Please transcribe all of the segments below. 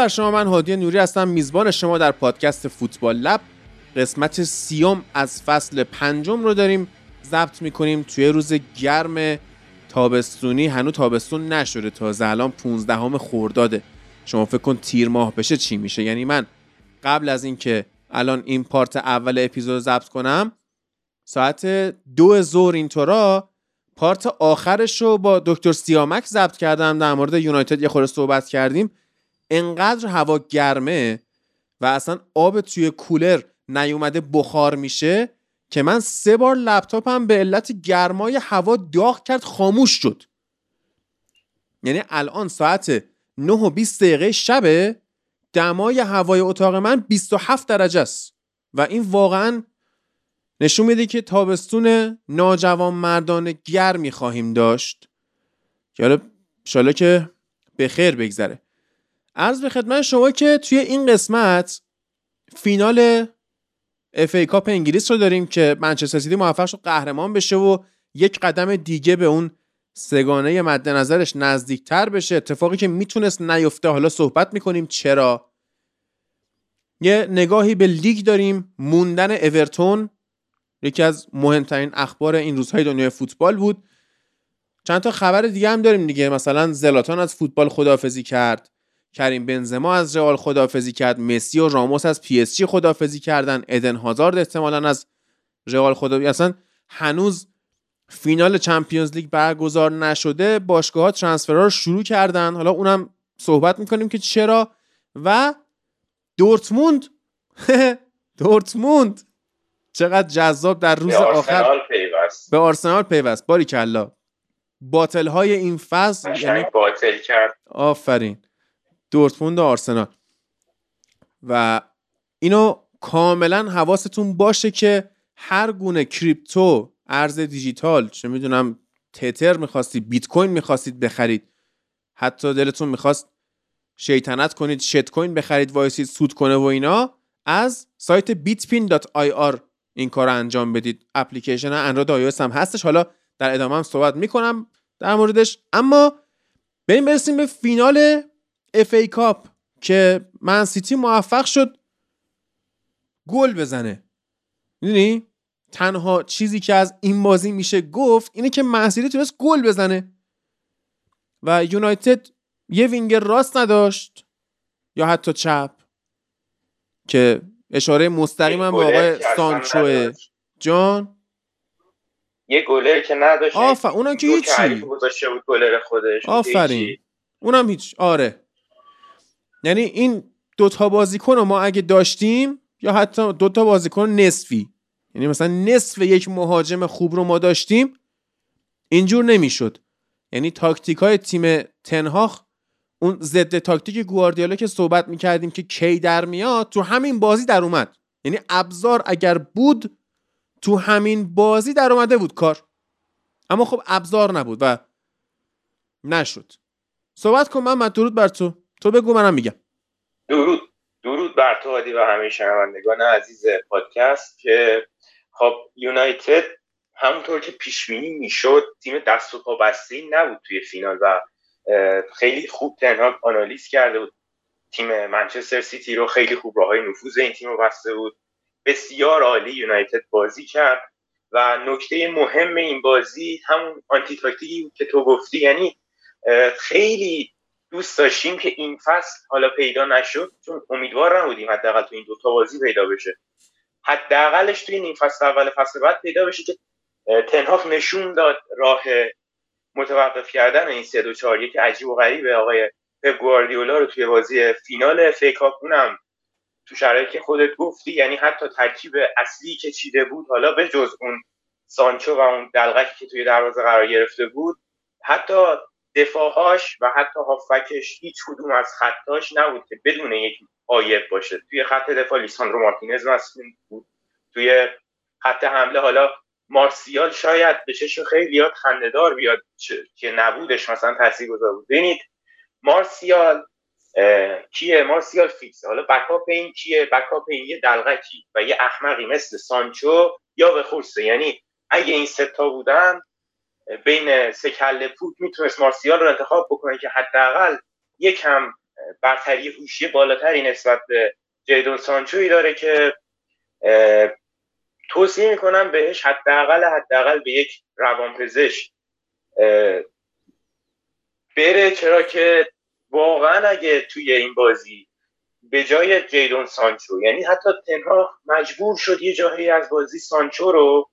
بر شما من هادی نوری هستم. میزبان شما در پادکست فوتبال لب. قسمت سیوم از فصل پنجم رو داریم ضبط می‌کنیم. توی روز گرم تابستونی هنوز تابستون نشده. تازه الان 15 همه خورداده. شما فکر کن تیر ماه بشه چی میشه. یعنی من قبل از اینکه الان این پارت اول اپیزود ضبط کنم ساعت دو ظهر اینطورا پارت آخرش رو با دکتر سیامک ضبط کردم. در مورد یونایتد یه خورده صحبت کردیم. انقدر هوا گرمه و اصلا آب توی کولر نیومده بخار میشه که من سه بار لپتاپم به علت گرمای هوا داغ کرد خاموش شد. یعنی الان ساعت 9 و 20 دقیقه شبه دمای هوای اتاق من 27 درجه است. و این واقعا نشون میده که تابستون ناجوان مردان گرمی خواهیم داشت. که حالا که به خیر بگذره. عرض به خدمت شما که توی این قسمت فینال FA Cup انگلیس رو داریم که منچستر سیتی موفق شد قهرمان بشه و یک قدم دیگه به اون سه‌گانه مد نظرش نزدیکتر بشه. اتفاقی که می‌تونست نیفته حالا صحبت می‌کنیم چرا. یه نگاهی به لیگ داریم. موندن اورتون یکی از مهمترین اخبار این روزهای دنیای فوتبال بود. چند تا خبر دیگه هم داریم دیگه. مثلا زلاتان از فوتبال خدافزی کرد. کریم بنزما از رئال خدافزی کرد مسی و راموس از پی اس جی خدافزی کردن ادن هازارد احتمالا از رئال خدافزی اصلا هنوز فینال Champions League برگزار نشده باشگاه ها transferها رو شروع کردن. حالا اونم صحبت می‌کنیم که چرا. و دورتموند دورتموند. چقدر جذاب در روز آخر. پیوست. به آرسنال پیوست. باری کلا باطل های این فصل یعنی باطل کرد. آفرین. دورتموند و آرسنال. و اینو کاملا حواستون باشه که هر گونه کریپتو ارز دیجیتال چه می‌دونم تتر می‌خواستید بیت کوین می‌خواستید بخرید حتی دلتون می‌خواست شیطنت کنید شت کوین بخرید وایسید سود کنه و اینا از سایت bitpin.ir این کار رو انجام بدید. اپلیکیشن اندروید iOS هم هستش. حالا در ادامه هم صحبت می‌کنم در موردش. اما بریم برسیم به فینال FA Cup که Man City موفق شد گل بزنه. می‌دونی؟ تنها چیزی که از این بازی میشه گفت اینه که Man City تونست گل بزنه. و United یه وینگر راست نداشت یا حتی چپ که اشاره مستقیم هم به آقای سانچو جان؟ یه گلر که نداشت آفر اونم که هیچی. گذاشته بود گلر خودش آفرین. اونم هیچ. آره. یعنی این دوتا بازیکن رو ما اگه داشتیم یا حتی دوتا بازیکن نصفی. یعنی مثلا نصف یک مهاجم خوب رو ما داشتیم اینجور نمی‌شد. یعنی تاکتیک های تیم تنهاخ اون ضد تاکتیک گواردیولا که صحبت می‌کردیم که کی در میاد تو همین بازی در اومد. یعنی ابزار اگر بود تو همین بازی در اومده بود کار. اما خب ابزار نبود و نشد. صحبت کن من درود بر تو. تو بگو منم میگم. درود. درود بر تو و همه شنوندگان عزیز پادکست که خب یونایتد همونطور که پیش بینی می‌شد تیم دست و پا بسته نبود توی فینال و خیلی خوب تنها آنالیز کرده بود. تیم منچستر سیتی رو خیلی خوب راه های نفوذ این تیم رو بسته بود. بسیار عالی یونایتد بازی کرد و نکته مهم این بازی همون آنتی تاکتیکی که تو گفتی یعنی خیلی دوست داشتیم که این فصل حالا پیدا نشد چون امیدوار نبودیم حداقل تو این دو تا بازی پیدا بشه. حداقلش توی این فصل اول فصل بعد پیدا بشه که تنهاف نشون داد راه متوقف کردن این سه دو چهار یک عجیب و غریبه آقای پپ گواردیولا رو توی بازی فینال فیکاپ اونم تو شرایطی که خودت گفتی یعنی حتی ترکیب اصلی که چیده بود حالا به جز اون سانچو و اون دلغکی که توی دروازه قرار گرفته بود حتی دفاعهاش و حتی هافکش هیچ کدوم از خطاش نبود که بدون یک آیب باشه. توی خط دفاع لیساندرو مارتینز مسئول بود. توی خط حمله حالا مارسیال شاید به چشم خیلی خندهدار بیاد که نبودش مثلا تاثیرگذار بود. ببینید مارسیال کیه؟ مارسیال فیکس. حالا بکاپ این کیه؟ بکاپ این یه دلغکی و یه احمقی مثل سانچو یا به خورسه. یعنی اگه این ستا بودن بین سه کله پوک می‌تونست مارسیال رو انتخاب بکنه که حداقل یکم برتری هوشی بالاتری نسبت به جیدون سانچوی داره که توصیه می‌کنم بهش حداقل حداقل به یک روانپزشک بره. چرا که واقعا اگه توی این بازی به جای جیدون سانچو یعنی حتی تنها مجبور شد یه جایی از بازی سانچو رو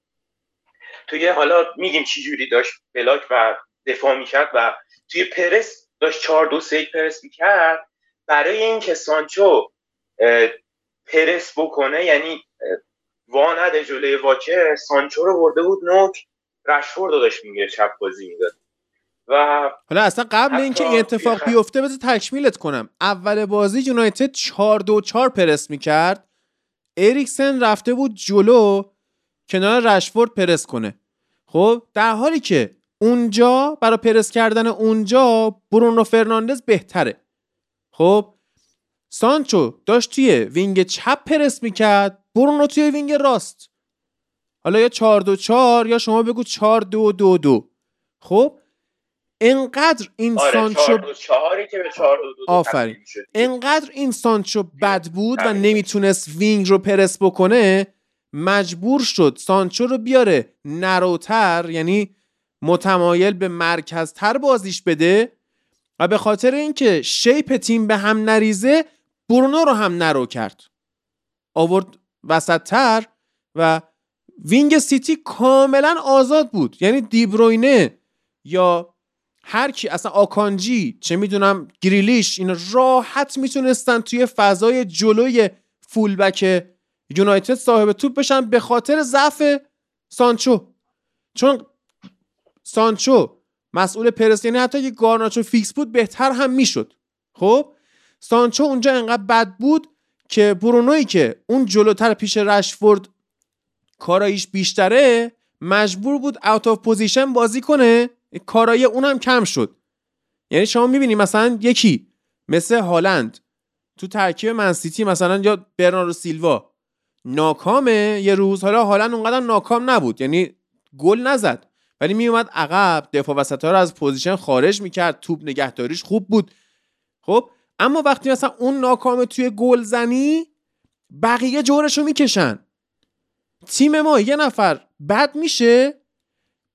توی حالا میگیم چی جوری داشت بلاک و دفاع می‌کرد و توی پرس داشت چهار دو سه پرس می‌کرد. برای اینکه سانچو پرس بکنه یعنی وانده جلوی واکه سانچو رو برده بود نوک رشفورد رو داشت میگه چپ بازی می‌داد. و حالا اصلا قبل اینکه این اتفاق بیفته بذار تکمیلت کنم. اول بازی یونایتد 4 دو 4 پرس می‌کرد. اریکسن رفته بود جلو. کنار رشفورد پرس کنه. خب در حالی که اونجا برای پرس کردن اونجا برونو فرناندز بهتره. خب سانچو داشت توی wing چپ پرس می‌کرد برونو توی wing راست. حالا یا 4 دو 4 یا شما بگو 4 دو دو دو. خب انقدر این آره سانچو که به 4 دو دو آفرین. انقدر این سانچو بد بود و نمی‌تونست wing رو پرس بکنه مجبور شد سانچو رو بیاره. narrowتر یعنی متمایل به مرکزتر بازیش بده. و به خاطر اینکه shape تیم به هم نریزه برونو رو هم narrow کرد. آورد وسطتر و wing سیتی کاملا آزاد بود. یعنی دیبروینه یا هر کی اصلا آکانجی چه می‌دونم گریلیش اینا راحت می‌تونستن توی فضای جلوی fullback یونایتد صاحب توپ بشن به خاطر ضعف سانچو. چون سانچو مسئول پرس یعنی حتی اگه گارناچو fix بود بهتر هم می‌شد. خب؟ سانچو اونجا انقدر بد بود که برونوی که اون جلوتر پیش رشفورد کاراییش بیشتره مجبور بود out of position بازی کنه. کارایی اونم کم شد. یعنی شما می‌بینی مثلا یکی مثل هالند تو ترکیب من سیتی مثلا یا برناردو سیلوا. ناکامه. یه روز حالا هالند اونقدر ناکام نبود. یعنی گل نزد. ولی میومد عقب دفاع وسط ها رو از position خارج می‌کرد. توپ نگهداریش خوب بود. خب اما وقتی مثلا اون ناکامه توی گل زنی بقیه جورشو می‌کشن. تیم ما یه نفر بد میشه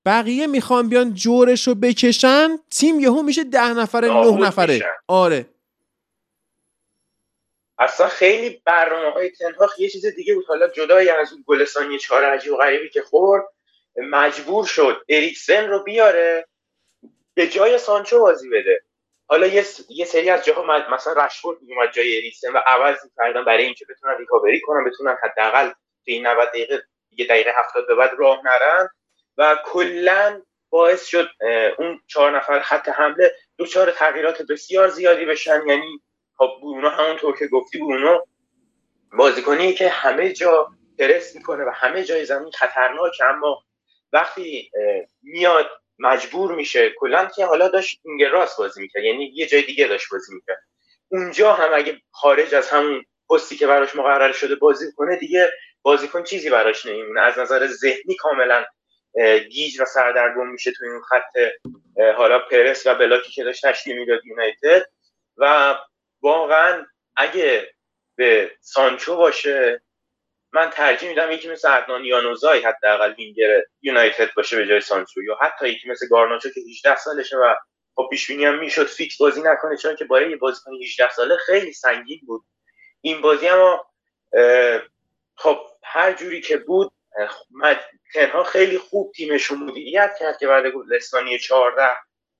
بقیه می‌خوان بیان جورشو بکشن تیم یهو میشه ده نفره نه نفره. آره. اصلا خیلی برنامه های تنهاخ یه چیز دیگه بود. حالا جدای از اون گلستانی چهار عجیب و غریبی که خورد مجبور شد اریکسن رو بیاره به جای سانچو بازی بده. حالا یه, یه سری از جاها مثلا رشفورد اومد جای اریکسن و عوض کردن برای اینکه بتونن ریکاوری کنن بتونن حداقل تو این 90 دقیقه یه دقیقه 70 به بعد راه نرن و کلا باعث شد اون چهار نفر خط حمله چهار تغییرات بسیار زیادی بشن. یعنی خب برونو همونطور که گفتی برونو بازیکنی که همه جا پرس می‌کنه و همه جای زمین خطرناک اما وقتی میاد مجبور میشه کلا که حالا داشت اینگ راست بازی می‌کرد یعنی یه جای دیگه داشت بازی می‌کرد. اونجا هم اگه خارج از همون پستی که براش مقرر شده بازی کنه دیگه بازیکن چیزی براش نمیمونه. از نظر ذهنی کاملا گیج و سردرگم میشه تو این خط حالا پرس و block ی که داشت تشکیل می‌داد یونایتد. و واقعا اگه به سانچو باشه من ترجیح میدم یکی مثل عدنان یانوزای حداقل وینگر یونایتد باشه به جای سانچو یا حتی یکی مثل گارناچو که 18 سالشه و خب پیش‌بینی هم می‌شد فیکس بازی نکنه چون که برای یه بازیکن 18 ساله خیلی سنگین بود. این بازی اما خب هر جوری که بود تنها خیلی خوب تیمش مدیریت کرد که بعد لستانی 14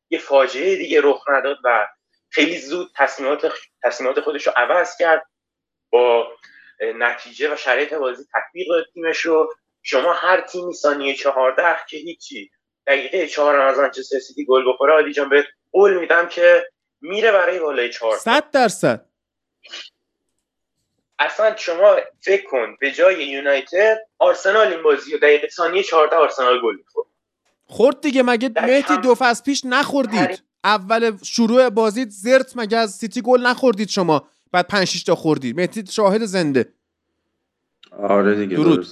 یه فاجعه دیگه رخ نداد و خیلی زود تصمیمات تصمیمات خودش رو عوض کرد با نتیجه و شرایط بازی تطبیق داد تیمش رو. شما هر تیمی ثانیه 14 که هیچی دقیقه 4 از منچستر سیتی گل بخوره عادی جان به قول میدم که میره برای بالای 4 100 درصد. اصلا شما فکر کن به جای یونایتد آرسنال این بازی رو دقیقه ثانیه 14 آرسنال گل می‌خورد. خورد دیگه مگه مهدی دو فصل پیش نخوردید؟ اول شروع بازی زرت مگه از سیتی گل نخوردید شما؟ بعد 5 تا خوردید. مهدی شاهد زنده. آره دیگه درود.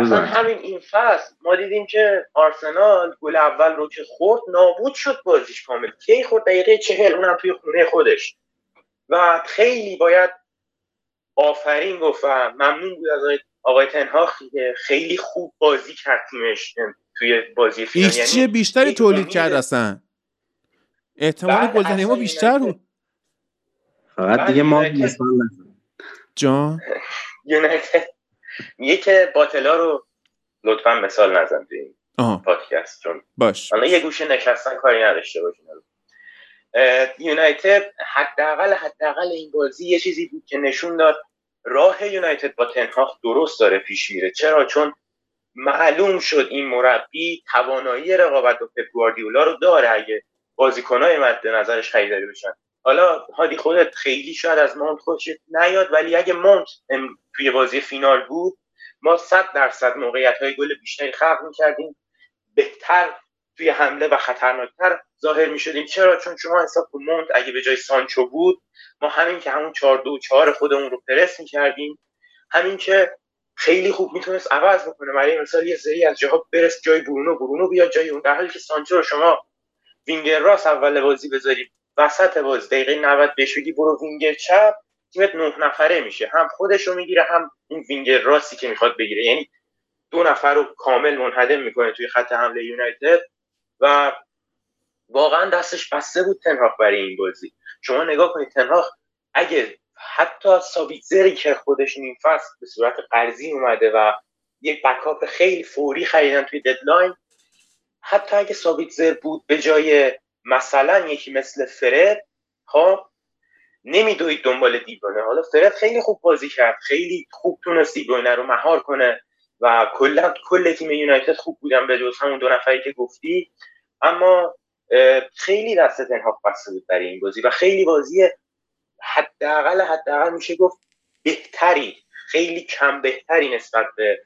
اصلا همین این فصل ما دیدیم که آرسنال گل اول رو که خورد نابود شد بازیش کامل. کی خورد؟ دقیقه چهل اونم توی خونه خودش. و خیلی باید آفرین گفت ممنون بود از آقای تنهاخ خیلی خوب بازی کرد تیمش. توی بازی فینال یعنی بیشتری تولید کرد اصلا. احتمال گلزنی ما بیشتر بود. فقط دیگه ما مثال جان؟ یونایتد میگه که باطلا رو لطفا مثال نزن توی این پادکست چون باش. الان یه گوشه نشستن کاری نداشته باشین یونایتد حداقل حداقل این بازی یه چیزی بود که نشون داد راه یونایتد با تنهاخ درست داره پیش میره. چرا؟ چون معلوم شد این مربی توانایی رقابت با پپ گواردیولا رو داره اگه بازیکنای مد نظرش خریداری بشن. حالا هادی خودت خیلی شاید از مونت خوشت نیاد ولی اگه مونت توی بازی فینال بود ما صد درصد موقعیت های گل بیشتری خلق می‌کردیم. بهتر توی حمله و خطرناکتر ظاهر می شدیم چرا؟ چون شما حساب کن مونت اگه به جای سانچو بود ما همین که همون چهار دو چهار خودمون رو پرس می کردیم همین که خیلی خوب می‌تونست عوض بکنه. برای مثال یه سری از جاها برس جای برونو برونو بیاد جای اون. در حالی که سانچو رو شما وینگر راست اول بازی بذاری وسط بازی دقیقه 90 بهش بگی برو وینگر چپ تیمت نه نفره میشه. هم خودش رو می‌گیره هم اون وینگر راستی که می‌خواد بگیره. یعنی دو نفر رو کامل منهدم می‌کنه توی خط حمله یونایتد و واقعا دستش بسته بود تنهاخ برای این بازی. شما نگاه کنید تنهاخ اگه حتی سابیتزری که خودش نیم فصل به صورت قرضی اومده و یک بکاپ خیلی فوری خریدن توی ددلاین حتی اگه سابیتزر بود به جای مثلا یکی مثل فرد خب نمیدوید دنبال دیبونه حالا فرد خیلی خوب بازی کرد خیلی خوب تونست دیبونه رو مهار کنه و کلا کل تیم یونایتد خوب بودن به جز همون دو نفری که گفتی. اما خیلی دست تنهاف بسته بود برای این بازی و خیلی بازی حداقل حداقل میشه گفت بهتری خیلی کم بهتری نسبت به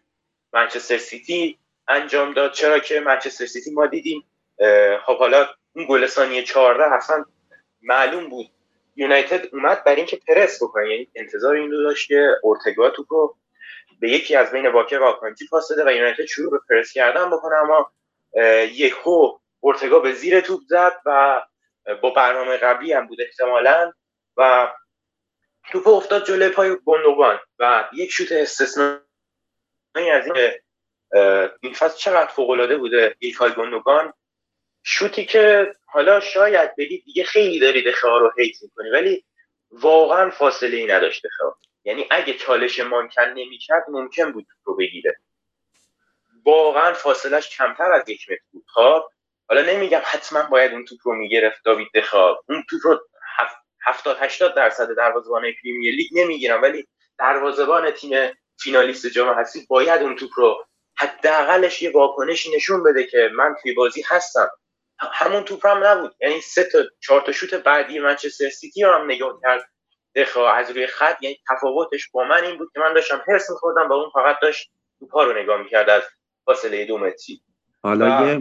منچستر سیتی انجام داد. چرا که منچستر سیتی ما دیدیم خب حالا اون گل ثانیه 14 اصلا معلوم بود. یونایتد اومد برای اینکه پرس بکنه یعنی انتظار این رو داشت که اورتگا توپو به یکی از بین واکر و آکانجی پاس داده و یونایتد شروع به پرس کردن بکنه. اما یهو اورتگا به زیر توپ زد و با برنامه قبلی هم بود احتمالا. و توپ افتاد جلوی پای گندوگان و یک شوت استثنایی از این این فصل چقدر فوق العاده بوده ایلکای گندوگان. شوتی که حالا شاید بگید دیگه خیلی داری دخواه رو هیت می‌کنی ولی واقعا فاصله ای نداشت دخواه یعنی اگه چالش مانکن نمی‌کرد ممکن بود رو بگیره. واقعا فاصلش کمتر از یک متر بود. خب حالا نمیگم حتما باید اون توپ رو می‌گرفت داوید دخواه اون توپ رو هفتاد هشتاد درصد دروازه‌بان پریمیر لیگ نمی‌گیرم ولی دروازه‌بان تیم فینالیست جام هستی باید اون توپ رو حداقلش یه واکنشی نشون بده که من توی بازی هستم. همون توپ هم نبود. یعنی سه تا چهار تا شوت بعدی منچستر سیتی رو هم نگاه کرد. دخوا از روی خط یعنی تفاوتش با من این بود که من داشتم حرص میخوردم و اون فقط داشت توپا رو نگاه می‌کرد از فاصله دو متری. حالا یه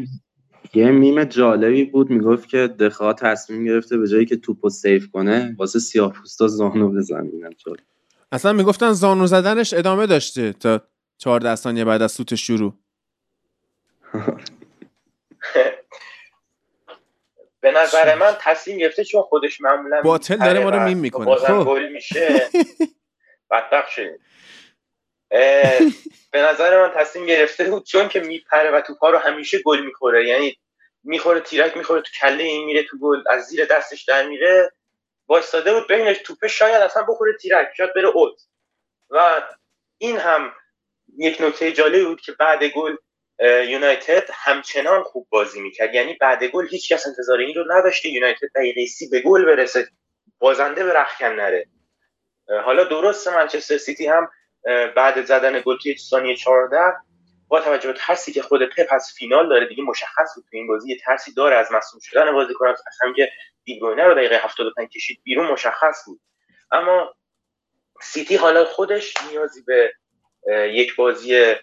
یه میم جالبی بود می‌گفت که دخوا تصمیم گرفته به جایی که توپو save کنه واسه سیاه پوستا زانو بزنن اصلا می‌گفتن زانو زدنش ادامه داشته تا 14 ثانیه بعد از سوت شروع. به نظر من تصمیم گرفته چون خودش معمولا باطل داره ما رو میم می‌کنه. خب. گل میشه. بدبخت شدیم به نظر من تصمیم گرفته بود چون که میپره و توپا رو همیشه گل می‌خوره. یعنی می‌خوره تیرک می‌خوره تو کله این میره تو گل از زیر دستش در میره. وایستاده بود ببینش توپه شاید اصلا بخوره تیرک شاید بره اوت. و این هم یک نکته جالبی بود که بعد گل یونایتد همچنان خوب بازی می‌کرد. یعنی بعد گل هیچ کس انتظار این رو نداشته. یونایتد دقیقه سی به گل برسه بازنده به رخکن نره. حالا درست منچستر سیتی هم بعد زدن گل توی ثانیه 14 با توجه به ترسی که خود پپ از فینال داره دیگه مشخص بود تو این بازی ترسی داره از مصوم شدن بازیکن از هم که دیبروینه رو دقیقه 75 کشید بیرون مشخص بود. اما سیتی حالا خودش نیازی به یک بازی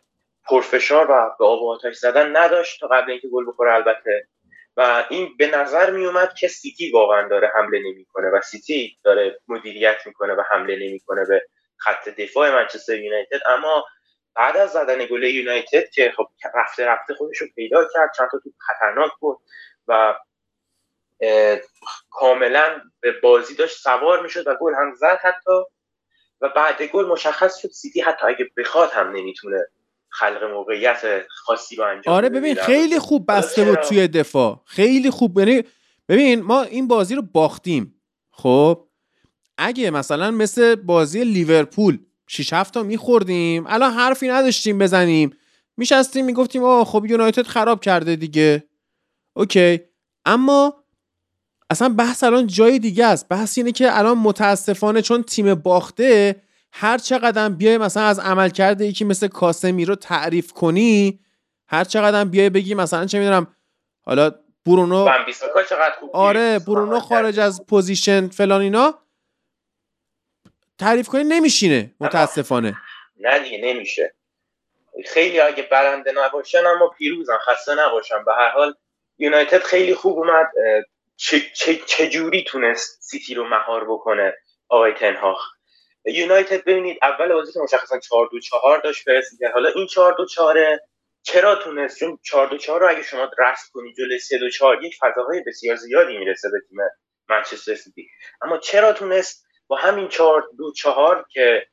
پرفشار و به آب و آتش زدن نداشت تا قبل اینکه گل بخوره البته. و این به نظر می اومد که سیتی واقعا داره حمله نمی‌کنه و سیتی داره مدیریت می‌کنه و حمله نمی‌کنه به خط دفاع منچستر یونایتد اما بعد از زدن گل یونایتد که خب رفته رفته خودش رو پیدا کرد چند تا توپ خطرناک بود و کاملا به بازی داشت سوار می‌شد و گل هم زد حتی. و بعد گل مشخص شد سیتی حتی اگه بخواد هم نمی‌تونه خلق موقعیت خاصی رو انجام آره ببین خیلی خوب بسته بود توی دفاع. خیلی خوب. یعنی ببین ما این بازی رو باختیم. خب؟ اگه مثلا مثل بازی لیورپول 6 7 تا میخوردیم الان حرفی نداشتیم بزنیم. میشستیم می‌گفتیم آه خب یونایتد خراب کرده دیگه. okay. اما اصلا بحث الان جای دیگه است. بحث اینه که الان متاسفانه چون تیم باخته هر چقدر بیای مثلا از عملکرد یکی مثل کاسمیرو تعریف کنی هر چقدر بیای بگی مثلا چه می‌دونم حالا برونو آره برونو خارج از position فلان اینا. تعریف کنی نمیشینه متاسفانه. نه دیگه نمیشه. خیلی اگه برنده نباشن اما پیروزن خسته نباشن به هر حال یونایتد خیلی خوب اومد. چجوری تونست سیتی رو مهار بکنه آقای تنهاخ؟ یونایتد ببینید اول بازی که مشخصا 4 2 4 داشت پرس حالا این 4 2 4 چرا تونست؟ چون 4 2 4 رو اگه شما رسم کنید جلوی 3 2 4 یک فضاهای بسیار زیادی می‌رسه به تیم منچستر سیتی. اما چرا تونست؟ با همین 4 2 4 که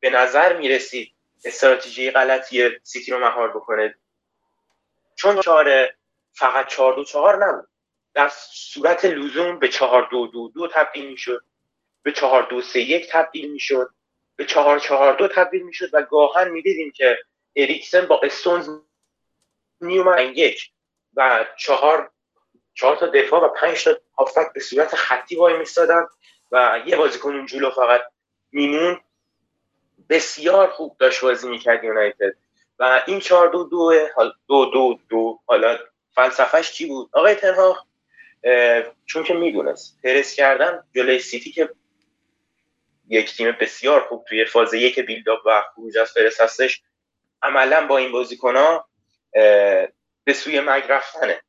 به نظر می‌رسید استراتژی غلطی سیتی رو مهار بکنه. چون 4 فقط 4 2 4 نبود. در صورت لزوم به 4 2 2 2 تبدیل می‌شد. به 4 2 3 1 تبدیل می‌شد. به 4 4 2 تبدیل می‌شد و گاهن می‌دیدیم که اریکسن با استونز نیومد. یک و چهار چهار تا دفاع و پنج تا هافک به صورت خطی وای میستادن. و یه بازیکن اون جلو فقط میمون بسیار خوب داشت بازی می‌کرد یونایتد. و این چهار دو دو دو دو دو حالا فلسفهش چی بود؟ آقای تنها چون که می‌دونست پرس کردن جلوی سیتی که یک تیم بسیار خوب توی فاز یک بیلداپ و خروج از فرس هستش عملا با این بازیکن ها به سوی مگ رفتنه.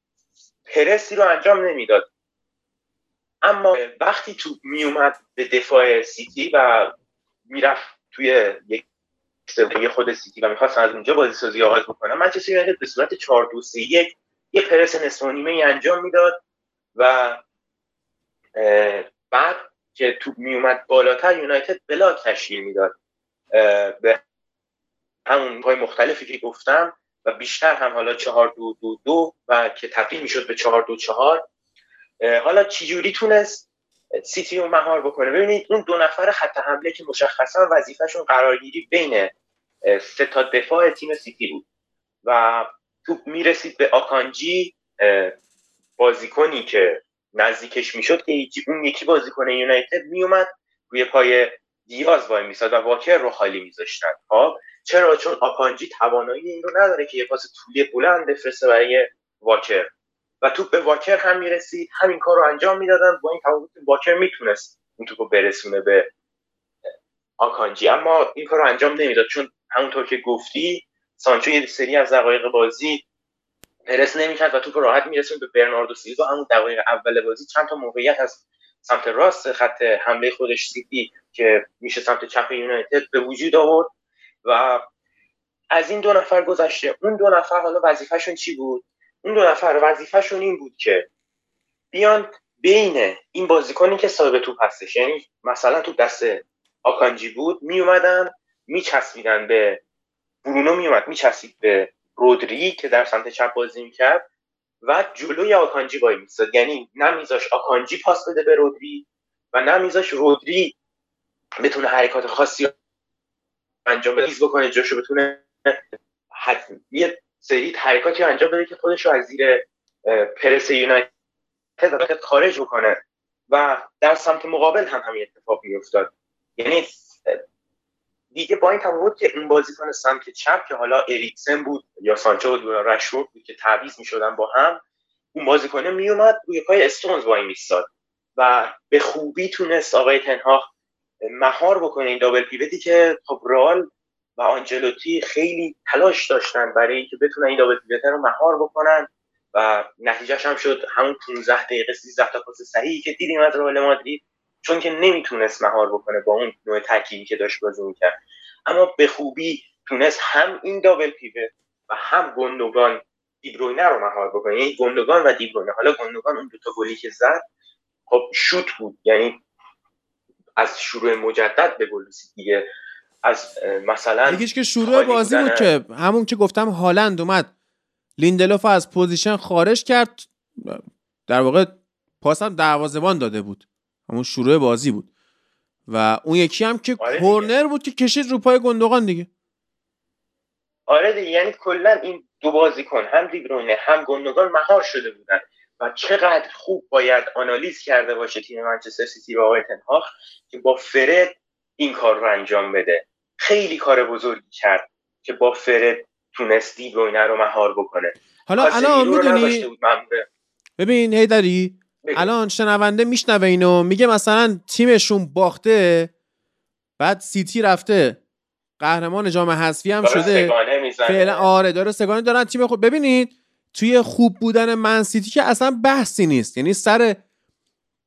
پرسی رو انجام نمی‌داد. اما وقتی تو میومد به دفاع سیتی و می‌رفت توی یک سوی خود سیتی و می‌خواست از اونجا بازی سازی آغاز بکنه منچستر یونایتد به صورت 4 2 3 1 یه پرس نصف انجام می‌داد و بعد که تو میومد بالاتر یونایتد بلاک تشکیل می‌داد. به همون های مختلفی که گفتم و بیشتر هم حالا چهار دو دو دو و که تبدیل می‌شد به چهار دو چهار حالا چجوری تونست سیتی رو مهار بکنه؟ ببینید اون دو نفر خط حمله که مشخصا وظیفهشون قرارگیری بین سه تا دفاع تیم سیتی بود و توپ می‌رسید به آکانجی بازیکنی که نزدیکش می‌شد که اون یکی بازیکن یونایتد میومد روی پای دیاز وای میساد و واکر رو خالی میذاشتن. خب چرا؟ چون آکانجی توانایی این رو نداره که یه پاس طولی بلند بفرسته برای واکر. و توپ به واکر هم می‌رسید همین کار رو انجام می‌دادن. با این تفاوت واکر می‌تونست اون توپ رو برسونه به آکانجی. اما این کار رو انجام نمی‌داد چون همونطور که گفتی سانچو یه سری از دقایق بازی پرس نمی‌کرد و توپ راحت میرسوند به برناردو سیلوا. همون دقایق اول بازی چند تا موقعیت از سمت راست خط حمله خودش سیتی که میشه سمت چپ یونایتد به وجود آورد. و از این دو نفر گذشته. اون دو نفر حالا وظیفهشون چی بود؟ اون دو نفر وظیفهشون این بود که بیان بین این بازیکنی که صاحب توپ هستش یعنی مثلا تو دست آکانجی بود می اومدن میچسبیدن به برونو میومد میچسبید به رودری که در سمت چپ بازی می‌کرد و جلوی آکانجی وای میستاد یعنی نمیذاش آکانجی پاس بده به رودری و نمیذاش رودری بتونه حرکات خاصی انجام بده بکنه جاشو بتونه یه سری حرکاتی انجام بده که خودش رو از زیر پرس یونایتد خارج بکنه و در سمت مقابل هم همین اتفاق میافتاد. یعنی دیگه با این تفاوت که اون بازیکن سمت چپ که حالا اریکسن بود یا سانچو بود یا رشورد بود که تعویض می‌شدن با هم اون بازیکن میومد روی پای استونز وای میستاد و به خوبی تونست آقای تنها مهار بکنه این دابل پیوتی که خب رال و آنجلوتی خیلی تلاش داشتن برای اینکه بتونن این دابل پیوت رو مهار بکنن و نتیجهش هم شد همون 15 دقیقه 13 تا پاس صحیحی که دیدیم از رئال مادرید چون که نمی‌تونست مهار بکنه با اون نوع ترکیبی که داشت بازی می‌کرد. اما به خوبی تونست هم این دابل پیوه و هم گوندوغان دی‌بروینه رو مهار بکنه. یعنی گوندوغان و دی‌بروینه. حالا گوندوغان اون دوتا گلی که زد خب شوت بود. یعنی از شروع مجدد به گل دیگه. از مثلا یکیش که شروع بازی بود که همون که گفتم هالند اومد. لیندلوف از position خارج کرد. در واقع پاسم دروازه‌بان داده بود. همون شروع بازی بود. و اون یکی هم که آره کورنر بود که کشید رو پای گوندوغان دیگه. آره دیگه یعنی کلا این دو بازیکن هم دیبروینه هم گندگان مهار شده بودن. و چقدر خوب باید آنالیز کرده باشه تیم منچستر سیتی و آقای تنهاخ که با فرد این کار رو انجام بده. خیلی کار بزرگی کرد که با فرد تونست دیبروینه رو مهار بکنه. حالا الان می‌دونی؟ ببین هیدری الان شنونده میشنوه اینو میگه مثلا تیمشون باخته بعد سیتی رفته. قهرمان جام حذفی هم شده. فعلا آره داره سه‌گانه دارن تیم خود. ببینید توی خوب بودن من سیتی که اصلا بحثی نیست. یعنی سر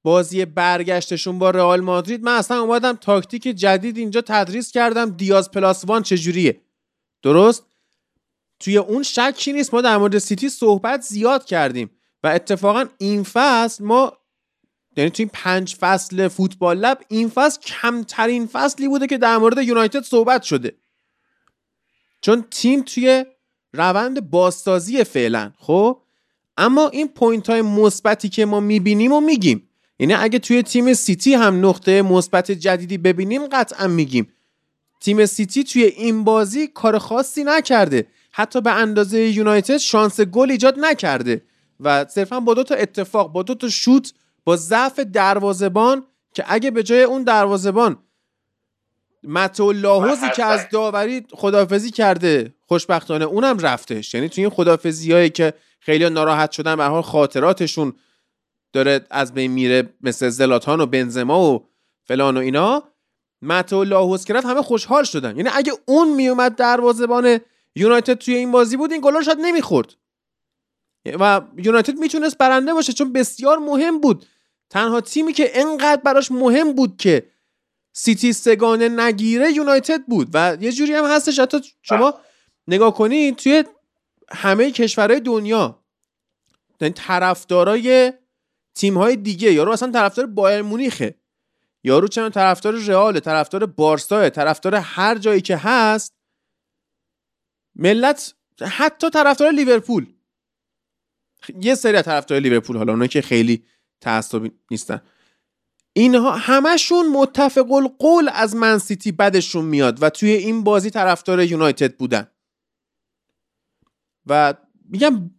بازی برگشتشون با رئال مادرید من اصلا اومدم تاکتیک جدید اینجا تدریس کردم دیاز plus one چجوریه. درست؟ توی اون شکی نیست ما در مورد سیتی صحبت زیاد کردیم و اتفاقا این فصل ما یعنی توی پنج فصل فوتبال لب این فصل کمترین فصلی بوده که در مورد یونایتد صحبت شده. چون تیم توی روند بازسازی فعلا خب؟ اما این point های مثبتی که ما می‌بینیم و میگیم یعنی اگه توی تیم سیتی هم نقطه مثبت جدیدی ببینیم قطعا میگیم. تیم سیتی توی این بازی کار خاصی نکرده. حتی به اندازه یونایتد شانس گل ایجاد نکرده. و صرفا با دو تا اتفاق با دو تا شوت با ضعف دروازبان که اگه به جای اون دروازبان متو لاحوزی که از داوری خدافزی کرده خوشبختانه اونم رفتش یعنی توی این خدافزی هایی که خیلی ناراحت شدن به حال خاطراتشون داره از بین میره مثل زلاتان و بنزما و فلان و اینا. متو لاهوز که رفت همه خوشحال شدن. یعنی اگه اون میومد دروازبان یونایتد توی این بازی بود این گلا شاید نمی‌خورد. و یونایتد می‌تونست برنده باشه چون بسیار مهم بود. تنها تیمی که انقدر براش مهم بود که سیتی سگانه نگیره یونایتد بود. و یه جوری هم هستش. حتی شما نگاه کنید توی همه کشورهای دنیا یعنی طرفدارای تیم های دیگه یارو اصلا طرفدار بایر مونیخه. یارو چند طرفدار رئال طرفدار بارسا طرفدار هر جایی که هست ملت حتی طرفدار لیورپول. یه سری از طرفدار لیورپول حالا اونایی که خیلی تعصبی نیستن. اینها همشون متفق القول از من سیتی بدشون میاد و توی این بازی طرفدار یونایتد بودن. و میگم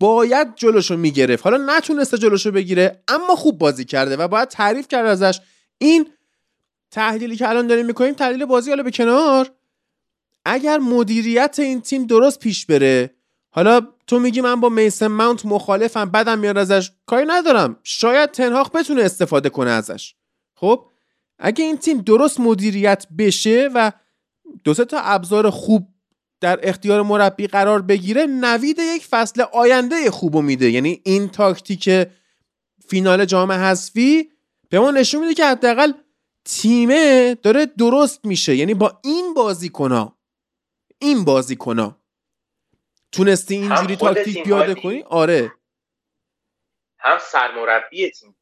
باید جلوشو می‌گرفت. حالا نتونسته جلوشو بگیره اما خوب بازی کرده و باید تعریف کرد ازش. این تحلیلی که الان داریم می‌کنیم تحلیل بازی حالا به کنار. اگر مدیریت این تیم درست پیش بره حالا تو میگی من با میسن ماونت مخالفم بدم میاد ازش. کاری ندارم. شاید تنهاق بتونه استفاده کنه ازش. خب؟ اگه این تیم درست مدیریت بشه و دو تا ابزار خوب در اختیار مربی قرار بگیره نوید یک فصل آینده خوب میده. یعنی این تاکتیک فینال جام حذفی به ما نشون میده که حداقل تیمه داره درست میشه. یعنی با این بازیکنا این بازیکنا تونستی اینجوری تاکتیک پیاده کنی؟ آره. هم سرمربی تیم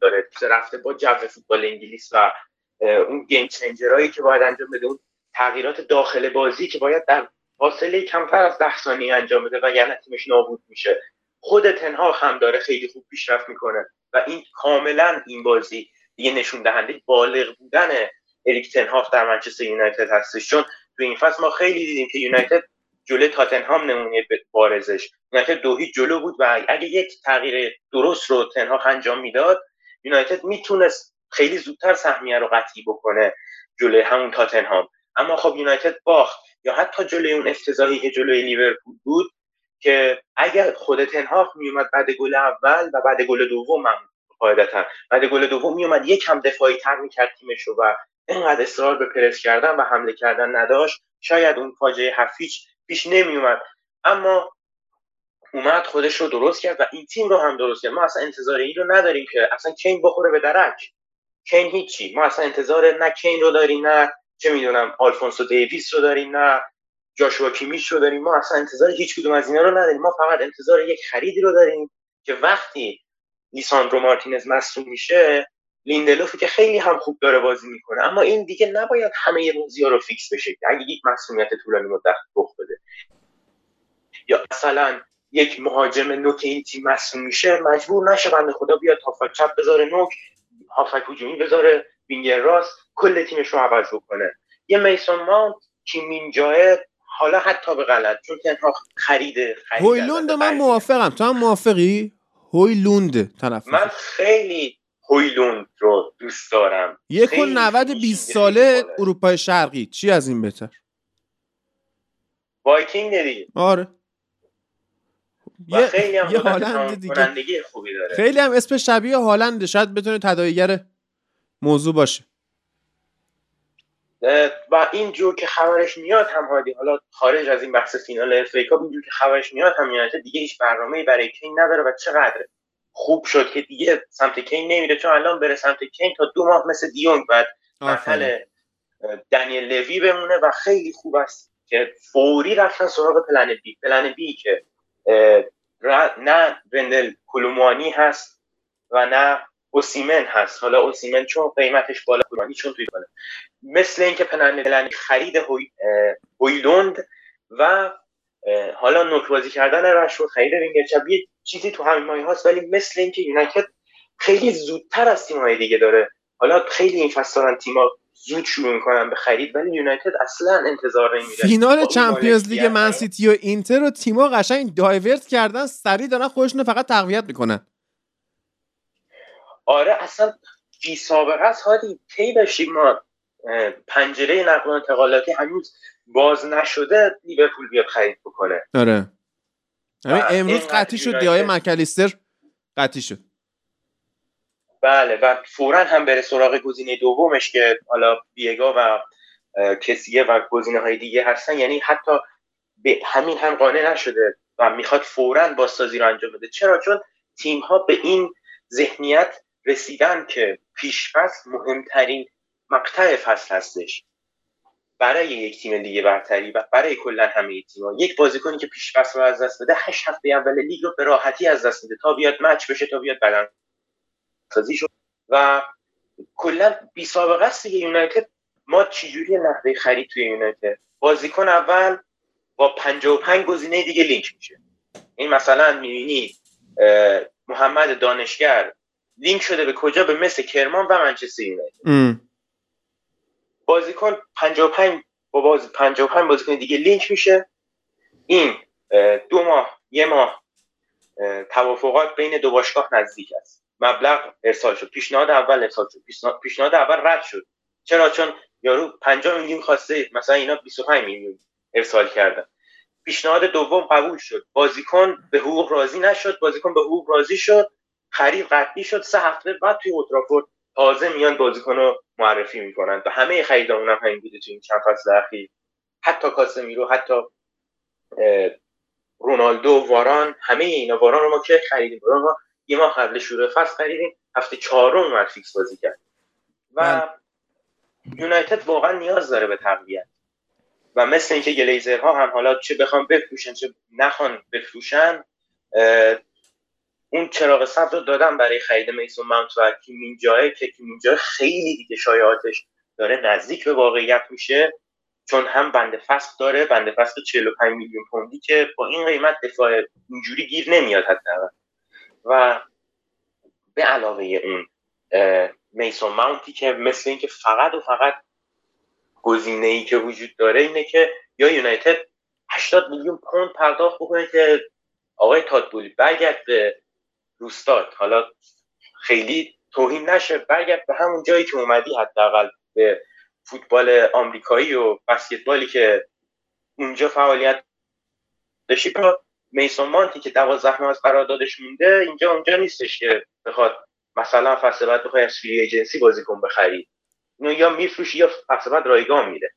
داره. رفته با جو فوتبال انگلیس و اون گیم چنجرهایی که باید انجام بده اون تغییرات داخل بازی که باید در فاصله کمتر از ده ثانیه انجام بده و یعنی تیمش نابود میشه. خود تنها هم داره خیلی خوب پیشرفت می‌کنه و این کاملا این بازی دیگه نشون دهنده بالغ بودن اریک تنهاف در منچستر یونایتد هستش. چون تو این فصل ما خیلی دیدیم که یونایتد جلوی تاتنهام نمونه بارزش. یونایتد دو هیچ جلو بود و اگه یک تغییر درست رو تنها انجام می‌داد یونایتد می‌تونست خیلی زودتر سهمیه رو قطعی بکنه جلوی همون تاتنهام. اما خب یونایتد باخت یا حتی جلوی اون افتضاحی که جلوی لیورپول بود که اگر خود تنهاق میومد بعد گل اول و بعد گل دوم هم قاعدتا بعد گل دوم میومد یک کم دفاعی تر می‌کرد تیمش و اینقدر اصرار به پرس کردن و حمله کردن نداشت. شاید اون فاجعه هفیچ پیش نمی اومد اما اومد خودش رو درست کرد و این تیم رو هم درست کرد. ما اصلا انتظار این رو نداریم که اصلا کین بخوره به درک. کین هیچی. ما اصلا انتظار نه کین رو داریم نه چه می‌دونم آلفونسو دیویس رو داریم نه جاشوا کیمیش رو داریم. ما اصلا انتظار هیچ کدوم از اینا رو نداریم. ما فقط انتظار یک خریدی رو داریم که وقتی لیساندرو مارتینز مصدوم میشه لیندلوفی که خیلی هم خوب داره بازی می‌کنه. اما این دیگه نباید همه بازی ها رو فیکس بشه اگه یک مصدومیت طولانی مدت رخ بده. یا مثلا یک مهاجم نوک این تیم مصدوم میشه مجبور نشه بنده خدا بیاد هافبک چپ بذاره نوک هافبک هجومی بذاره وینگر راست. کل تیمش رو عوض بکنه. یه میسون ماونت که جای حالا حتی به غلط چون تنها خرید هویلوند من موافقم. تو هم موافقی؟ هویلوند طرف من خیلی هویلوند رو دوست دارم. یک و 90 20 ساله اروپای شرقی. چی از این بهتر؟ وایکینگ دیگه آره. یه خیلی هم یه هالند دیگه. خوبی داره. خیلی هم اسم شبیه هالند. شاید بتونه تداعیگر موضوع باشه. و اینجور که خبرش میاد هم هادی. حالا خارج از این بحث فینال افریقا اینجور که خبرش میاد هم یونایتد دیگه هیچ برنامه‌ای برای کین نداره و چقدر خوب شد که دیگه سمت کین نمیره. چون الان بره سمت کین تا دو ماه مثل دیونگ بعد محل دنیل لوی بمونه و خیلی خوب است که فوری رفتن سراغ پلن بی. پلن بی که نه رندل کلومانی هست و نه اوسیمن هست. حالا اوسیمن چون قیمتش بالا کلومانی چون توی کنه مثل اینکه پلن خرید هوی، هویلوند و حالا نوک بازی کردن رشفورد خرید وینگر چپ یه چیزی تو همین مایه هاست ولی مثل اینکه یونایتد خیلی زودتر از تیم‌های دیگه داره. حالا خیلی این فصل دارن تیم‌ها زود شروع می‌کنن به خرید ولی یونایتد اصلا انتظار نمیره فینال خب، چمپیونز لیگ منسیتی و اینتر و تیما قشنگ دایورت کردن سری دارن خودشون فقط تقویت می‌کنن. آره اصلا بی سابقه است. هادی کی داشتیم ما پنجره نقل و انتقالاتی هنوز باز نشده لیورپول بیاد خرید بکنه. آره. امروز قطعی شد دیای مکالیستر قطعی شد. بله و فورا هم بره سراغ گزینه دومش که حالا بیگا و کسیه و گزینه های دیگه هستن. یعنی حتی به همین هم قانع نشده و می‌خواد فورا بازسازی رو انجام بده. چرا؟ چون تیم ها به این ذهنیت رسیدن که پیش مهمترین مقطع فصل هستش. برای یک تیم دیگه برتری و برای کلا همه تیم ها یک بازیکنی که پیش رو از دست بده هشت هفته اول لیگ رو به راحتی از دست میده تا بیاد مچ بشه تا بیاد بدن سازی شد. و کلا بی سابقه است دیگه یونایتد. ما چجوری نحوه خرید توی یونایتد؟ بازیکن اول با 55 گزینه دیگه لینک میشه. این مثلا می‌بینی محمد دانشگر لینک شده به کجا؟ به مثل کرمان و منچستر یونایتد. بازیکن 55 با باز 55 بازیکن دیگه لینک میشه. این دو ماه یه ماه توافقات بین دو باشگاه نزدیک است. مبلغ ارسال شد. پیشنهاد اول ارسال شد. پیشنهاد اول رد شد. چرا؟ چون یارو 50 میلیون خواسته. مثلا اینا 25 میلیون ارسال کردن. پیشنهاد دوم قبول شد. بازیکن به حقوق راضی نشد. بازیکن به حقوق راضی شد. خرید قطعی شد سه هفته بعد توی اوترافورد تازه میان بازیکن رو معرفی می‌کنن. و همه خریدامون هم همین بوده تو این چند فصل اخیر حتی کاسمیرو حتی رونالدو واران همه اینا. واران رو ما که خریدیم؟ واران ما یه ماه قبل شروع فصل خریدیم هفته چهارم اومد فیکس بازی کرد. و بله. یونایتد واقعا نیاز داره به تقویت. و مثل اینکه گلیزرها هم حالا چه بخوام بفروشن چه نخوان بفروشن اون چراغ سبز رو دادم برای خرید میسون ماونت و کیمینجای که کیمینجای خیلی دیگه شایعاتش داره نزدیک به واقعیت میشه چون هم بند فصل داره بند فصل 45 میلیون پوندی که با این قیمت دفاع اینجوری گیر نمیاد حداقل. و به علاوه اون میسون ماونتی که مثل اینکه فقط و فقط گزینه ای که وجود داره اینه که یا یونایتد 80 میلیون پوند پرداخت بکنه که آقای تادبولی برگرد به روستاد حالا خیلی توهین نشه. برگرد به همون جایی که اومدی حداقل به فوتبال آمریکایی و بسکتبالی که اونجا فعالیت داشتی. میسون مانتی که دوازده ماه از قراردادش مونده اینجا اونجا نیستش که بخواد مثلا فصل بعد بخوای از فری ایجنسی بازیکن بخری. اینو یا میفروشی یا فصل بعد رایگان میره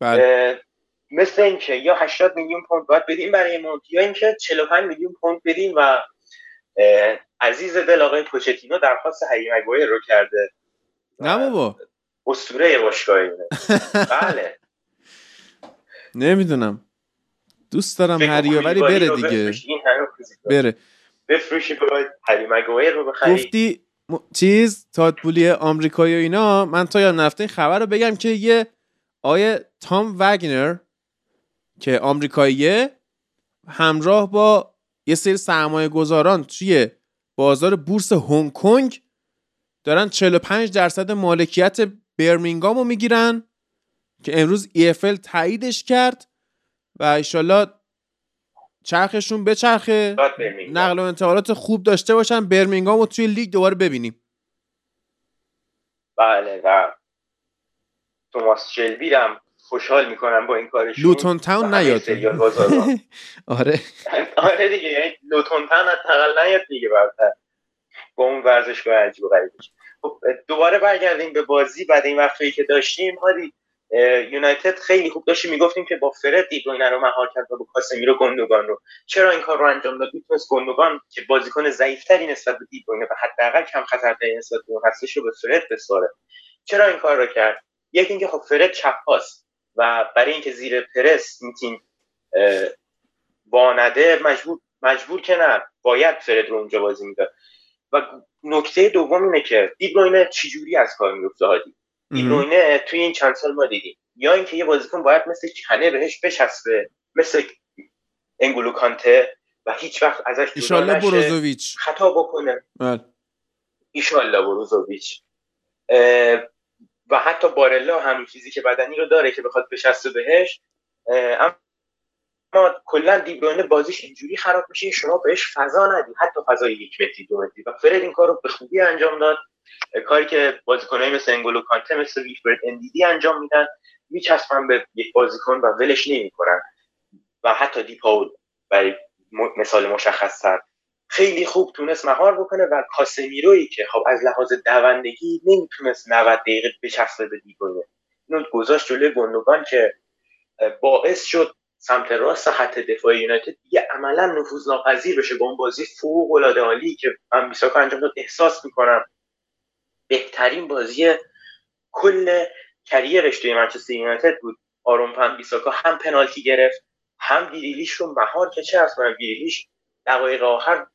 بله. مثل اینکه یا 80 میلیون پوند باید بدیم برای مونتی یا اینکه 45 میلیون پوند بدیم و عزیز دل آقای پوچتینو درخواست هری مگوایر رو کرده. نه بابا. اسطوره باشگاه بله. نمی‌دونم. دوست دارم هری ولی بره دیگه. بره. بفروشی باید هری مگوایر رو بخری. گفتی م... چیز تادبولی آمریکایی و اینا. من تا یا نفته خبر رو بگم که یه آیه تام وگنر که آمریکاییه همراه با یه سری سرمایه گذاران توی بازار بورس هنگ کنگ دارن 45 درصد مالکیت برمینگام رو می‌گیرن که امروز EFL تاییدش کرد و ایشالله چرخشون به چرخه نقل و انتقالات خوب داشته باشن. برمینگام رو توی لیگ دوباره ببینیم. بله و توماس شلبی هم خوشحال می‌کنم با این کارشون. لوتون تاون نیاد. آره. آره دیگه یعنی لوتون تاون حداقل نیاد دیگه برتر با اون ورزشگاه عجیب و غریبش خب دوباره برگردیم به بازی. بعد این وقتی که داشتیم هادی یونایتد خیلی خوب داشتیم. می‌گفتیم که با فرد دیبروینه رو مهار کرد و با کاسمیرو گندوگان رو. چرا این کار رو انجام داد؟ می‌تونست گندوگان که بازیکن ضعیفتری نسبت به دیبروینه و حداقل کم خطرتری نسبت به اون هستش رو به فرد بساره چرا این کار رو کرد؟ یکی اینکه خب فرد چپ پاس و برای اینکه زیر پرس این تیم بانده مجبور مجبور که نه باید فرد رو اونجا بازی می‌داد و نکته دوم اینه که دیبروینه چجوری از کار میفته هادی؟ دیبروینه توی این چند سال ما دیدیم. یا اینکه یه بازیکن باید مثل کنه بهش بچسبه مثل انگولو کانته و هیچ وقت ازش ایشالله بروزوویچ. خطا بکنه. بله. ایشالله بروزوویچ. و حتی بارلا همین فیزیک بدنی رو داره که بخواد بچسبه بهش اما کلا دیبروینه بازیش اینجوری خراب میشه شما بهش فضا ندی. حتی فضای یک متری دو متری. و فرد این کار رو به خوبی انجام داد. کاری که بازیکنایی مثل انگولو کانته مثل ویلفرد اندیدی انجام میدن میچسبن به یک بازیکن و ولش نمی‌کنن. و حتی دیپاول برای مثال مشخص تر خیلی خوب تونست مهار بکنه و کاسمیروی که خب از لحاظ دوندگی نمی‌تونست 90 دقیقه بچسبه به دیگونه. اینو گذاشت جلوی گندگان که باعث شد سمت راست خط دفاع یونایتد دیگه عملا نفوذ ناپذیر بشه با اون بازی فوق العاده عالی که من بیساکا انجام داد. احساس می‌کنم بهترین بازی کل کریرش توی منچستر یونایتد بود. آرون پن بیساکا هم پنالتی گرفت هم گریلیش رو مهار که چه اصلا گریلیش دقایق آخر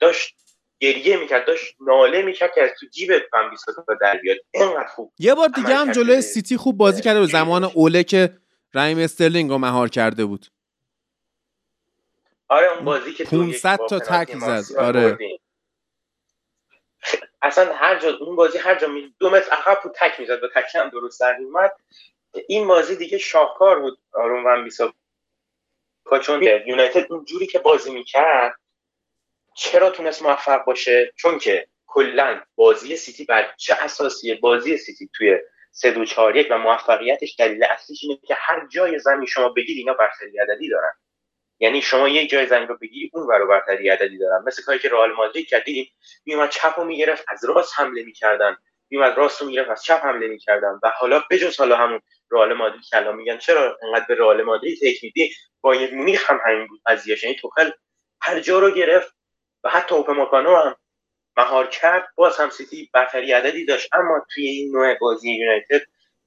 داشت گریه می‌کرد داشت ناله می‌کرد که از تو جیب فن بیساکا در بیاد. اینقدر خوب یه بار دیگه هم جلوی سیتی خوب بازی کرده و زمان اوله که رحیم استرلینگ رو مهار کرده بود. آره اون بازی که 500 تا تکل زد. آره. اصلا هر جا اون بازی هر جا می دو متر عقب بود تکل می‌زد و تکل هم درست در اومد این بازی دیگه شاهکار بود آرون ون بیساکا. چون یونایتد اون جوری که بازی می‌کرد چرا تونست موفق باشه؟ چون که کلا بازی سیتی بر چه اساسیه بازی سیتی توی سه دو چهار یک و موفقیتش دلیل اصلیش اینه که هر جای زمین شما بگید اینا برتری عددی دارن. یعنی شما یک جای زمین رو بگیری اون برو برتری عددی دارن. مثل کاری که رئال مادرید کرد دیدیم میومد چپ رو می‌گرفت از راست حمله می‌کردن. میومد راست رو می‌گرفت از چپ حمله می‌کردن. و حالا بجز حالا همون رئال مادرید که میگن چرا انقدر به رئال مادرید تک میدی؟ بایر مونیخ هم همین بود قضیهش. یعنی توخل هر جا رو گرفت و حتی اوپماکانو هم مهار کرد باز هم سیتی برتری عددی داشت اما توی این نوع بازی یونایتد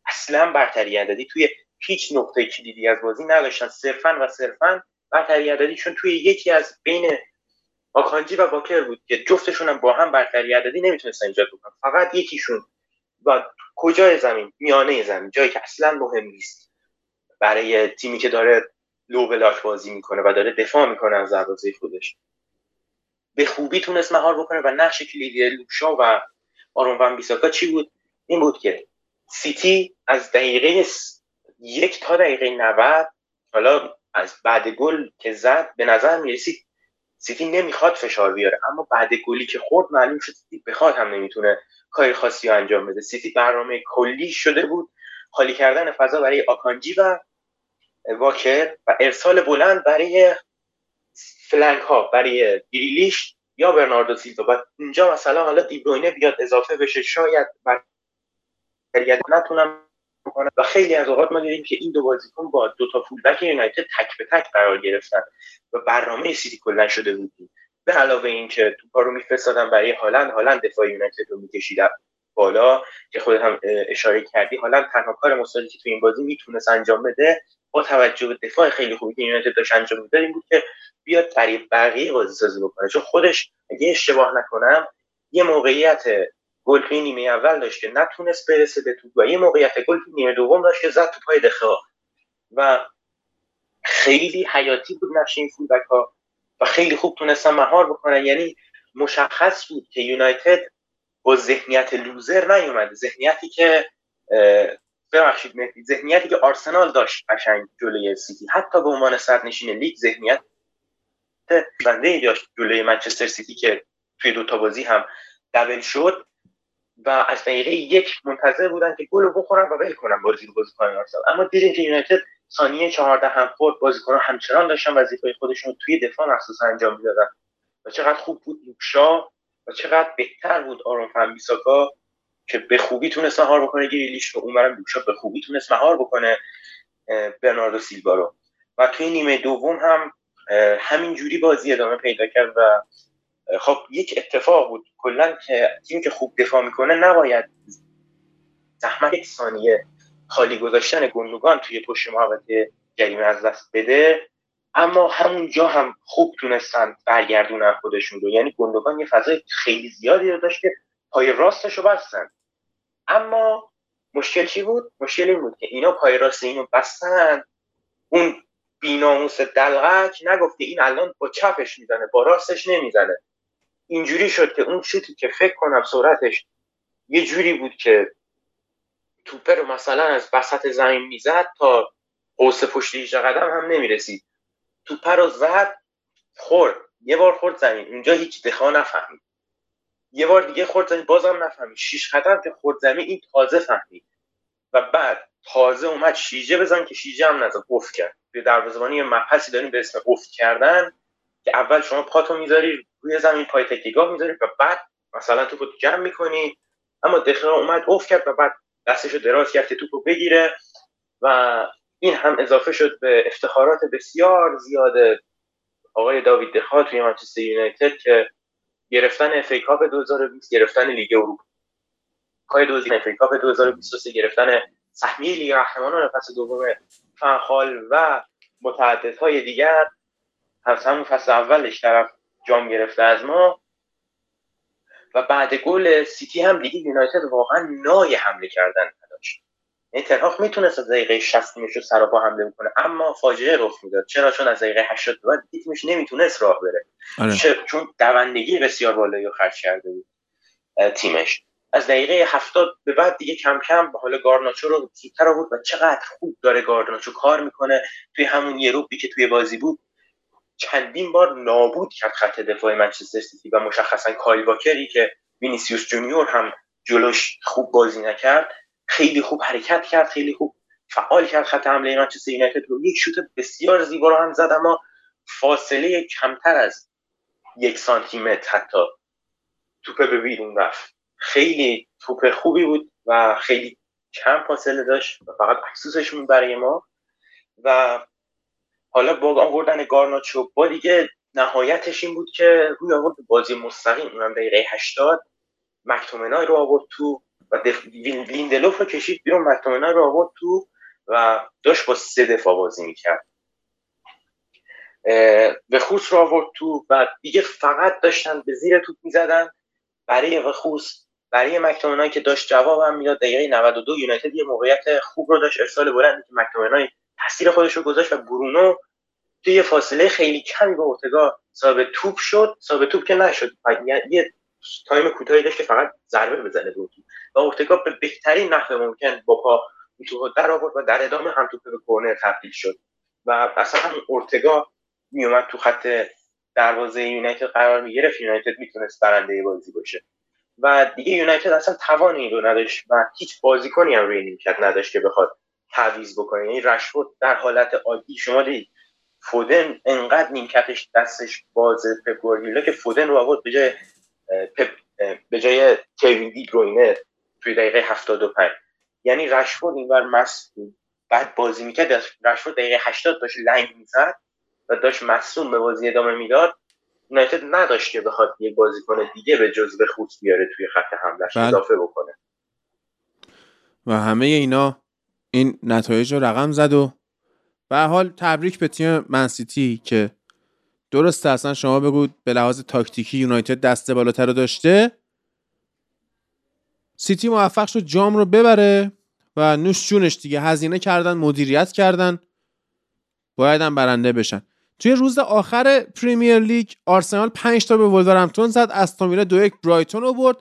اصلا برتری عددی توی هیچ نقطه کلیدی از بازی نداشتن. صرفا و صرفا برتری عددیشون توی یکی از بین آکانجی و باکر بود که جفتشون هم با هم برتری عددی نمی‌تونستن ایجاد بکنن. فقط یکیشون و کجای زمین؟ میانه زمین جایی که اصلا مهم نیست. برای تیمی که داره لو بلاک بازی می‌کنه و داره دفاع می‌کنه از دروازه خودش. به خوبی تونست مهار بکنه و نقش کلیدی لوک شاو و آرون ون بیساکا چی بود؟ این بود که سیتی از دقیقه یک تا دقیقه 90 حالا از بعد گل که زد به نظر می‌رسید سیتی نمی‌خواد فشار بیاره. اما بعد گلی که خورد معلوم شد سیتی بخواد هم نمی‌تونه کار خاصی انجام بده. سیتی برنامه کلی شده بود خالی کردن فضا برای آکانجی و واکر و ارسال بلند برای flank ها برای گریلیش یا برناردو سیلوا. و اینجا مثلا حالا دیبروینه بیاد اضافه بشه شاید بر نتونم و خیلی از اوقات ما دیدیم که این دو بازیکن با دو تا فولبک یونایتد تک به تک قرار گرفتن و برنامه سیتی کلا شده بودیم به علاوه اینکه توپا رو میفرستادن برای هالند هالند دفاع یونایتد رو میکشیدن بالا که خود هم اشاره کردی. حالا تنها کار مصالی که تو این بازی می‌تونست انجام بده توجه به دفاع خیلی خوبی که یونایتد داشت انجام می‌داد این بود که بیاد برای بقیه بازی سازی بکنه. چون خودش اگه اشتباه نکنم یه موقعیت گل توی نیمه اول داشت که نتونست برسه به توپ و یه موقعیت گل توی نیمه دوم داشت که زد تو پای دخا. و خیلی حیاتی بود نقش این فولبک ها و خیلی خوب تونستن مهار بکنن. یعنی مشخص بود که یونایتد با ذهنیت لوزر نیومده. ذهنیتی که ببخشید مهدی ذهنیتی که آرسنال داشت قشنگ جلوی سیتی حتی به عنوان صدرنشین لیگ ذهنیت بازنده داشت جلوی منچستر سیتی که توی دوتا بازی هم دبل شد و از دقیقه یک منتظر بودن که گل رو بخورن و ول کنن بازی رو بازی کنن اما دیدیم که یونایتد ثانیه چهارده هم خورد بازیکنان همچنان داشتن وظیفه خودشون توی دفاع مخصوص انجام می‌دادن. و چقدر خوب بود لوک شاو و چقدر بهتر بود آرون وان بیساکا که به خوبی تونست مهار بکنه گریلیش و اونورم لوکشا به خوبی تونست مهار بکنه برناردو سیلوا رو. و توی نیمه دوم هم همین جوری بازی ادامه پیدا کرد و خب یک اتفاق بود. کلا که تیم که خوب دفاع می‌کنه نباید زحمت یک ثانیه خالی گذاشتن گندگان توی پشت محوطه جریمه از دست بده. اما همونجا هم خوب تونستن برگردونن خودشون رو. یعنی گندگان یه فضای خیلی زیادی رو داشت که پای راستش رو بستن. اما مشکل چی بود؟ مشکل این بود که اینا پای راست اینو بستن. اون بیناموس دلغک نگفته این الان با چپش می‌زنه با راستش نمی‌زنه. اینجوری شد که اون چیزی که فکر کنم سرعتش یه جوری بود که توپه رو مثلا از وسط زمین می‌زد تا قوس پشت 18 قدم هم نمی‌رسید. توپه رو زد خورد. یه بار خورد زمین. اونجا هیچ دخا نفهمید. یه بار دیگه خورد زمین بازم نفهمید شیش قدم که خورد زمین این تازه فهمید. و بعد تازه اومد شیجه بزن که شیجه هم نزد افت کرد. توی دروازه‌بانی یه مبحثی داریم به اسم افت کردن که اول شما پاتو می‌ذاری روی زمین پای تکیگاه می‌ذاری و بعد مثلا توپو جمع می‌کنی. اما دخیل اومد افت کرد و بعد دستش رو دراز کرد که توپو بگیره. و این هم اضافه شد به افتخارات بسیار زیاد آقای داوید دخا توی منچستر یونایتد که گرفتن FA Cup 2020 گرفتن لیگ اروپا. کای 2023 گرفتن سهمیه لیگ قهرمانان فصل دوم فنخال و متعددهای دیگر. از همون فصل اولش طرف جام گرفته از ما. و بعد گل سیتی هم دیگه یونایتد واقعا نای حمله کردن نداشت. یعنی تنهاق می‌تونست از دقیقه 60 رو سراپا حمله بکنه. اما فاجعه رخ می‌داد. چرا؟ چون از دقیقه 80 بعد تیمش نمی‌تونست راه بره. آره. چون دوندگی بسیار بالایی رو خرج کرده بود تیمش. از دقیقه 70 به بعد دیگه کم کم به حال گارناچو رو زودتر بود و چقدر خوب داره گارناچو کار می‌کنه. توی همون یه روبی که توی بازی بود چندین بار نابود کرد خط دفاع منچستر سیتی و مشخصا کایل واکری که وینیسیوس جونیور هم جلوش خوب بازی نکرد. خیلی خوب حرکت کرد خیلی خوب فعال کرد خط حمله منچستر یونایتد رو. یک شوت بسیار زیبا رو هم زد اما فاصله کمتر از یک سانتی متر حتی توپ به بیرون رفت. خیلی توپ خوبی بود و خیلی کم فاصله داشت و فقط افسوسش برای ما. و حالا با آوردن گارناچو با دیگه نهایتش این بود که روی آورد بازی مستقیم. اونم دقیقه 80 مکتومنای رو آورد تو و دف... لیندلوف رو کشید بیرون مکتومنای رو آورد تو و داشت با سه دفاع بازی می‌کرد. وخوس رو آورد تو و دیگه فقط داشتن به زیر توپ می‌زدن. برای وخوس برای مکتومنای که داشت جواب هم می‌داد دقیقه 92 یونایتد یه موقعیت خوب رو داشت ارسال بلندی که مکتومنای تاثیر خودش رو گذاشت و برونو توی یه فاصله خیلی کمی با اورتگا صاحب توپ شد. صاحب توپ که نشد. یه تایم کوتاهی داشت که فقط ضربه بزنه دو و اورتگا به بهترین نحو ممکن با پا توپ در آورد و در ادامه هم توپ به کورنر تبدیل شد. و اصلا هم اورتگا میومد تو خط دروازه یونایتد قرار می‌گرفت یونایتد می‌تونست برنده بازی باشه. و دیگه یونایتد اصلا توان این رو نداشت و هیچ بازیکنی هم روی نیمکت نداشت که بخواد تعویض بکنه. یعنی رشفورد در حالت عادی شما دید فودن انقدر نیمکتش دستش بازه پپ که فودن رو آورد به جای پپ به جای کوین دی توی دقیقه 75 یعنی رشفورد اینور مست بعد بازی می‌کرد رشفورد دقیقه 80 داشت لنگ می‌زد و داشت مصوم به بازی ادامه می‌داد. یونایتد نداشت که بخواد یک بازیکن دیگه به جز به خود بیاره توی خط حملش بله. اضافه بکنه. و همه اینا این نتایج رو رقم زد و به حال تبریک به تیم من سیتی که درسته اصلا شما بگو به لحاظ تاکتیکی یونایتد دسته بالاتر رو داشته. سیتی موفق شد جام رو ببره و نوش جونش دیگه. هزینه کردن مدیریت کردن. باید هم برنده بشن. توی روز آخر پریمیر لیگ آرسنال 5 تا به ولورهمپتون زد. استون دو یک برایتون رو برد.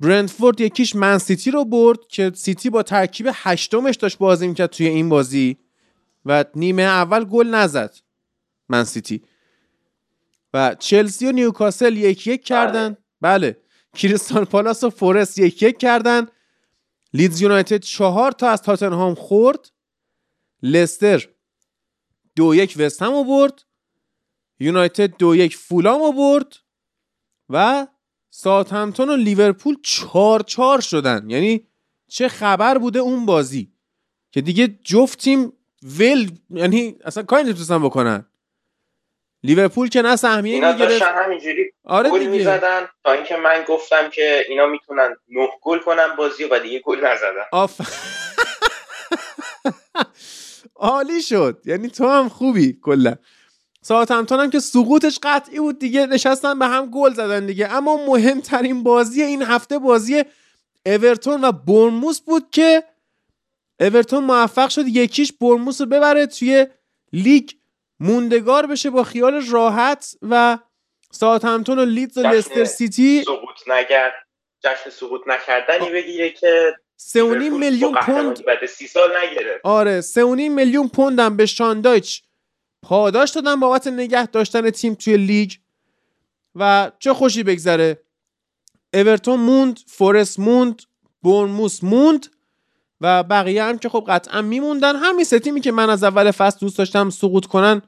برنتفورد یک هیچ من سیتی رو برد که سیتی با ترکیب هشتمش داشت بازی می‌کرد توی این بازی و نیمه اول گل نزد من سیتی. و چلسی و نیوکاسل یک یک کردن. بله, بله. کریستال پالاس و فورست یک یک کردن. لیدز یونایتد چهار تا از تاتنهام خورد. لستر دو یک وستهم برد. یونایتد دو یک فولام برد. و ساوثهمپتون و لیورپول چهار چهار شدن. یعنی چه خبر بوده اون بازی؟ که دیگه جفت تیم ول یعنی اصلا کاری نمی‌تونستن بکنن. لیورپول که نه سهمیه اینا داشتن همینجوری آره گل می‌زدن. تا اینکه من گفتم که اینا می‌تونن نه گل کنن بازی و دیگه گل نزدن. آف. عالی شد. یعنی تو هم خوبی کلا. ساوثهمپتون که سقوطش قطعی بود دیگه. نشستن به هم گل زدن دیگه. اما مهمترین بازی این هفته بازی اورتون و بورنموث بود که اورتون موفق شد یک هیچ بورنموث رو ببره توی لیگ موندگار بشه با خیال راحت و ساوثهمپتون و لیدز و لستر سیتی سقوط نکرد جشن سقوط نکردنی بگیره که سه میلیون پوند بعد سی سال نگرفت. آره سه میلیون پوندم به شان دایچ پاداش دادن بابت نگه داشتن تیم توی لیگ و چه خوشی بگذره. اورتون موند فورست موند بورنموث موند و بقیه هم که خب قطعا میموندن. همین سه تیمی که من از اول فصل دوست داشتم سقوط کنن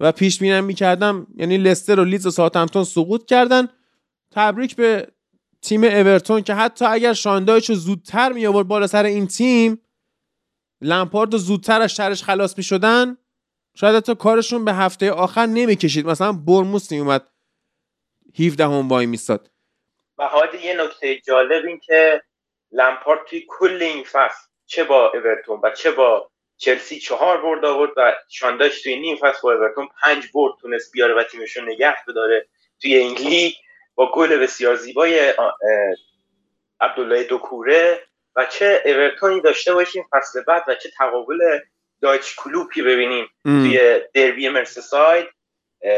و پیش بینم می‌کردم یعنی لستر و لیدز و ساوثهمپتون سقوط کردن. تبریک به تیم اورتون که حتی اگر شان دایچ رو زودتر می آورد بالا سر این تیم لمپارد رو زودتر از شرش خلاص می شدن شاید حتی کارشون به هفته آخر نمی‌کشید. مثلا برموس اومد 17 هم وای میستاد. و یه نکته جالب این که لمپارد توی کل این فصل چه با اورتون و چه با چلسی چهار برد آورد و شانداش توی نیم فصل با اورتون پنج برد تونست بیاره و تیمشون نگه بداره توی این لیگ. با گل بسیار زیبای عبدالله دوکوره. و چه اورتونی داشته باشیم فصل بعد و چه تقابل دایچ کلوپی ببینیم توی دربی مرسساید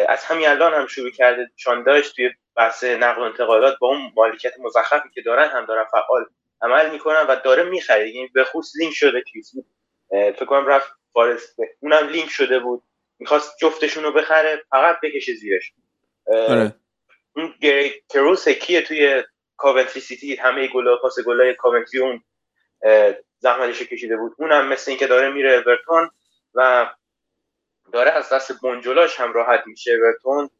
از همین الان هم شروع کرده شان دایچ توی بحث نقل و انتقالات با اون مالکیت مزخرفی که دارن هم دارن فعال عمل می‌کنن و داره می‌خره. یعنی به خصوص لینک شده کیس فکر کنم رفت فارست اونم لینک شده بود. می‌خواست جفتشون رو بخره فقط بکشه زیرش. آره. اون گیوکرس کیه توی کاونتری سیتی؟ همه گلا پاس گلای کاونتری اون زحمتش کشیده بود. اونم مثل اینکه داره میره اورتون و داره از دست بونجولاش هم راحت میشه. اورتون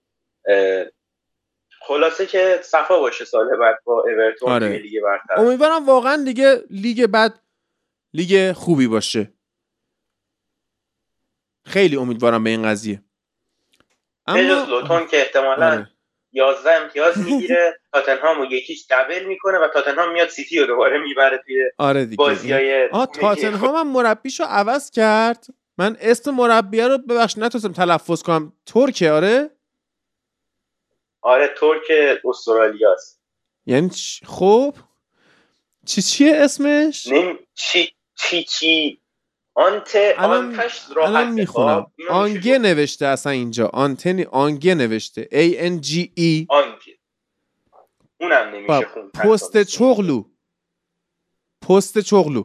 خلاصه که صفا باشه سال بعد با اورتون آره. لیگ برتر. امیدوارم واقعا دیگه لیگ بعد لیگ خوبی باشه. خیلی امیدوارم به این قضیه. اما لوتون که احتمالا آره. 11 امتیاز می‌گیره تاتنهام رو یکیش دبل می‌کنه و تاتنهام میاد سیتی رو دوباره می‌بره توی آره دیگه. بازیای آه تاتنهام هم مربیشو عوض کرد. من اسم مربیه رو ببخش نتونستم تلفظ کنم. ترکه آره؟ آره ترک استرالیاست. یعنی خب؟ چی چیه اسمش؟ نیم چی چی چی آنت آنتش الان می‌خونم. آنگه نوشته اصلا اینجا. آنتنی آنگه نوشته. A N G E. آنگه. اونم نمیشه خون. پست چغلو. پست چغلو.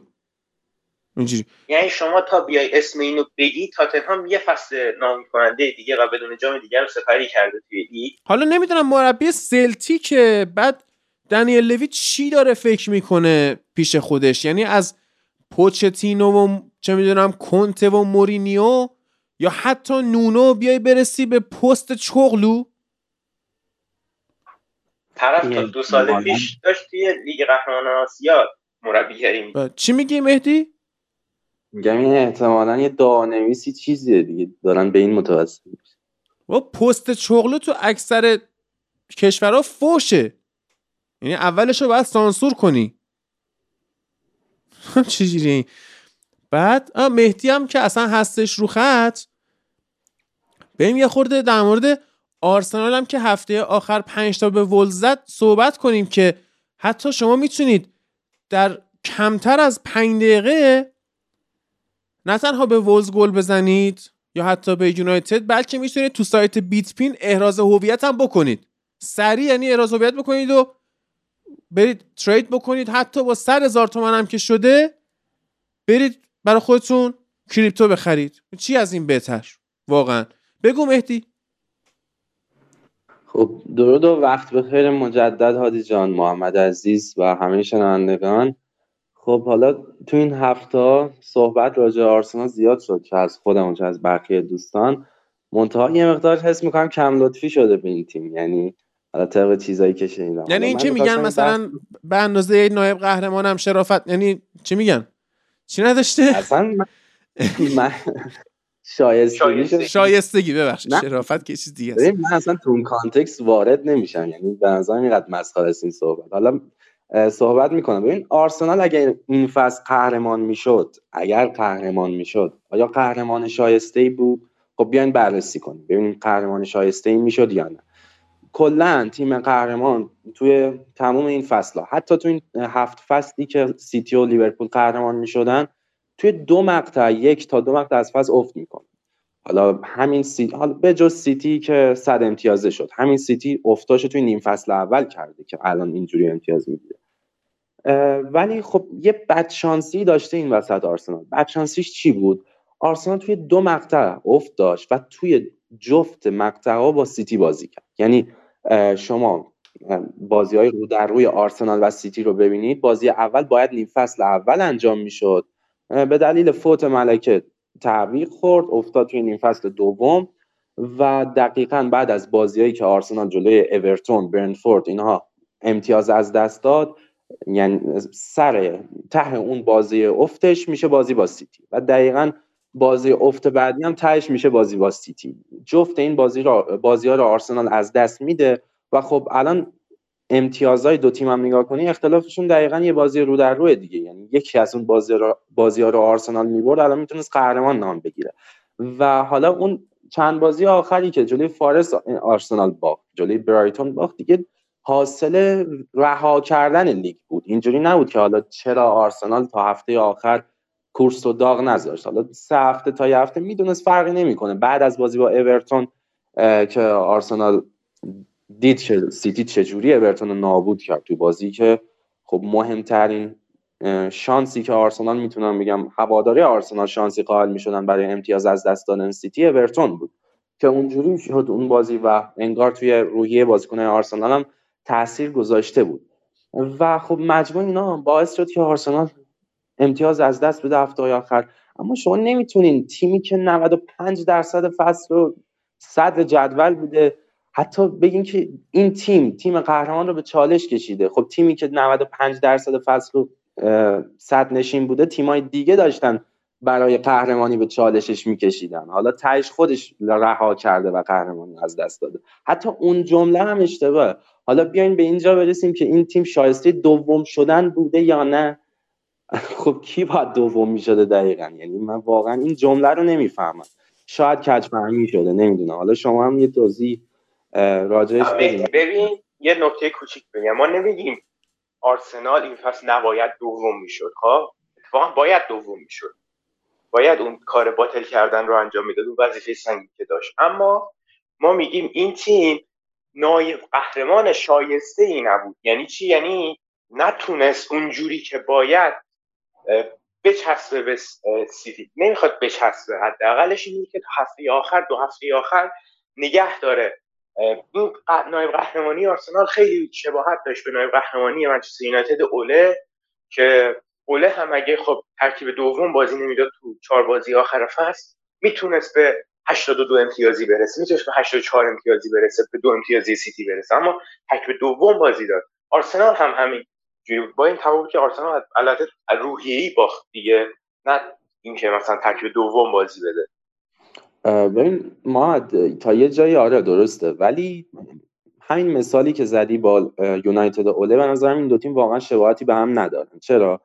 اینجوری یعنی شما تا بیای اسم اینو بگی تاتنهام یه فصل نامی کننده دیگه و بدون جام دیگه رو سپری کرده توی لیگ حالا نمی‌دونم مربی سلتیکه. بعد دنیل لوی چی داره فکر می‌کنه پیش خودش؟ یعنی از پوچتینو و چه می‌دونم کنته و مورینیو یا حتی نونو بیای برسی به پست چغلو؟ طرف تا دو سال پیش داشت توی لیگ قهرمانان آسیا مربیگری چی میگی مهدی؟ میگم این احتمالا یه دانویسی چیزیه دیگه. دارن به این متوسط و پست چغلو تو اکثر کشورها فوشه. یعنی اولش رو باید سانسور کنی. چجوری بعد مهدی هم که اصلا هستش رو خط. بریم یه خورده در مورد آرسنال هم که هفته آخر پنج تا به زد صحبت کنیم که حتی شما می‌تونید در کمتر از پنج دقیقه نه تنها به ولز گل بزنید یا حتی به یونایتد بلکه می‌تونید تو سایت بیتپین احراز هویت هم بکنید. سریع یعنی احراز هویت بکنید و برید ترید بکنید. حتی با سر هزار تومن هم که شده برید برای خودتون کریپتو بخرید. چی از این بهتر؟ واقعا. بگو مهدی. خب درود و وقت بخیر مجدد هادی جان محمد عزیز و همه شنوندگان. خب حالا تو این هفته صحبت راجع آرسنال زیاد شد که از خودم چه از بقیه دوستان. منتها یه مقدار حس می‌کنم کم لطفی شده به این تیم. یعنی حالا طبق چیزایی که شنیدم. یعنی این که میگن؟ مثلا به اندازه نایب قهرمانم شرافت. یعنی چی میگن؟ چی نداشته؟ اصلا من شایستگی شایستگی. ببخشید. شرافت که چیز دیگه من اصلا تو اون کانتکست وارد نمیشم یعنی به نظر اینقدر مسخره است این صحبت. حالا صحبت می‌کنم. ببین آرسنال اگر این فصل قهرمان می‌شد اگر قهرمان می‌شد آیا قهرمان شایسته ای بود؟ خب بیاین بررسی کنیم. ببینیم قهرمان شایسته ای می‌شد یا نه. کلا تیم قهرمان توی تمام این فصل ها حتی تو این هفت فصلی که سیتی و لیورپول قهرمان می‌شدن توی دو مقطع یک تا دو مقطع از فصل افت می‌کنه. حالا همین سیتی حالا به جز سیتی که صد امتیازه شد همین سیتی افتاش توی نیم فصل اول کرده که الان اینجوری امتیاز می‌گیره. ولی خب یه بدشانسی داشته این وسط آرسنال. بدشانسیش چی بود؟ آرسنال توی دو مقطع افت داشت و توی جفت مقطع ها با سیتی بازی کرد. یعنی شما بازی های رو در روی آرسنال و سیتی رو ببینید. بازی اول باید نیم فصل اول انجام می‌شد. به دلیل فوت ملکه تعویق خورد افتاد توی نیم فصل دوم و دقیقا بعد از بازیهایی که آرسنال جلوی اورتون برنفورد اینها امتیاز از دست داد. یعنی سر ته اون بازی افتش میشه بازی با سیتی. و دقیقا بازی افت بعدی هم تهش میشه بازی با سیتی. جفت این بازی را بازی ها رو آرسنال از دست میده و خب الان امتیازهای دو تیم هم نگاه کنی اختلافشون دقیقا یه بازی رو در روی دیگه. یعنی یکی از اون بازی, را بازی ها رو آرسنال می‌برد الان می‌تونست قهرمان نام بگیره. و حالا اون چند بازی آخری که جلوی فارس آرسنال باخت جلوی برایتون باخت دیگه حاصل رها کردن لیگ بود. اینجوری نبود که حالا چرا آرسنال تا هفته آخر کورس و داغ نذاشت. حالا سه هفته تا یه هفته می‌دونست فرقی نمی‌کنه. بعد از بازی با اورتون که آرسنال دید که سیتی چجوری اورتون رو نابود کرد تو بازی که خب مهمترین شانسی که آرسنال می‌تونم بگم هواداری آرسنال شانسی قائل می‌شدن برای امتیاز از دست دادن سیتی اورتون بود. که اونجوری شد اون بازی و انگار توی روحیه بازیکن آرسنال هم تاثیر گذاشته بود. و خب مجموع اینا باعث شد که آرسنال امتیاز از دست بده هفته آخر. اما شما نمی‌تونین تیمی که 95 درصد فصل رو صدر جدول بوده حتی بگین که این تیم تیم قهرمان رو به چالش کشیده. خب تیمی که 95 درصد فصل رو صد نشین بوده تیمای دیگه داشتن برای قهرمانی به چالشش میکشیدن. حالا تهش خودش رها کرده و قهرمانی از دست داده. حتی اون جمله هم اشتباه. حالا بیاین به اینجا برسیم که این تیم شایسته دوم شدن بوده یا نه. خب کی باید دوم می‌شده دقیقا؟ یعنی من واقعا این جمله رو نمی‌فهمم. شاید کج فهمی شده نمی‌دونم. حالا شما هم یه توضیح راجعش بدین. ببین یه نکته کوچیک بگم. ما نمیگیم آرسنال این فصل نباید دوم می‌شد خب؟ اتفاقا باید دوم می‌شد. باید اون کار باطل کردن رو انجام می‌داد اون وظیفه سنگین که داشت. اما ما میگیم این تیم نایب قهرمان شایسته ای نبود. یعنی چی؟ یعنی نتونست اونجوری که باید بچسبه به سیتی. نمی‌خواد بچسبه. حداقلش اینه که تا هفته آخر دو هفته آخر نگه داره. این نایب قهرمانی آرسنال خیلی شباهت داشت به نایب قهرمانی منچستر یونایتد اوله که اوله هم اگه خب ترکیب دوم بازی نمی‌داد تو چهار بازی آخر فصل می‌تونست به 82 امتیازی برسه. می‌تونست به 84 امتیازی برسه به دو امتیازی سیتی برسه. اما ترکیب دوم بازی داد. آرسنال هم همین با این تفاوت که آرسنال البته روحیه‌ای باخت دیگه. نه اینکه مثلا ترکیب دوم بازی بده. ببین ما تا یه جایی آره درسته. ولی همین مثالی که زدی با یونایتد اوله به نظرم این دو تیم واقعا شباهتی به هم ندارن. چرا؟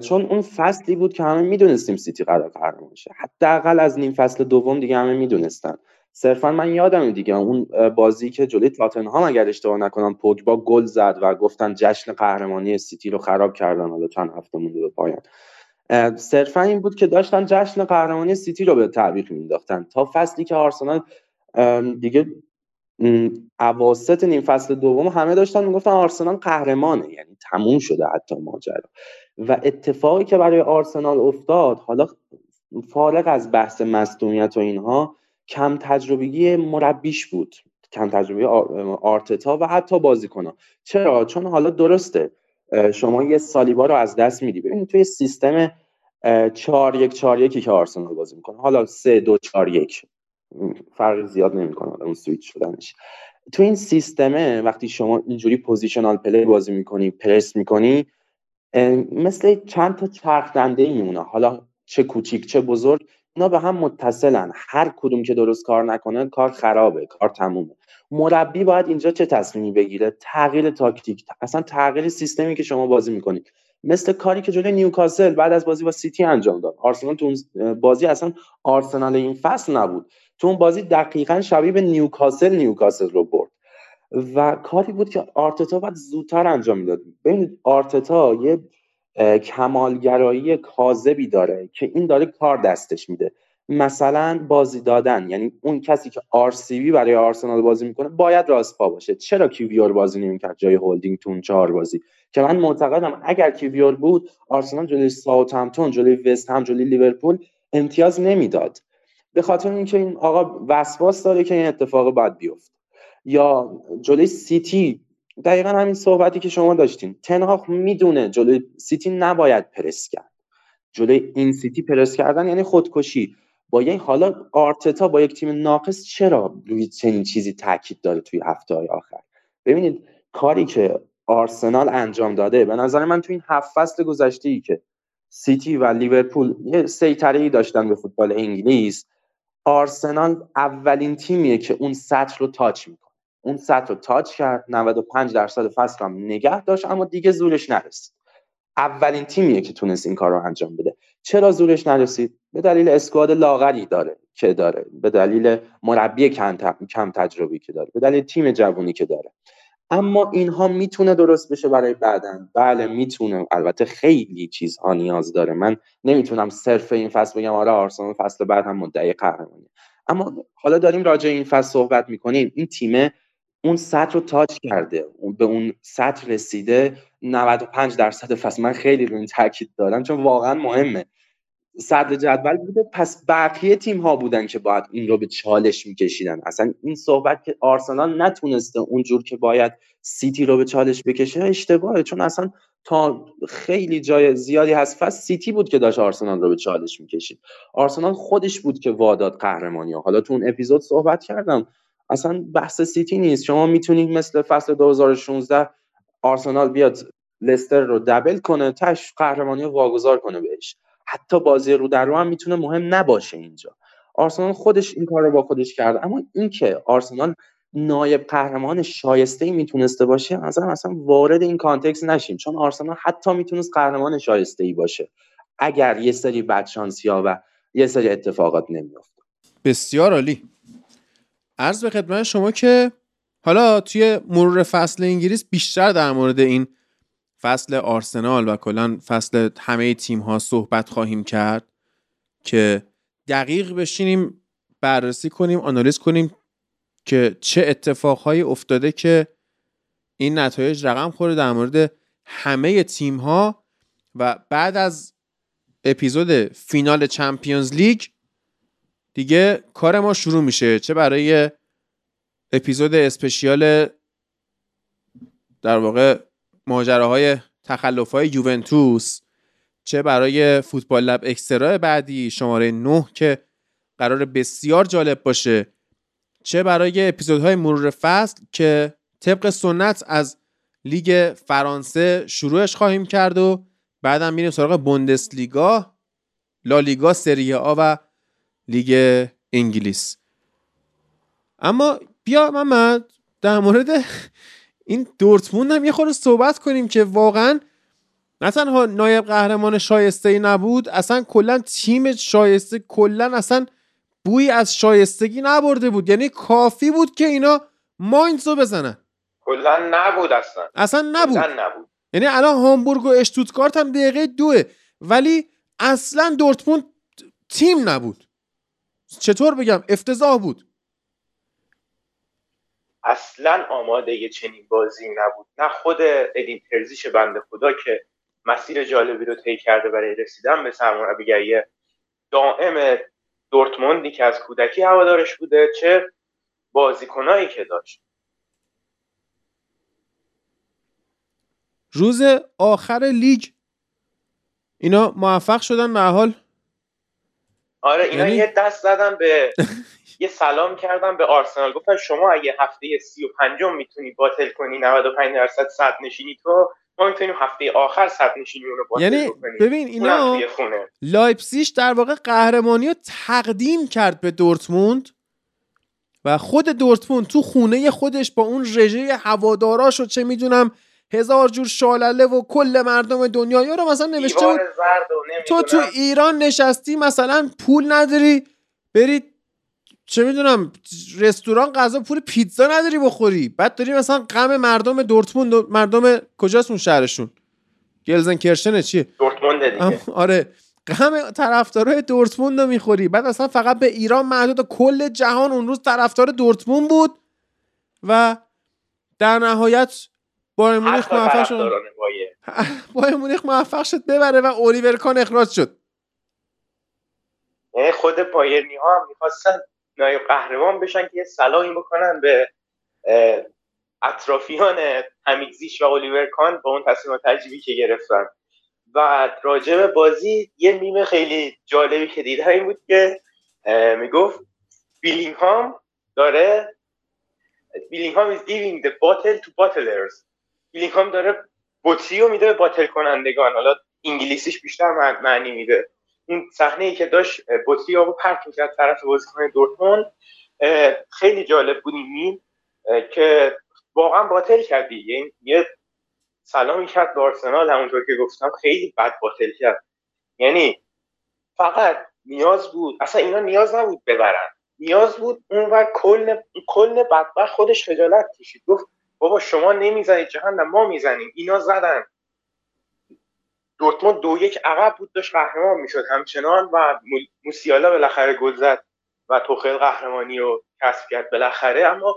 چون اون فصلی بود که همه می‌دونستیم سیتی قرار قهرمان شه. حداقل از نیم فصل دوم دیگه همه می‌دونستن. صرفا من یادم دیگه. اون بازی که جلوی تاتنهام اگر اشتباه نکنم پوگبا گل زد و گفتن جشن قهرمانی سیتی رو خراب کردن. حالا چند هفته مونده به پایان. صرفا این بود که داشتن جشن قهرمانی سیتی رو به تعویق مینداختن تا فصلی که آرسنال دیگه اواسط نیم فصل دوم همه داشتن می‌گفتن آرسنال قهرمانه. یعنی تموم شده حتی ماجرا. و اتفاقی که برای آرسنال افتاد حالا فارغ از بحث مصدومیت و اینها کم تجربگی مربیش بود. کم تجربه آرتتا و حتی بازیکنها. چرا؟ چون حالا درسته شما یه سالیبا رو از دست میدی. ببینید توی سیستم 4 1 4 1 که آرسنال بازی می‌کنه حالا 3 2 4 1 فرق زیاد نمی‌کنه اون سویچ شدنش. تو این سیستمه وقتی شما اینجوری positional play بازی می‌کنی پرس می‌کنی مثل چند تا چرخ دنده میمونه حالا چه کوچیک چه بزرگ اینا به هم متصلن. هر کدوم که درست کار نکنه کار خرابه کار تمومه. مربی باید اینجا چه تصمیمی بگیره؟ تغییر تاکتیک. اصلا تغییر سیستمی که شما بازی می‌کنید. مثل کاری که جلوی نیوکاسل بعد از بازی با سیتی انجام داد. آرسنال تو بازی اصلا آرسنال این فصل نبود. تو اون بازی دقیقا شبیه به نیوکاسل نیوکاسل رو برد. و کاری بود که آرتتا باید زودتر انجام می‌داد. ببینید آرتتا یه کمالگرایی کاذبی داره که این داره کار دستش میده. مثلا بازی دادن یعنی اون کسی که آر برای آرسنال بازی می‌کنه باید راست پا باشه. چرا کیویور بازی نمی‌کرد جای هولدینگ تو اون چهار بازی؟ که من معتقدم اگر کیویور بود آرسنال جلوی ساوثهمپتون جلوی وست هم جلوی لیورپول امتیاز نمی‌داد. به خاطر اینکه این آقا وسواس داره که این اتفاق باید بیفته یا جلوی سیتی دقیقا همین صحبتی که شما داشتین. تن هاخ می‌دونه جلوی سیتی نباید پرس کرد. جلوی این سیتی پرس کردن یعنی خودکشی. با یک حالا آرتتا با یک تیم ناقص چرا روی چنین چیزی تاکید داره توی هفته های آخر؟ ببینید کاری که آرسنال انجام داده به نظر من توی این هفت فصل گذشته ای که سیتی و لیورپول یه سیطره ای داشتن به فوتبال انگلیس آرسنال اولین تیمیه که اون سطح رو touch می‌کنه. اون سطح رو touch کرد 95 درصد فصل هم نگه داشت اما دیگه زورش نرسید. اولین تیمیه که تونست این کار رو انجام بده. چرا زورش نرسید؟ به دلیل اسکواد لاغری داره که داره. به دلیل مربی کم تجربی که داره. به دلیل تیم جوونی که داره. اما اینها می‌تونه درست بشه برای بعدن. بله می‌تونه. البته خیلی چیزها نیاز داره. من نمی‌تونم صرف این فصل بگم آره آرسنال فصل بعد هم مدعی قهرمانی اما حالا داریم راجع این فصل صحبت می‌کنیم. این تیم اون سطح رو تاچ کرده. به اون سطح رسیده 95 درصد فصل من خیلی رو این تاکید دارم چون واقعا مهمه. صدر جدول بوده پس بقیه تیم ها بودن که باید این رو به چالش میکشیدن. اصلا این صحبت که آرسنال نتونسته اونجور که باید سیتی رو به چالش بکشه اشتباهه چون اصلا تا خیلی جای زیادی هست فصل سیتی بود که داشت آرسنال رو به چالش می‌کشید. آرسنال خودش بود که واداد قهرمانی ها. حالا تو اون اپیزود صحبت کردم. اصلا بحث سیتی نیست. شما می‌تونید مثل فصل 2016 آرسنال بیاد لستر رو double کنه تهش قهرمانی رو واگذار کنه بهش. حتی بازی رو در رو هم می‌تونه مهم نباشه اینجا. آرسنال خودش این کار رو با خودش کرده اما اینکه آرسنال نایب قهرمان شایسته ای می‌تونسته باشه نظرم اصلا وارد این context نشیم. چون آرسنال حتی می‌تونست قهرمان شایسته ای باشه. اگر یه سری بدشانسی ها و یه سری اتفاقات نمیافت بسیار عالی. عرض به خدمت شما که حالا توی مرور فصل انگلیس بیشتر در مورد این فصل آرسنال و کلا فصل همه تیم ها صحبت خواهیم کرد که دقیق بشینیم بررسی کنیم آنالیز کنیم که چه اتفاقهایی افتاده که این نتایج رقم خورده در مورد همه تیم ها و بعد از اپیزود فینال چمپیونز لیگ دیگه کار ما شروع میشه. چه برای اپیزود اسپشیال در واقع ماجراهای تخلف های یوونتوس چه برای فوتبال لب اکسترا بعدی شماره 9 که قرار بسیار جالب باشه چه برای اپیزودهای مرور فصل که طبق سنت از لیگ فرانسه شروعش خواهیم کرد و بعدم میریم سراغ بوندسلیگا لالیگا سری آ و لیگ انگلیس. اما بیا محمد در مورد این دورتموند هم یه خورده صحبت کنیم که واقعا نه تنها نایب قهرمان شایسته ای نبود اصلا کلا تیم شایسته کلا اصلا بوی از شایستگی نبرده بود. یعنی کافی بود که اینا ماینز رو بزنن. کلا نبود اصلا. اصلا نبود. نبود. یعنی الان هامبورگ و اشتوتگارت هم دقیقه دوه ولی اصلا دورتموند تیم نبود. چطور بگم؟ افتضاح بود. اصلا آماده چنین بازی نبود. نه خود ادین ترزیش بنده خدا که مسیر جالبی رو طی کرده برای رسیدن به سرمربیگری دائم دورتموندی که از کودکی هوادارش بوده چه بازیکنایی که داشت. روز آخر لیگ اینا موفق شدن به حال. آره اینا یعنی... یه دست زدن به یه سلام کردم به آرسنال. گفتن شما اگه هفته سی و پنجم می‌تونی باطل کنی 95 درصد صد نشینی تو ما می‌تونیم هفته آخر صد نشینی رو باطل یعنی بکنیم ببین اینا لایپسیش در واقع قهرمانی رو تقدیم کرد به دورتموند و خود دورتموند تو خونه خودش با اون رژه هواداراش و چه می‌دونم هزار جور شالله و کل مردم دنیا. رو مثلا نوشته بود تو تو ایران نشستی مثلا پول نداری برید چه می‌دونم رستوران غذا پول پیتزا نداری بخوری. بعد داری مثلا غم مردم دورتموند مردم کجاست اون شهرشون؟ گلزن کرشنه چیه؟ دورتموند دیگه. آره. غم طرفدارای دورتموند رو می‌خوری. بعد اصلا فقط به ایران محدود کل جهان اون روز طرفدار دورتموند بود و در نهایت بایر مونیخ موفق شد. بایر مونیخ موفق شد ببره و اولیور کان اخراج شد. خود بایرنی ها هم می‌خواستن نایب قهرمان بشن که یه سلامی بکنن به اطرافیان حمیدزیش و اولیور کان با اون تصمیم تجربی که گرفتن. و راجب بازی یه میم خیلی جالبی که دیده این بود که می‌گفت بیلینگهام داره بیلینگهام is giving the bottle to bottlers. بیلینگهام داره بطری رو میده به باطل کنندگان. حالا انگلیسیش بیشتر معنی میده. این صحنه ای که داشت بطری آبو پرت می‌کرد طرف بازیکن دورتموند. خیلی جالب بود این که واقعا باطل کردی یعنی یه سلامی کرد به آرسنال همونطور که گفتم خیلی بد باطل کرد. یعنی فقط نیاز بود اصلا اینا نیاز نبود ببرن. نیاز بود اونور کل کل بدبخت خودش خجالت کشید. گفت بابا شما نمی‌زنید جهنم ما می‌زنیم. اینا زدن. دورتموند دو یک عقب بود داشت قهرمان می‌شد همچنان و موسیالا بالاخره گل زد و توخل قهرمانی رو کسب کرد بالاخره. اما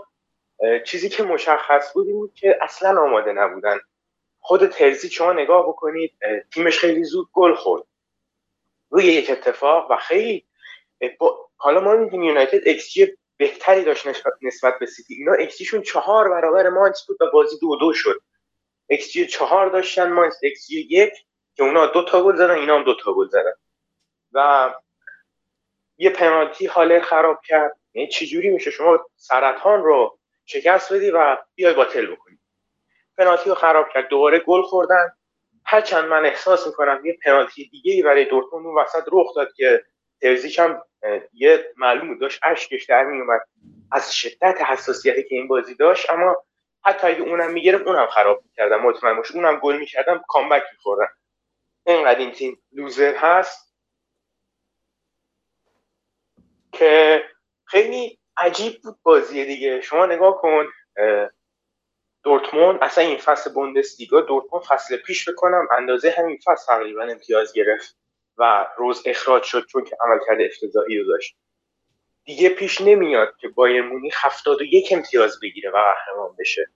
چیزی که مشخص بود این بود که اصلا آماده نبودن. خود ترزیچ شما نگاه بکنید تیمش خیلی زود گل خورد. روی یک اتفاق و خیلی حالا ما یونایتد ایکس بهتری داشت نسبت به سیتی. اینا ایکسیشون چهار برابر ماینز بود و بازی دو دو شد. ایکس چهار داشتن ماینز xG یک که اونا دو تا گل زدن اینا هم دو تا گل زدن. و یه پنالتی حاله خراب کرد. یعنی چجوری میشه؟ شما سرطان رو شکست بدی و بیای باطل بکنی. پنالتی رو خراب کرد. دوباره گل خوردن. هرچند من احساس می‌کنم یه پنالتی دیگه برای دورتموند اون وسط رخ داد که ترزیش هم یه معلوم داشت اشکش در میومد از شدت حساسیتی که این بازی داشت اما حتی اگه اونم می‌گرفت اونم خراب می‌کردم. مطمئن باش اونم گل می‌کردم کامبک میخوردم. اینقدر این تیم لوزر هست که خیلی عجیب بود بازی دیگه. شما نگاه کن دورتموند اصلا این فصل بوندسلیگا دورتموند فصل پیش بکنم اندازه همین فصل تقریبا امتیاز گرفت. و روز اخراج شد چون که عملکرد افتضاحی رو داشت. دیگه پیش نمیاد که بایر مونیخ 71 امتیاز بگیره و قهرمان بشه.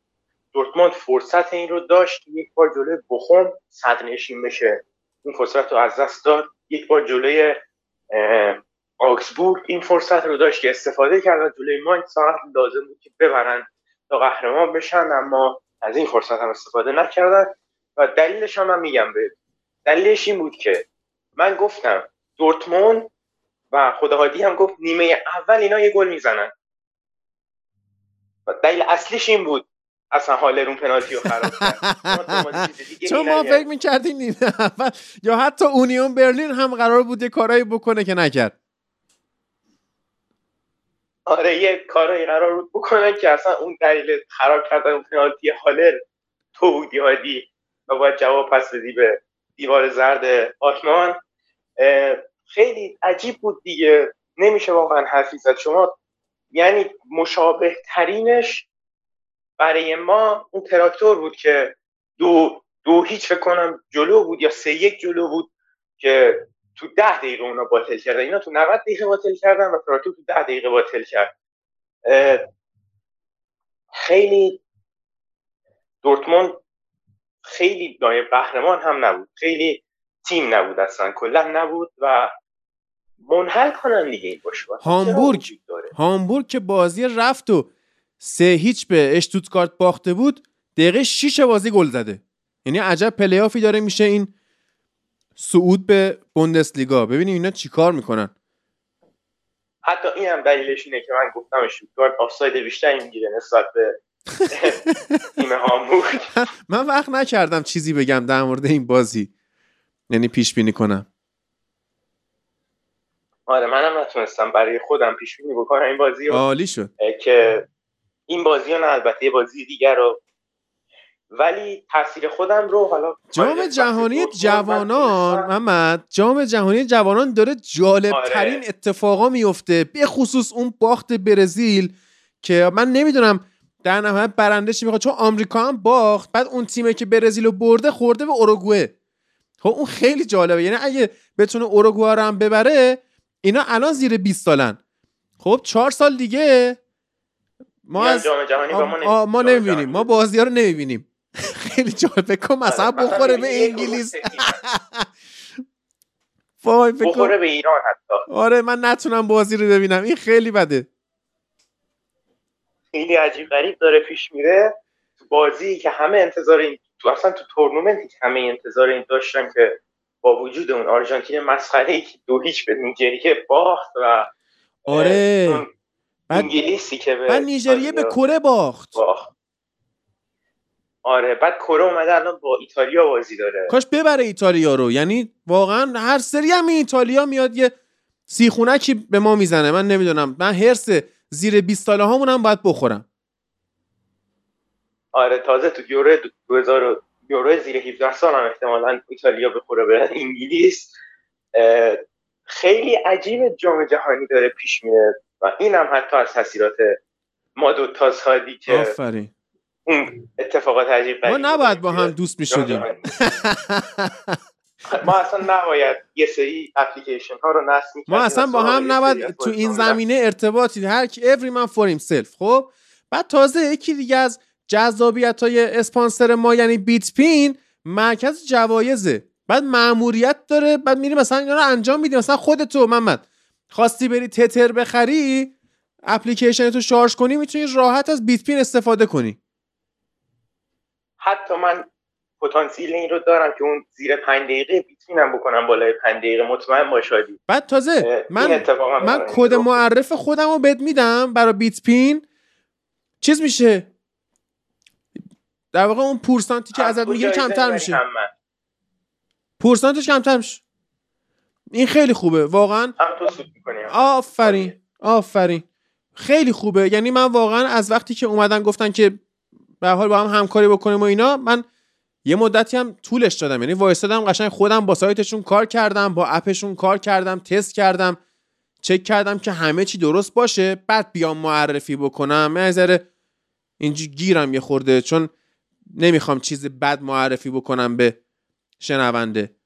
دورتموند فرصت این رو داشت یک بار جلوی بخوم صد نشین بشه. اون فرصت رو از دست داد. یک بار جلوی آکسبورگ این فرصت رو داشت که استفاده کرد جلوی ماین ساعت لازم بود که ببرن تا قهرمان بشن اما از این فرصت هم استفاده نکردن. و دلیلش هم من میگم به دلیلش این بود که من گفتم دورتموند و خداهادی هم گفت نیمه اول اینا یه گل می‌زنن. و دلیل اصلیش این بود اصلا هالرون پنالتی رو خراب کرد. چون ما فکر می‌کردیم نیمه اول یا حتی اونیون برلین هم قرار بود یه کارایی بکنه که نکرد. آره یه کارایی قرار بود بکنن که اصلا اون دلیل خراب کردن اون پنالتی هالر تو بودی هادی. و باید جواب پس بدی به دیوار زرد آلمان خیلی عجیب بود دیگه. نمیشه واقعا حرفی زد. شما یعنی مشابه ترینش برای ما اون تراکتور بود که دو دو هیچ فکر کنم جلو بود یا سه یک جلو بود که تو ده دقیقه اونا باطل کردن. اینا تو 90 دقیقه باطل کردن و تراکتور تو ده دقیقه باطل کرد. خیلی دورتموند خیلی نایب قهرمان هم نبود. خیلی تیم نبود اصلا. کلا نبود و منحل کنن دیگه این باشه هامبورگ هامبورگ که بازی رفت و سه هیچ به اشتوتگارت باخته بود دقیقه 6 بازی گل زده. یعنی عجب پلیافی داره میشه این صعود به بوندسلیگا. ببینیم اینا چیکار می‌کنن. حتی این هم دلیلش اینه که من گفتم اشتوتگارت آفساید بیشتری می‌گیره نسبت به تیم هامبورگ من وقت نکردم چیزی بگم در مورد این بازی. یعنی پیش بینی کنم. آره منم نتونستم. برای خودم پیش بینی بکنم این بازی رو. عالی شد. که این بازی نه البته یه بازی دیگر رو. ولی تاثیر خودم رو حالا جام جهانی جوانان محمد جام جهانی جوانان داره جالب ترین آره. اتفاقا میفته. به خصوص اون باخت برزیل که من نمی‌دونم در نهایت برنده چی می‌خواد؟ چون آمریکا هم باخت بعد اون تیمه که برزیل رو برده خورده به اوروگوئه. خب اون خیلی جالبه. یعنی اگه بتونه اوروگوئه رو هم ببره اینا الان زیر 20 سالن. خب چهار سال دیگه ما از ما, ما نمی‌بینیم. ما بازی ها رو نمی‌بینیم. خیلی جالب کن مثلا آره، بخوره به انگلیس. بخوره به ایران حتی. آره من نتونم بازی رو ببینم. این خیلی بده. خیلی عجیب غریب داره پیش میره. تو بازی که همه انتظار این تو اصلا تو تورنمنتی که همه انتظار این داشتن که با وجود اون آرژانتین مسخره ای که دو هیچ به نیجریه باخت و آره. انگلیسی که به نیجریه به کره باخت. باخت. آره بعد کره اومده الان با ایتالیا بازی داره. کاش ببره ایتالیا رو. یعنی واقعا هر سری هم ایتالیا میاد یه سیخونکی به ما می‌زنه. من نمی‌دونم. من هرس زیر 20 ساله هامون هم باید بخورم آره تازه تو یورو 2000 یورو زیر 17 سال هم احتمالا ایتالیا بخوره به انگلیس. خیلی عجیب جام جهانی داره پیش میره و این هم حتی از تاثیرات ما دو تا سادی که آفرین. اون اتفاقات عجیب ما نباید با هم دوست می شدیم ما اصلا نباید یه سری اپلیکیشن ها رو نصب ما اصلا با هم نباید تو این زمینه ارتباطی هر کی every man for himself خب؟ بعد تازه یکی دیگه از جذابیت های اسپانسر ما یعنی بیت پین مرکز جوایزه بعد معموریت داره بعد میری مثلا اینا رو انجام میدی مثلا خودتو محمد خواستی بری تتر بخری اپلیکیشن تو شارژ کنی می‌تونی راحت از بیت پین استفاده کنی. حتی من پتانسیل این رو دارم که اون زیر پنج دقیقه بیتینم بکنم بالای پنج دقیقه مطمئن باشادی بعد تازه من من کد معرف خودم رو بد میدم برای بیت پین. چیز میشه؟ در واقع اون پورسانتی که ازت می‌گیره کمتر میشه. پورسانتش کمتر میشه. این خیلی خوبه واقعا. آفرین آفرین. خیلی خوبه. یعنی من واقعا از وقتی که اومدن گفتن که به حال با هم همکاری بکنیم و اینا من یه مدتی هم طولش دادم. یعنی وایستادم قشنگ خودم با سایتشون کار کردم با اپشون کار کردم تست کردم چک کردم که همه چی درست باشه. بعد بیام معرفی بکنم. من اینجا گیرم یه خورده چون نمی‌خوام چیز بد معرفی بکنم به شنونده.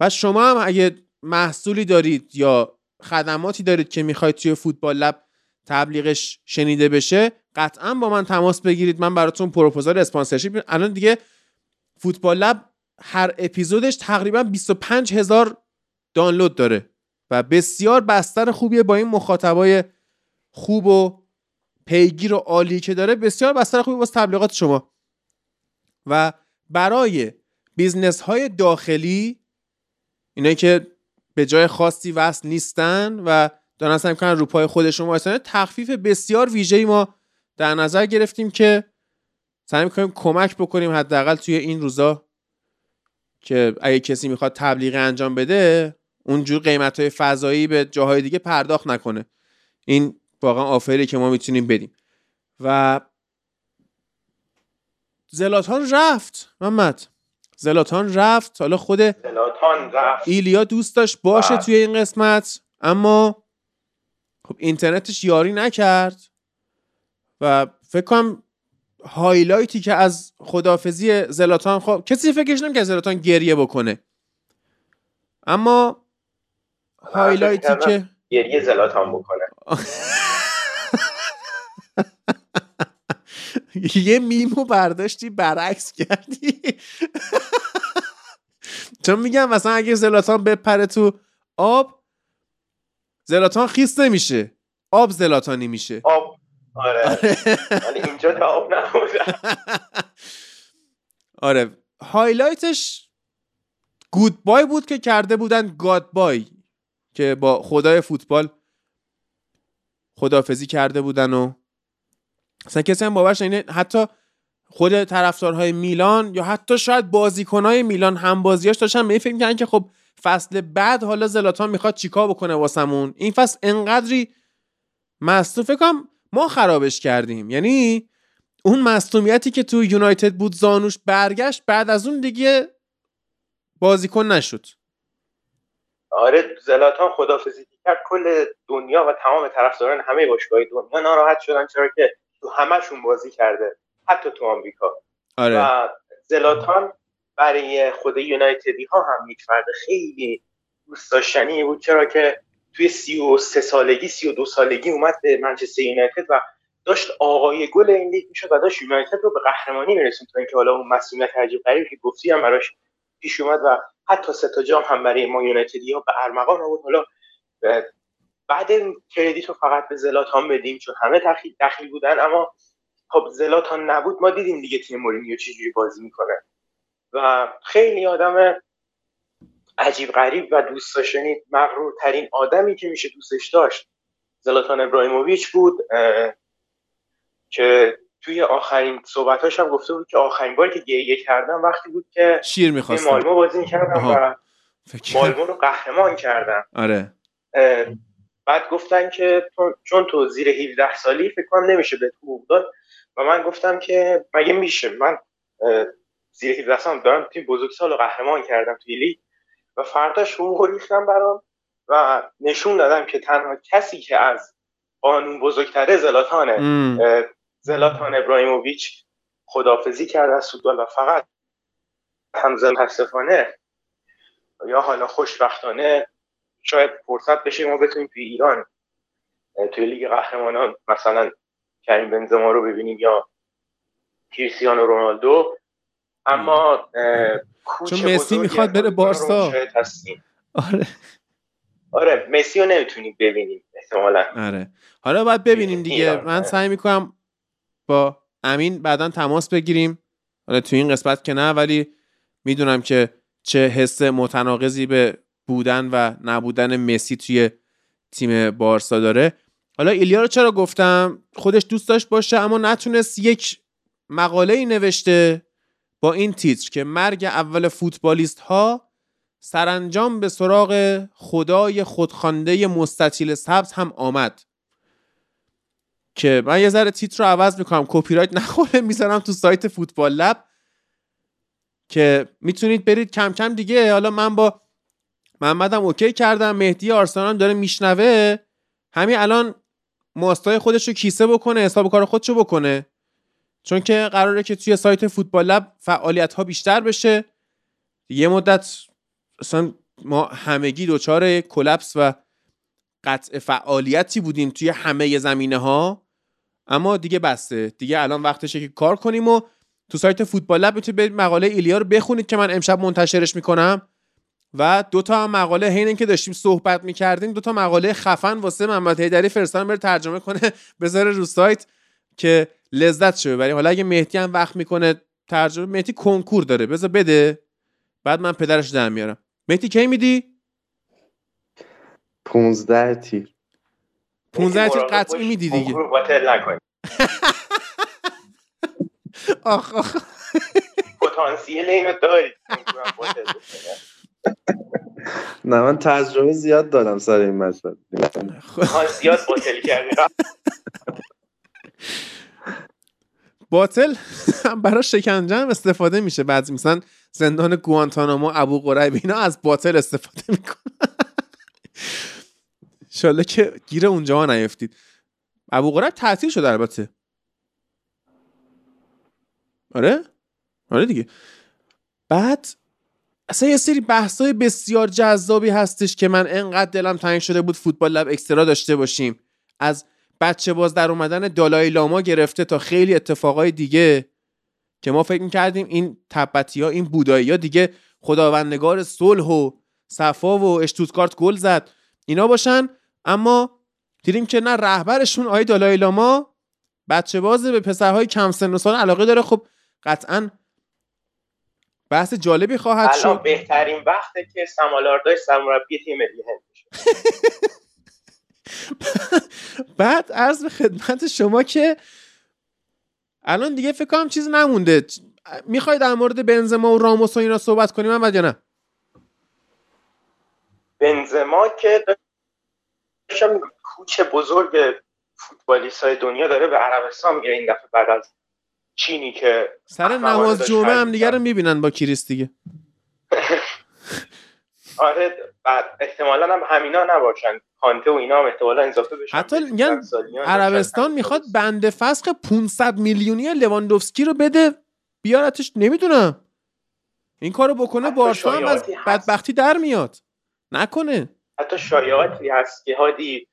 و شما هم اگه محصولی دارید یا خدماتی دارید که می‌خواید توی فوتبال لب تبلیغش شنیده بشه قطعا با من تماس بگیرید. من براتون proposal sponsorship. الان دیگه فوتبال لب هر اپیزودش تقریبا 25 هزار دانلود داره و بسیار بستر خوبیه با این مخاطبای خوب و پیگیر و عالی که داره. بسیار بستر خوبی واسه تبلیغات شما. و برای business های داخلی اینایی که به جای خاصی وصل نیستن و دارن سعی می‌کنن رو پای خودشون وایسن تخفیف بسیار ویژه‌ای ما در نظر گرفتیم که سعی می‌کنیم کمک بکنیم حداقل توی این روزا که اگه کسی می‌خواد تبلیغ انجام بده اونجور قیمت های فضایی به جاهای دیگه پرداخت نکنه. این واقعا آفری که ما می‌تونیم بدیم. و زلاتان رفت محمد. زلاتان رفت حالا خود زلاتان رفت. ایلیا دوست داشت باشه بله. توی این قسمت اما خب اینترنتش یاری نکرد و فکر کنم highlight ی که از خدافظی زلاتان خب کسی فکرش نمی‌کرد زلاتان گریه بکنه. اما highlight ی. که گریه زلاتان بکنه. یه میمو برداشتی برعکس کردی. چون میگم مثلا اگه زلاتان بپره تو آب زلاتان خیس نمیشه. آب زلاتانی میشه. آب آره. ولی اینجا تا آب نبود آره. هایلایتش گود بای بود که کرده بودن گاد بای که با خدای فوتبال خدافزی کرده بودن و اصلا کسی هم باورش اینه حتی خود طرفدارهای میلان یا حتی شاید بازیکنهای میلان هم بازیاش داشتن به این فکر می‌کردن که خب فصل بعد حالا زلاتان می‌خواد چیکار بکنه واسمون؟ این فصل انقدری مصدوم فکر کنم ما خرابش کردیم. یعنی اون مصدومیتی که تو یونایتد بود زانوش برگشت بعد از اون دیگه بازیکن نشد. آره زلاتان خدافزی کرد. کل دنیا و تمام طرفداران همه باشگاه دنیا ناراحت شدن چرا که تو همشون بازی کرده. حتی تو آمریکا. آره. و زلاتان برای خود یونایتدی ها هم یک فرد خیلی دوست داشتنی بود چرا که توی سی و سه سالگی سی و دو سالگی اومد به منچستر یونایتد و داشت آقای گل این لیگ می‌شد و داشت یونایتد رو به قهرمانی میرسوند تا اینکه حالا اون مسئولیت عجیب غریبی که گفتی هم براش پیش اومد و حتی سه تا جام هم برای ما یونایتدی ها به ارمغان آورد. حالا بعد کردیت رو فقط به زلاتان بدیم چون همه دخیل بودن اما خب زلاتان نبود. ما دیدیم دیگه تیم مورینیو چجوری بازی می‌کنه. و خیلی آدم عجیب غریب و دوست داشتنی مغرور ترین آدمی که میشه دوستش داشت. زلاتان ابراهیموویچ بود که توی آخرین صحبتاش هم گفته بود که آخرین باری که گریه کردم وقتی بود که شیر می‌خواستم. مالمو بازی می‌کردم. و مالمو رو قهرمان کردم. آره. بعد گفتن که تو- چون تو زیر 17 سالی فکر کنم نمیشه به حقوق داد. و من گفتم که مگه میشه؟ من زیر 17 سالم دارم تیم بزرگسال رو قهرمان کردم توی لیگ. و فرداش حقوق ریختم برام و نشون دادم که تنها کسی که از قانون بزرگتره زلاتانه زلاتان ابراهیموویچ خدافزی کرد از فوتبال و فقط همزن متاسفانه یا حالا خوشبختانه شاید فرصت بشه ما بتونیم توی ایران توی لیگ قهرمانان مثلا کریم بنزما رو ببینیم یا کریستیانو رونالدو اما کوچ چون مسی می‌خواد بره بارسا. آره. آره مسی رو نمی‌تونیم ببینیم احتمالا. آره. حالا باید ببینیم دیگه. من آره. سعی می‌کنم با امین بعدا تماس بگیریم. حالا تو این قسمت که نه ولی می‌دونم که چه حس متناقضی به بودن و نبودن مسی توی تیم بارسا داره. حالا ایلیا رو چرا گفتم؟ خودش دوست داشت باشه اما نتونست یک مقاله ای نوشته. با این تیتر که مرگ اول فوتبالیست ها سرانجام به سراغ خدای خودخوانده مستطیل سبز هم آمد. که من یه ذره تیتر رو عوض می‌کنم کپی رایت نخوره می‌ذارم تو سایت فوتبال لب. که می‌تونید برید کم کم دیگه. حالا من با محمدم OK کردم مهدی آرسنال داره میشنوه. همین الان ماستای خودش رو کیسه بکنه حساب کار خودش رو بکنه. چون که قراره که توی سایت فوتبال لب فعالیت ها بیشتر بشه. یه مدت اصلا ما همگی دچار collapse و قطع فعالیتی بودیم توی همه زمینه ها اما دیگه بسته. دیگه الان وقتشه که کار کنیم و تو سایت فوتبال لب می‌تونید مقاله ایلیا رو بخونید که من امشب منتشرش می‌کنم. و دو تا مقاله حین که داشتیم صحبت می‌کردیم دو تا مقاله خفن واسه محمد حیدری فرستادم بره ترجمه کنه بذاره رو سایت که لذت شه ببریم حالا اگه مهدی هم وقت می‌کنه ترجمه مهدی کنکور داره. بذار بده. بعد من پدرش در میارم. مهدی کی میدی؟ 15 تیر. 15 تیر قطعی میدی دیگه. آخ آخ. پتانسیل اینو داری. نه من تجربه زیاد دارم سر این مسئله آن زیاد باطل کردی باطل هم برای شکنجه هم استفاده میشه. بعضی مثلا زندان گوانتانامو ابو قریب اینا از باطل استفاده می‌کنن. انشالله که گیر اونجا نیفتید. ابو قریب تعطیل شده البته. آره؟ آره دیگه. بعد اصلا یه سری بحثای بسیار جذابی هستش که من انقدر دلم تنگ شده بود فوتبال لب اکسترا داشته باشیم. از بچه باز در اومدن دالای لاما گرفته تا خیلی اتفاقای دیگه که ما فکر کردیم این تبتی ها این بودایی ها دیگه خداوندگار صلح و صفا و اشتوتگارت گل زد. اینا باشن اما دیدیم که نه رهبرشون آی دالای لاما بچه بازه به پسرهای کم سن و سال علاقه داره. خب قطعا بحث جالبی خواهد شد. بهترین وقته که سمالاردای سرمربی تیم ملی هند بعد عرض به خدمت شما که الان دیگه فکر کنم چیز نمونده. می‌خوای در مورد بنزما و راموس و اینا صحبت کنیم من یا نه؟ بنزما که داشتم کوچ بزرگ فوتبالیست های دنیا داره به عربستان میگه این دفعه بعد از چینی که سر نماز جمعه هم دیگه رو می‌بینن با کریس دیگه. آره بعد احتمالا هم همینا نباشن. کانته و اینا هم احتمالا اضافه بشن. حتی میگن عربستان می‌خواد بند فسخ 500 میلیونی لواندوفسکی رو بده. بیارتش نمی‌دونم. این کارو بکنه بارسا هم از بدبختی در میاد. نکنه. حتی شایعاتی هست که هادی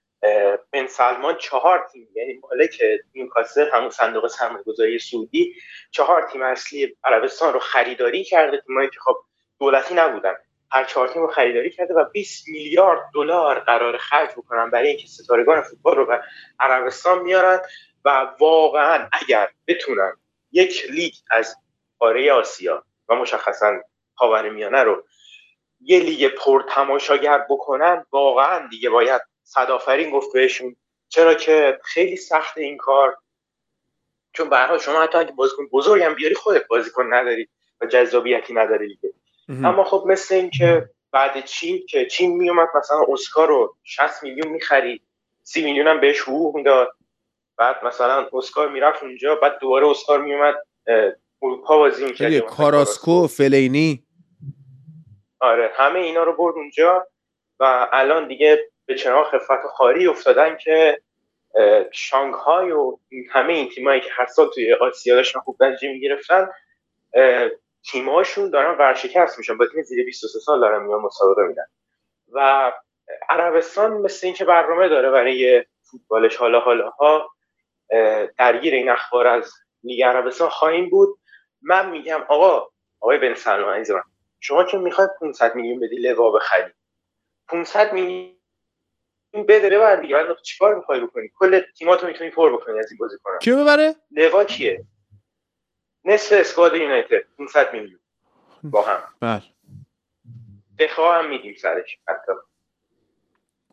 بن سلمان چهار تیم یعنی مالک نیوکاسل همون صندوق سرمایه‌گذاری سعودی چهار تیم اصلی عربستان رو خریداری کرده تیمایی که خب دولتی نبودن. هر چهار تیم رو خریداری کرده و 20 میلیارد دلار قرار خرج بکنن برای اینکه ستارگان فوتبال رو به عربستان میارن و واقعا اگر بتونن یک لیگ از قاره آسیا و مشخصا میانه رو یه لیگ پر تماشاگر بکنن واقعا دیگه باید صدافرین گفت بهشون. چرا که خیلی سخت این کار. چون به شما حتی اگه بازیکن بزرگ هم بیاری خودت بازیکن نداری و جذابیتی نداری دیگه. اما خب مثل این که بعد چین که چین میومد مثلا اسکار رو 60 میلیون می‌خرید 30 میلیون هم بهش حقوق می‌داد. بعد مثلا اسکار می‌رفت اونجا بعد دوباره اسکار میومد اروپا بازی می‌کرد. کاراسکو. فلینی. آره همه اینا رو برد اونجا و الان دیگه به چنان خفت و خاری افتادن که شانگهای و همه این تیمایی که هر سال توی آسیا داشتن خوب نتیجه می‌گرفتن تیماشون دارن ورشکست میشن. با تیم زیر 23 سال دارن میان مسابقه میدن. و عربستان مثل اینکه برنامه داره برای فوتبالش حالا حالا ها درگیر این اخبار از لیگ عربستان خواهیم بود. من میگم آقا آقای بن سلمان شما که می‌خوای 500 میلیون بدی لوا بخری 500 میلیون بده ببر دیگه. بعد چیکار می‌خوای بکنی؟ کل تیماتو می‌تونی پر بکنی از این بازیکن کی ببره؟ لوا کیه؟ نصف اسکواد یونایتد 500 میلیون. با هم. بله. دفاع هم میدیم سرش حتی.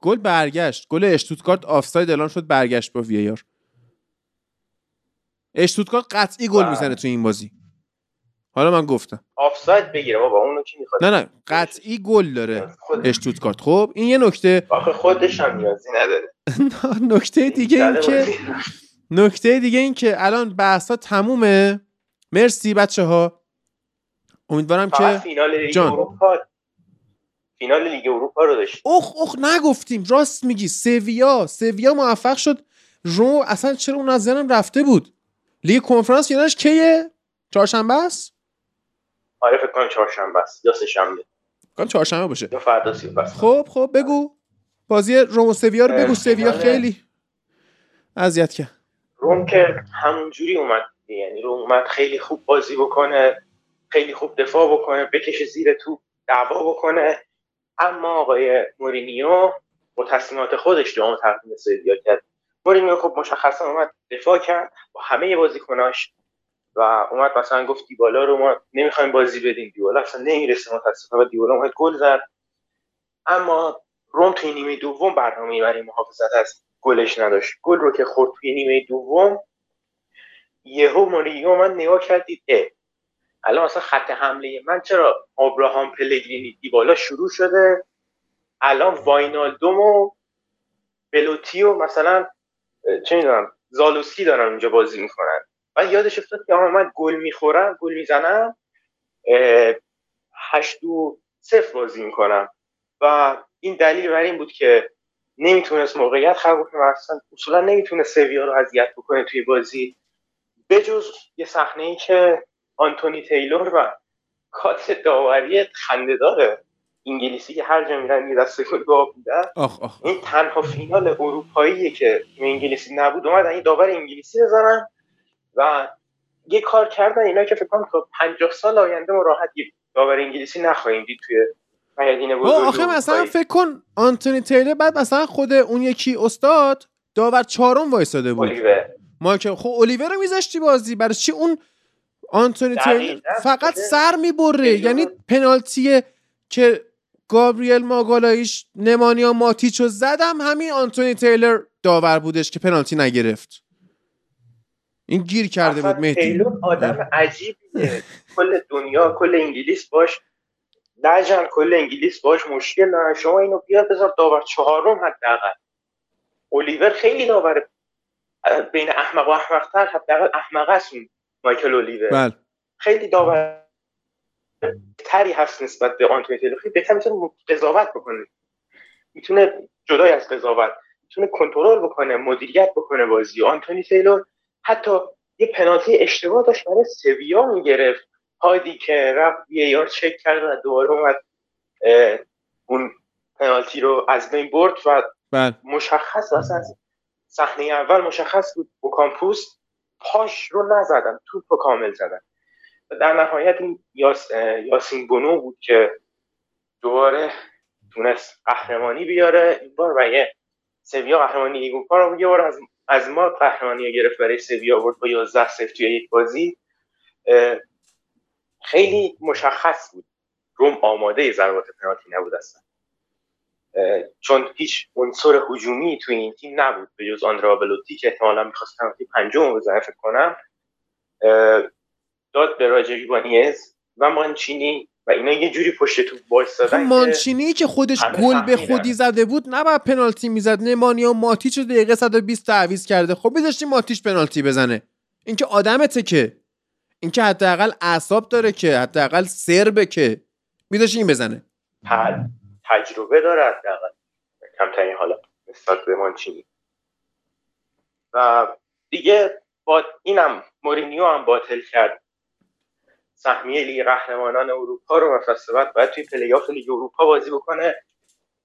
گل برگشت. گل اشتوتگارت آفساید اعلام شد برگشت با وی آر. اشتوتگارت قطعی گل بله. می‌زنه تو این بازی. حالا من گفتم. آفساید بگیره بابا اونو کی می‌خواد؟ نه نه قطعی گل داره اشتوتگارت. خب این یه نکته. آخه خودش هم نیازی نداره. نکته دیگه این که نکته دیگه این که الان بحثا تمومه. مرسی بچه ها امیدوارم که فینال لیگ اروپا فینال لیگ اروپا رو داشت. اخ اخ نگفتیم. راست میگی. سویا. سویا موفق شد. رو اصلا چرا اون از ذهنم رفته بود؟ لیگ کنفرانس فینالش کیه؟ چهارشنبه است؟ آره فکر کنم چهارشنبه است. یا سه شنبه کنم چهارشنبه باشه. یا فردا خب خب بگو. بازی روم و سویا رو بگو. سویا خیلی اذیت کرد. روم که همونجوری اومد. یعنی روم اومد خیلی خوب بازی بکنه خیلی خوب دفاع بکنه بکشه زیر تو دعوا بکنه. اما آقای مورینیو با تصمیمات خودش جام تقدیم سویا کرد. مورینیو خب مشخصا اومد دفاع کرد با همه بازیکناش و اومد مثلا گفت دیبالا رو ما نمی‌خوایم بازی بدیم. دیبالا اصلا نمی‌رسه متاسفانه و دیبالا اومد گل زد. اما روم توی نیمه دوم برنامه برای محافظت از گلش نداشت. گل رو که خورد توی نیمه دوم یهو موریو من نگاه کردید اه. الان مثلا خط حمله من چرا آبراهام پلگرینی دیبالا شروع شده؟ الان واینالدوم و بلوتی و مثلا چه می‌دونم زالوسکی دارن اونجا بازی می‌کنن. و یادش افتاد که من گل می‌خورم گل می‌زنم هشت دو صفر بازی می‌کنم. و این دلیل بر این بود که نمی‌تونست موقعیت خلق کنه اصلا اصولا نمی‌تونه سویا رو اذیت بکنه توی بازی. بجز یه صحنه ای که آنتونی تیلور و کات داوری خنده داره انگلیسی که هر جا میرن یه دسته گل گاب این تنها فینال اروپاییه که انگلیسی نبود. اومدن این داور انگلیسی بزنن و یه کار کردن اینا که فکر کنم تا 50 سال آینده ما راحت داور انگلیسی نخواهیم دید توی آخه مثلا فکر کن آنتونی تیلر بعد مثلا خود اون یکی استاد داور چهارم وایساده بود. مایکل خب الیور رو میذاشتی بازی. برای چی اون آنتونی تیلر فقط سر می‌بره؟ یعنی پنالتی که گابریل ماگالایش نمانیا ماتیچو زدم همین آنتونی تیلر داور بودش که پنالتی نگرفت. این گیر کرده بود مهدی. تیلر آدم عجیبیه. کل دنیا کل انگلیس باش لجن کل انگلیس باش مشکل دارن شما اینو بیار بذار داور چهارم حداقل. الیور خیلی داور بین احمق و احمقتر حداقل احمق است مایکل الیور بله. خیلی داور تری هست نسبت به آنتونی تیلور خیلی بهتر می‌تونه قضاوت بکنه. می‌تونه جدای از قضاوت می‌تونه کنترل بکنه مدیریت بکنه بازی. آنتونی تیلور حتی یه پنالتی اشتباه داشت برای سویا می‌گرفت. هادی که رفت یه یار چک کرد و دوباره اومد اون پنالتی رو از بین برد و بله. مشخص اصلا صحنه اول مشخص بود کامپوس پاش رو نزدن توپ رو کامل زدن. و در نهایت این یاس، یاسین بونو بود که دوباره تونست قهرمانی بیاره. این بار و یه سویا قهرمانی لیگ رو یه بار از از ما قهرمانی گرفت برای سویا برد با 11 صفر توی یک بازی. خیلی مشخص بود. روم آماده ضربات پنالتی نبود اصلا. چون هیچ عنصر هجومی توی این تیم نبود. به جز آندرا بلوتی که احتمالا می‌خواست پنالتی پنجم بزنه فکر کنم داد به راجری بانیز و مانچینی و اینا یه جوری پشت تو وایسادن مانچینی که خودش گل به خودی زده بود نباید پنالتی می‌زد. نمانیا ماتیچ رو دقیقه 120 تعویض کرده. خب میذاشتی ماتیچ پنالتی بزنه. اینکه آدمته که اینکه حداقل اعصاب داره که حداقل سربه که میذاشتی این بزنه. تجربه داره حداقل کمترین حالا نسبت به مانچینی و دیگه با اینم مورینیو هم باطل کرد. سهمیه لیگ قهرمانان اروپا رو و فصل بعد باید توی پلی‌آف لیگ اروپا بازی بکنه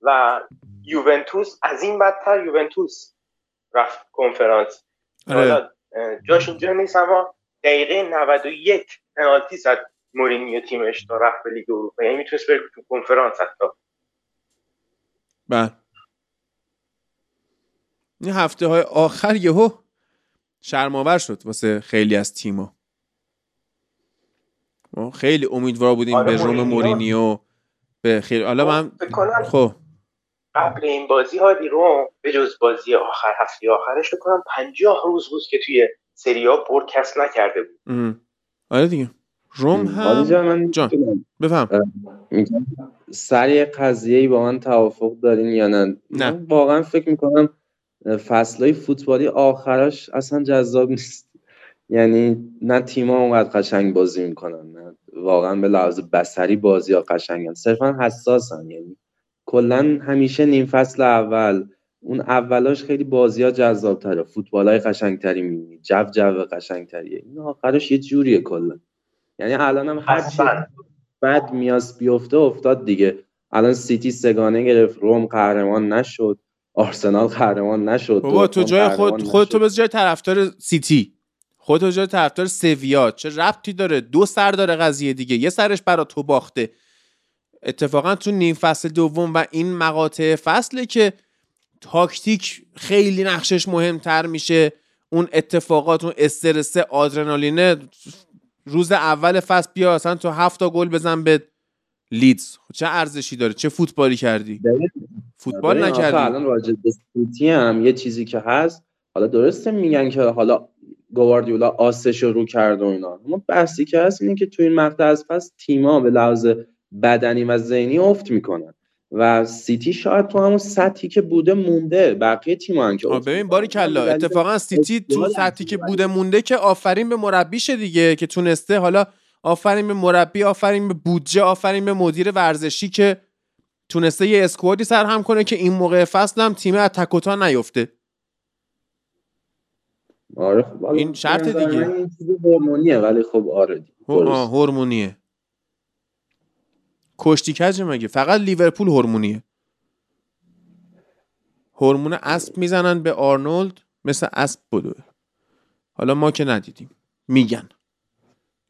و یوونتوس از این بدتر یوونتوس رفت کنفرانس. آره. جاش اینجا نیست اما دقیقه 91 پنالتی زد مورینیو تیمش تا رفت به لیگ اروپا. یعنی می‌تونست بره تو کنفرانس حتی. بله. این هفته های آخر یهو شرماور شد واسه خیلی از تیما خیلی امیدوار بودیم آره به روم مورینیو. به خیلی حالا من خب. قبل این بازی ها روم به جز بازی آخر هفته آخرش کنم 50 روز بود که توی سریا پر کس نکرده بود. آره دیگه. روم هم من جان بفهم. سری قضیه ای با من توافق دارین یا نه؟ نه. واقعا فکر می‌کنم فصلهای فوتبالی آخرش اصلا جذاب نیست. یعنی نه تیما اونقدر قشنگ بازی می‌کنن نه واقعا به لحاظ بسری بازی ها قشنگن. صرفا حساسن یعنی کلا همیشه نیم فصل اول. اون اولاش خیلی بازی ها جذاب تره فوتبال های قشنگ تری می‌بینی جو جو قشنگ تریه این آخرش یه جوریه کلا. یعنی الان هم هر چی بعد میاس بیفته افتاد دیگه. الان سیتی سگانه گرفت روم قهرمان نشد آرسنال قهرمان نشد بابا تو جای خود خودت تو جای طرفدار سیتی. خودت جای طرفدار سویا. چه ربطی داره؟ دو سر داره قضیه دیگه. یه سرش برا تو باخته. اتفاقا تو نیم فصل دوم و این مقاطع فصله که تاکتیک خیلی نقشش مهمتر میشه. اون اتفاقات اون استرس آدرنالینه روز اول فصل بیا اصلا تو هفت تا گل بزن به لیدز. چه ارزشی داره؟ چه فوتبالی کردی؟ فوتبال نکردی. الان راجع به هم یه چیزی که هست حالا درسته میگن که حالا گواردیولا آسش رو کرد و اینا. اما بحثی که هست اینه که تو این مقطع از پس تیما به لحاظ بدنی و ذهنی افت می‌کنن. و سیتی شاید تو همون سطحی که بوده مونده. بقیه تیم‌ها هم که ببین باری کلا اتفاقا سیتی تو سطحی که بوده مونده که آفرین به مربیش دیگه که تونسته. حالا آفرین به مربی آفرین به بودجه آفرین به مدیر ورزشی که تونسته یه squad ی سرهم کنه که این موقع فصل هم تیم از تکوتا نیفته. آره خب این شرط دیگه. این چیز هورمونیه ولی خب آره هورمونیه. کشتی کجه مگه؟ فقط لیورپول هورمونیه. هورمون اسب می‌زنن به آرنولد مثل اسب بدوه. حالا ما که ندیدیم. میگن.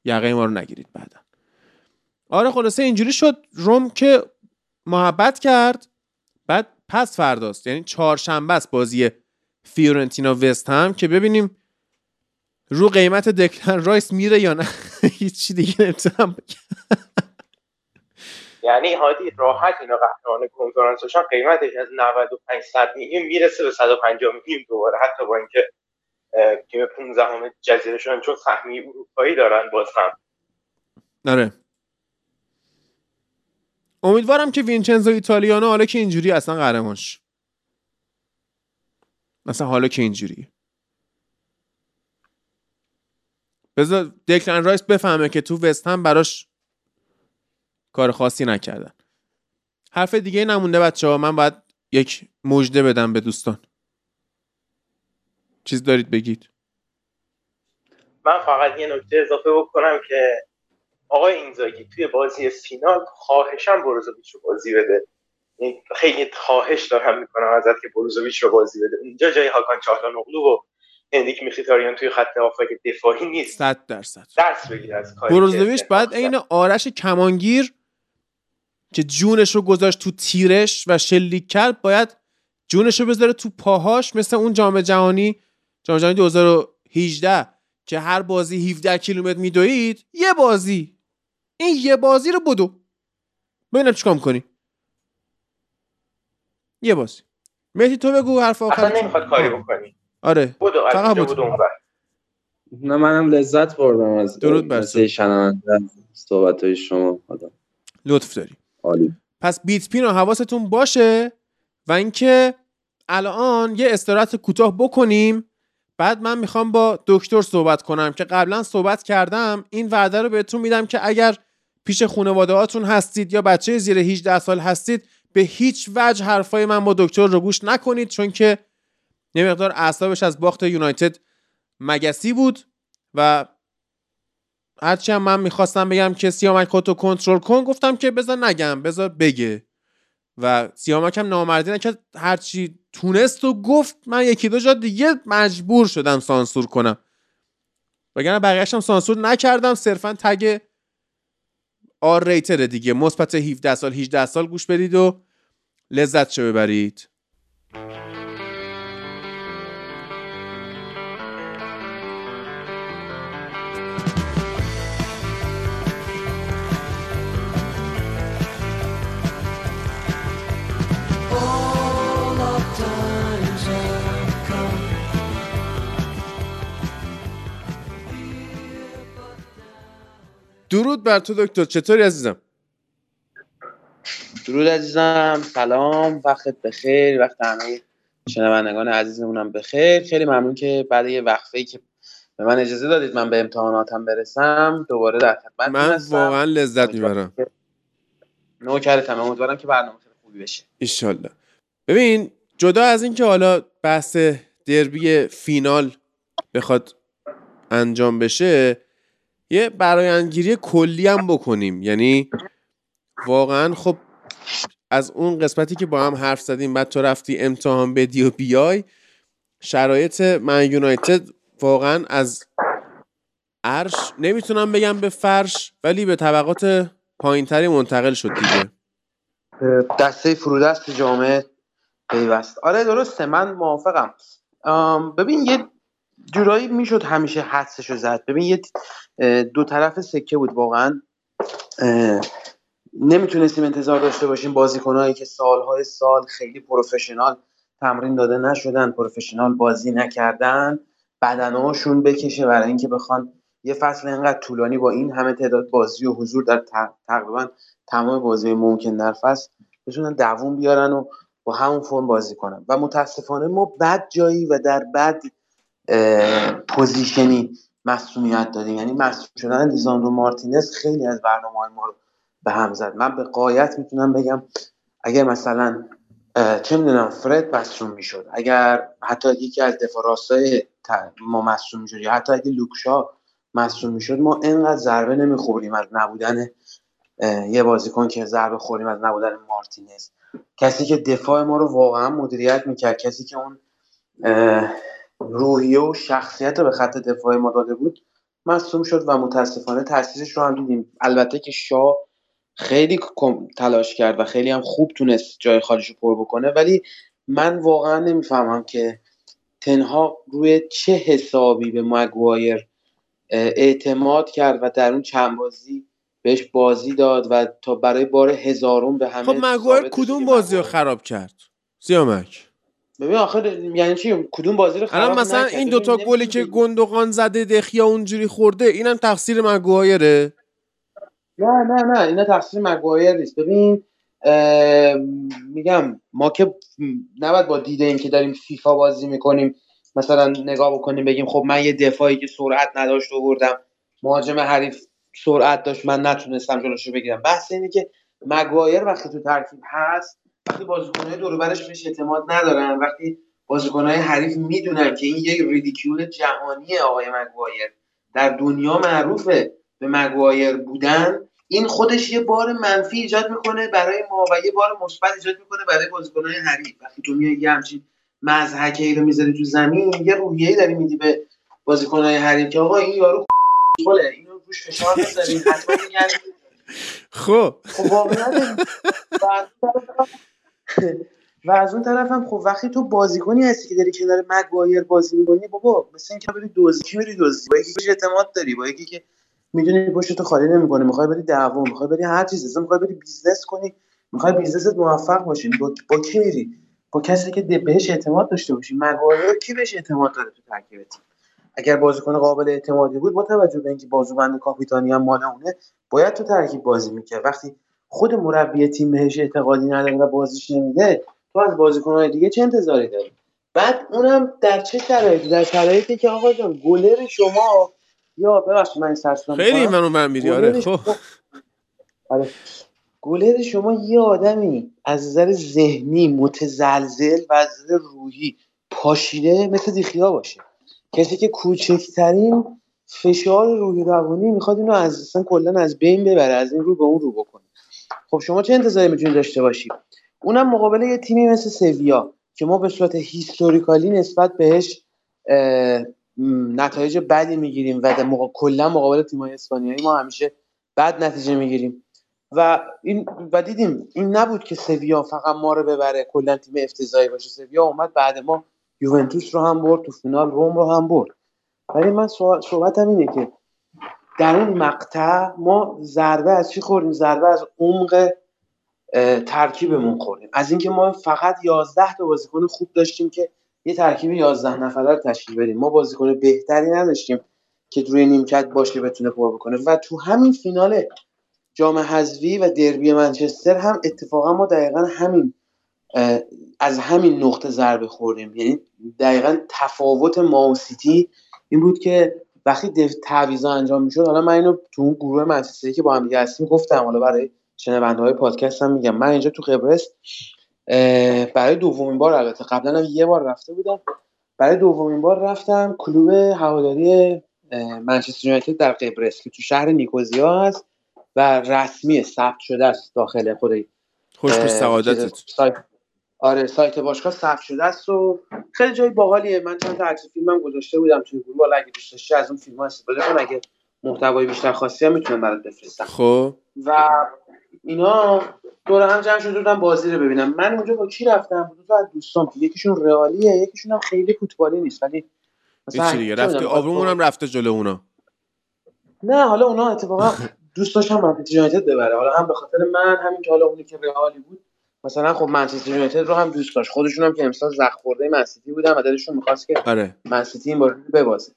یقه ما رو نگیرید بعدا. آره خلاصه اینجوری شد. روم که محبت کرد بعد پس فرداست. یعنی چهارشنبه است بازی فیورنتینا وست هم که ببینیم رو قیمت دکلن رایس میره یا نه. هیچی دیگه نمی‌تونم بگم. یعنی هادی راحت اینا قهرمان کنفرانس بشن قیمتش از 95 100 میلیون می‌رسه به 150 میلیون دوباره. حتی با اینکه تیم 15 همه جزیره شدن چون سهمی اروپایی دارن باز هم. آره. امیدوارم که وینچنزو ایتالیانو حالا که اینجوری اصلا قهرمانش. مثلا حالا که اینجوری. بذار دکلن رایس بفهمه که تو وست هم براش کار خاصی نکردن. حرف دیگه نمونده بچه ها من باید یک مژده بدم به دوستان. چیز دارید بگید؟ من فقط یه نکته اضافه بکنم که آقای اینزاگی توی بازی فینال خواهشم بروزوویچ رو بازی بده. این خیلی خواهش دارم می‌کنم ازت که بروزوویچ رو بازی بده. اونجا جای هاکان چاهلانوغلو و هندیک میخیتاریان توی خط هافک دفاعی نیست. صد درصد. درس بگیر از کاری بروزوویچ که باید عین آرش کمانگیر که جونش رو گذاشت تو تیرش و شلیک کرد باید جونش رو بذاره تو پاهاش مثل اون جام جهانی جام جهانی 2018 که هر بازی 17 کیلومتر میدوید یه بازی. این یه بازی رو بدو. ببینم چیکار کنی یه بازی. مهدی تو بگو حرف اصلا آخر نمی‌خواد کاری بکنی. آره. بدو فقط بدو. بدو اونور. نه منم لذت بردم از درود بر صحبت های شما آدم. لطف داری. عالی. پس بیت پین و حواستون باشه و اینکه الان یه استراحت کوتاه بکنیم. بعد من می‌خوام با دکتر صحبت کنم که قبلا صحبت کردم. این وعده رو بهتون میدم که اگر پیش خانواده هاتون هستید یا بچه زیر 18 سال هستید به هیچ وجه حرفای من با دکتر رو گوش نکنید چون که یه مقدار اعصابش از باخت یونایتد مگسی بود و هرچی هم من می‌خواستم بگم که سیامک خودتو کنترل کن گفتم که بذار نگم بذار بگه. و سیامک هم نامردی نکرد. هرچی تونست و گفت من یکی دو جا دیگه مجبور شدم سانسور کنم. وگرنه بقیه‌اش هم سانسور نکردم صرفا تگ آر ریتر دیگه. مثبت 17 سال 18 سال گوش بدید و لذت شو ببرید. درود بر تو دکتر. چطوری عزیزم؟ درود عزیزم. سلام. وقتت بخیر. وقت همه شنوندگان عزیزمونم بخیر. خیلی ممنون که بعد یه وقفه که به من اجازه دادید من به امتحاناتم برسم دوباره در خدمت من واقعا لذت می‌برم. نوکرتم. امیدوارم که برنامه خیلی خوبی بشه. ایشالله. ببین جدا از اینکه حالا بحث دربی فینال بخواد انجام بشه یه برایندگیری کلی هم بکنیم. یعنی واقعا خب از اون قسمتی که با هم حرف زدیم بعد تو رفتی امتحان بدی و بیای شرایط من یونایتد واقعا از عرش نمی‌تونم بگم به فرش ولی به طبقات پایینتری منتقل شد دیگه. دسته فرودست جامعه پیوست. آره درسته. من موافقم. ببین یه جورایی می‌شد همیشه حدسشو زد. ببین یه دو طرف سکه بود واقعا. نمی‌تونستیم انتظار داشته باشیم بازیکنهایی که سالهای سال خیلی پروفشنال تمرین داده نشدن پروفشنال بازی نکردن بدنهاشون بکشه برای اینکه بخوان یه فصل اینقدر طولانی با این همه تعداد بازی و حضور در تقریبا تمام بازی ممکن در فصل بتونن دووم بیارن و با همون فرم بازی کنن. و متاسفانه ما بد جایی و در بد position ی مصدومیت دادیم. یعنی مصدوم شدن لیزاندرو مارتینز خیلی از برنامه ما رو به هم زد. من به قاطعیت می‌تونم بگم اگر مثلا چه می‌دونم فرد مصدوم می‌شد اگر حتی یکی از دفاع راستای ما مصدوم می‌شد یا حتی اگه لوک شاو مصوم می‌شد ما اینقدر ضربه نمی‌خوریم از نبودن یه بازیکن که ضربه خوریم از نبودن مارتینز. کسی که دفاع ما رو واقعا مدیریت می‌کرد کسی که اون روحیه و شخصیت رو به خط دفاع ما داده بود مصوم شد و متاسفانه تاثیرش رو هم دیدیم. البته که شاه خیلی تلاش کرد و خیلی هم خوب تونست جای خالیش رو پر بکنه ولی من واقعا نمی‌فهمم که تنها روی چه حسابی به مگوایر اعتماد کرد و در اون چند بازی بهش بازی داد و تا برای بار هزارم به همه خب مگوایر کدوم بازی رو خراب کرد؟ سیامک. ببین آخر یعنی چی؟ کدوم بازی رو خراب مثلا این دوتا گلی که گندوقان زده دخیا اونجوری خورده اینم تقصیر مگوایره؟ نه نه نه اینا تقصیر مگوایر نیست. ببین میگم ما که نباید با دیده این که داریم فیفا بازی می‌کنیم مثلا نگاه بکنیم بگیم خب من یه دفاعی که سرعت نداشت آوردم مهاجم حریف سرعت داشت من نتونستم جلوشو بگیرم. بحث اینه که مگوایر وقتی تو ترکیب هست وقتی بازیکنهای دور برش بهش اعتماد ندارن وقتی بازیکنهای حریف می‌دونن که این یک ریدیکیول جهانی آقای مگوایر در دنیا معروفه به مگوایر بودن این خودش یه بار منفی ایجاد می‌کنه برای ما و یه بار مثبت ایجاد می‌کنه برای بازیکنهای حریف. وقتی تو میای یه همچین مزحکه ای رو می‌ذاری تو زمین یه روحیه داری میدی به بازیکنهای حریف که آقا این یارو خوله اینو روش فشار بذارین حتما خب. خب واقعا و از اون طرف هم خب وقتی تو بازیکنی هستی که داری کنار مگوایر بازی می‌کنی بابا مثل اینکه بری دوزی کی بری دوزی با یکی اعتماد داری با یکی که می‌دونی پشت تو خالی نمی‌کنه می‌خوای بری دعوا می‌خوای بری هر چیزی اصلا می‌خوای بری business کنی می‌خوای business ت موفق باشی با, با کی میری؟ با کسی که بهش اعتماد داشته باشی مگوایر کی بهش اعتماد داره تو ترکیب اگر بازیکن قابل اعتمادی بود با توجه به اینکه بازوبند کاپیتانی هم مال اونه باید تو ترکیب بازی می‌کرد. وقتی خود مربی تیم بهش اعتقادی نداره و بازیش نمیده تو از بازیکنهای دیگه چه انتظاری داری؟ بعد اونم در چه شرایطی؟ در شرایطی که آقا جان گلر شما یا ببخشید من این خیلی منو من میری آره خب. آره. گلر شما یه آدمی از نظر ذهنی متزلزل و از نظر روحی پاشیده مثل دیخیا باشه. کسی که کوچکترین فشار روحی روانی می‌خواد اینو از اصلا کلا از بین ببره از این رو به اون رو بکنه. خب شما چه انتظاری می‌تونید داشته باشید اونم مقابل یه تیمی مثل سویا که ما به صورت هیستوریکالی نسبت بهش نتایج بدی می‌گیریم و مقا... کلا مقابل تیم‌های اسپانیایی ما همیشه بد نتیجه می‌گیریم. و این و دیدیم این نبود که سویا فقط ما رو ببره کلا تیم افتضاحی باشه. سویا اومد بعد ما یوونتوس رو هم برد تو فینال روم رو هم برد. ولی من صحبتم اینه که در اون مقطع ما ضربه از چی خوردیم؟ ضربه از عمق ترکیبمون خوردیم. از اینکه ما فقط 11 تا بازیکن خوب داشتیم که یه ترکیب 11 نفره رو تشکیل بدیم. ما بازیکن بهتری نداشتیم که روی نیمکت باشه بتونه پر بکنه. و تو همین فینال جام حذفی و دربی منچستر هم اتفاقا ما دقیقا همین از همین نقطه ضربه خوردیم. یعنی دقیقا تفاوت ما سیتی این بود که وقتی تعویضا انجام می‌شد حالا من اینو تو اون گروه منچستری که با هم دیگه هستیم گفتم. حالا برای شنونده های پادکست هم میگم. من اینجا تو قبرس برای دومین بار البته. قبلا هم یه بار رفته بودم. برای دومین بار رفتم کلوب هواداری منچستر یونایتد در قبرس که تو شهر نیکوزیا هست و رسمی ثبت شده است داخل خود خوش سعادتت. آره سایت باشگاه ثبت شده است و خیلی جای باحالیه. من چند تا عکس فیلمم گذاشته بودم توی گروه. حالا اگه دوست داشتی از اون فیلم ها استفاده کن. اگه محتوای بیشتر خواستی هم می‌تونم برات بفرستم. خب. و اینا دور هم جمع شده بودم بازی رو ببینم. من اونجا با کی رفتم؟ دو از دوستام که یکیشون رئالیه یکیشون هم خیلی فوتبالی نیست. ولی مثلا دیگه. رفتی آبرومون هم رفته جلو اونا. نه حالا اونا اتفاقا دوست داشتم منچستر یونایتد ببره. حالا هم به خاطر من همین که حالا اونی که رئالی بود مثلا خب منچستر یونایتد رو هم دوست داشت. خودشون هم که امسال زخم خورده منسیتی بودن و دلشون می‌خواست که آره. منسیتی این بازی ببازه.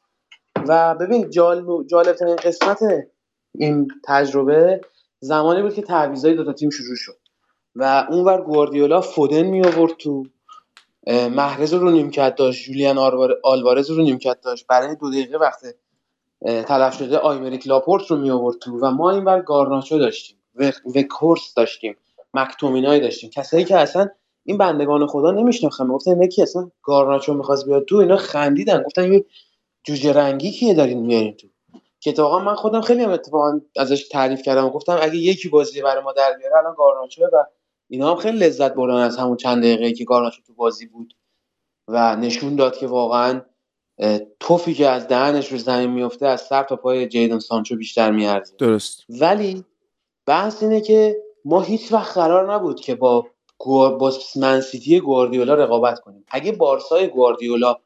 و ببین جالب جالب قسمت این تجربه زمانی بود که تعویضای دو تا تیم شروع شد. و اونور گواردیولا فودن می آورد تو محرز رو نیمکت داشت جولیان آلوارز رو نیمکت داشت. برای دو دقیقه وقت تلف شده آیمریک لاپورت رو می آورد تو. و ما این بر گارناچو داشتیم. و کورس داشتیم. مکتومینای داشتیم. کسایی که اصلا این بندگان خدا نمیشناختن گفتن اینا کی اصلا گارناچو می‌خواست بیاد تو اینا خندیدن. گفتن این جوجه رنگی کیه دارین میارین تو؟ که اتفاقا من خودم خیلی هم اتفاقا ازش تعریف کردم. گفتم اگه یکی بازی برای ما در بیاره الان گارناچو و اینا هم خیلی لذت بردن از همون چند دقیقه که گارناچو تو بازی بود و نشون داد که واقعا توفی که از دهنش رو زمین میفته از سر تا پای جیدن سانچو بیشتر میارزه. درست. ولی بحث اینه که ما هیچ وقت قرار نبود که با با منسیتی گواردیولا رقابت کنیم. اگه بارسای گواردیولا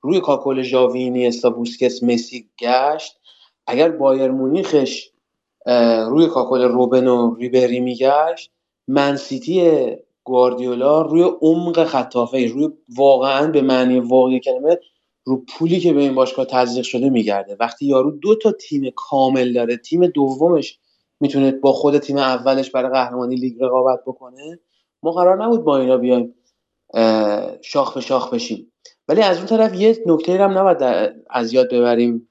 روی کاکل ژاوینی استا بوسکس مسی گشت اگر بایر مونیخش روی کاکل روبن و ریبری میگشت منسیتی گواردیولا روی عمق خطافه روی واقعا به معنی واقعی کلمه رو پولی که به این باشگاه تزریق شده میگرده. وقتی یارو دو تا تیم کامل داره تیم دومش می‌تونه با خود تیم اولش برای قهرمانی لیگ رقابت بکنه ما قرار نبود با اینا بیایم شاخ به شاخ بشیم. ولی از اون طرف یه نکته هم نباید از یاد ببریم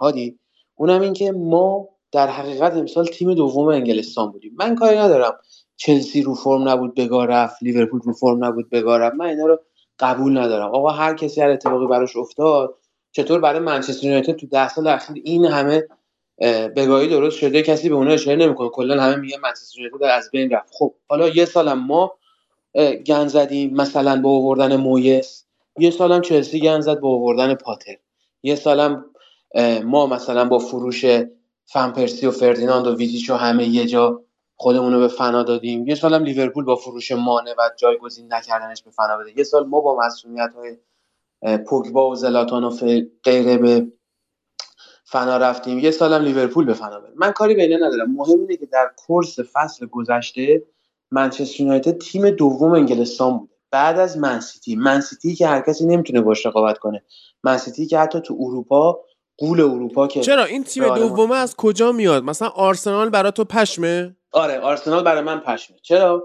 هادی. اونم این که ما در حقیقت امسال تیم دوم انگلستان بودیم. من کاری ندارم. چلسی رو فرم نبود بگاه رفت لیورپول رو فرم نبود بگاه رفت. من اینا رو قبول ندارم. آقا هر کسی هر اتفاقی براش افتاد چطور برای منچستر یونایتد تو ده سال اخیر این همه بگاهی درست شده کسی به اونها اشاره نمی‌کنه. کلا همه میگن منچستر یونایتد از بین رفت. خب حالا یه سالم ما گن زدیم مثلا با آوردن مویس. یه سالم چلسی گن زد با آوردن پاتر. یه سالم ما مثلا با فروش فنپرسی و فردیناند و ویتیچ و همه یه جا خودمون رو به فنا دادیم. یه سالم لیورپول با فروش مانه و جایگزین نکردنش به فنا بده. یه سال ما با مسئولیت های پوگبا و زلاتان و غیره به فنا رفتیم. یه سالم لیورپول به فنا بده من کاری بینه ندارم. مهم اینه که در کورس فصل گذشته منچستر یونایتد تیم دوم انگلستان بوده. بعد از منسیتی منسیتی که هر کسی نمی‌تونه باش رقابت کنه. منسیتی که حتی تو اروپا غول اروپا که چرا؟ این تیم دومه از کجا میاد؟ مثلا آرسنال برای تو پشمه؟ آره آرسنال برای من پشمه. چرا؟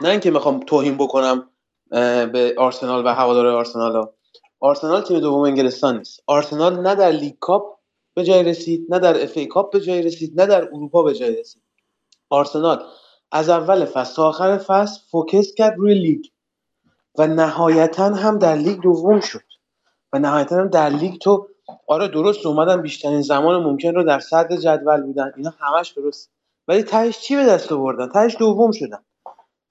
نه اینکه می‌خوام توهین بکنم به آرسنال و هوادار آرسنال ها. آرسنال تیم دوم انگلستان نیست. آرسنال نه در League Cup به جای رسید نه در FA Cup به جای رسید نه در اروپا به جای رسید. آرسنال از اول فصل تا آخر فصل focus کرد روی لیگ و نهایتا هم در لیگ دوم شد. و نهایتا هم در لیگ تو آره درست اومدن بیشترین زمان ممکن رو در صدر جدول بودن. اینا همش درست. ولی تهش چی به دست آوردن؟ تهش دوم شدن.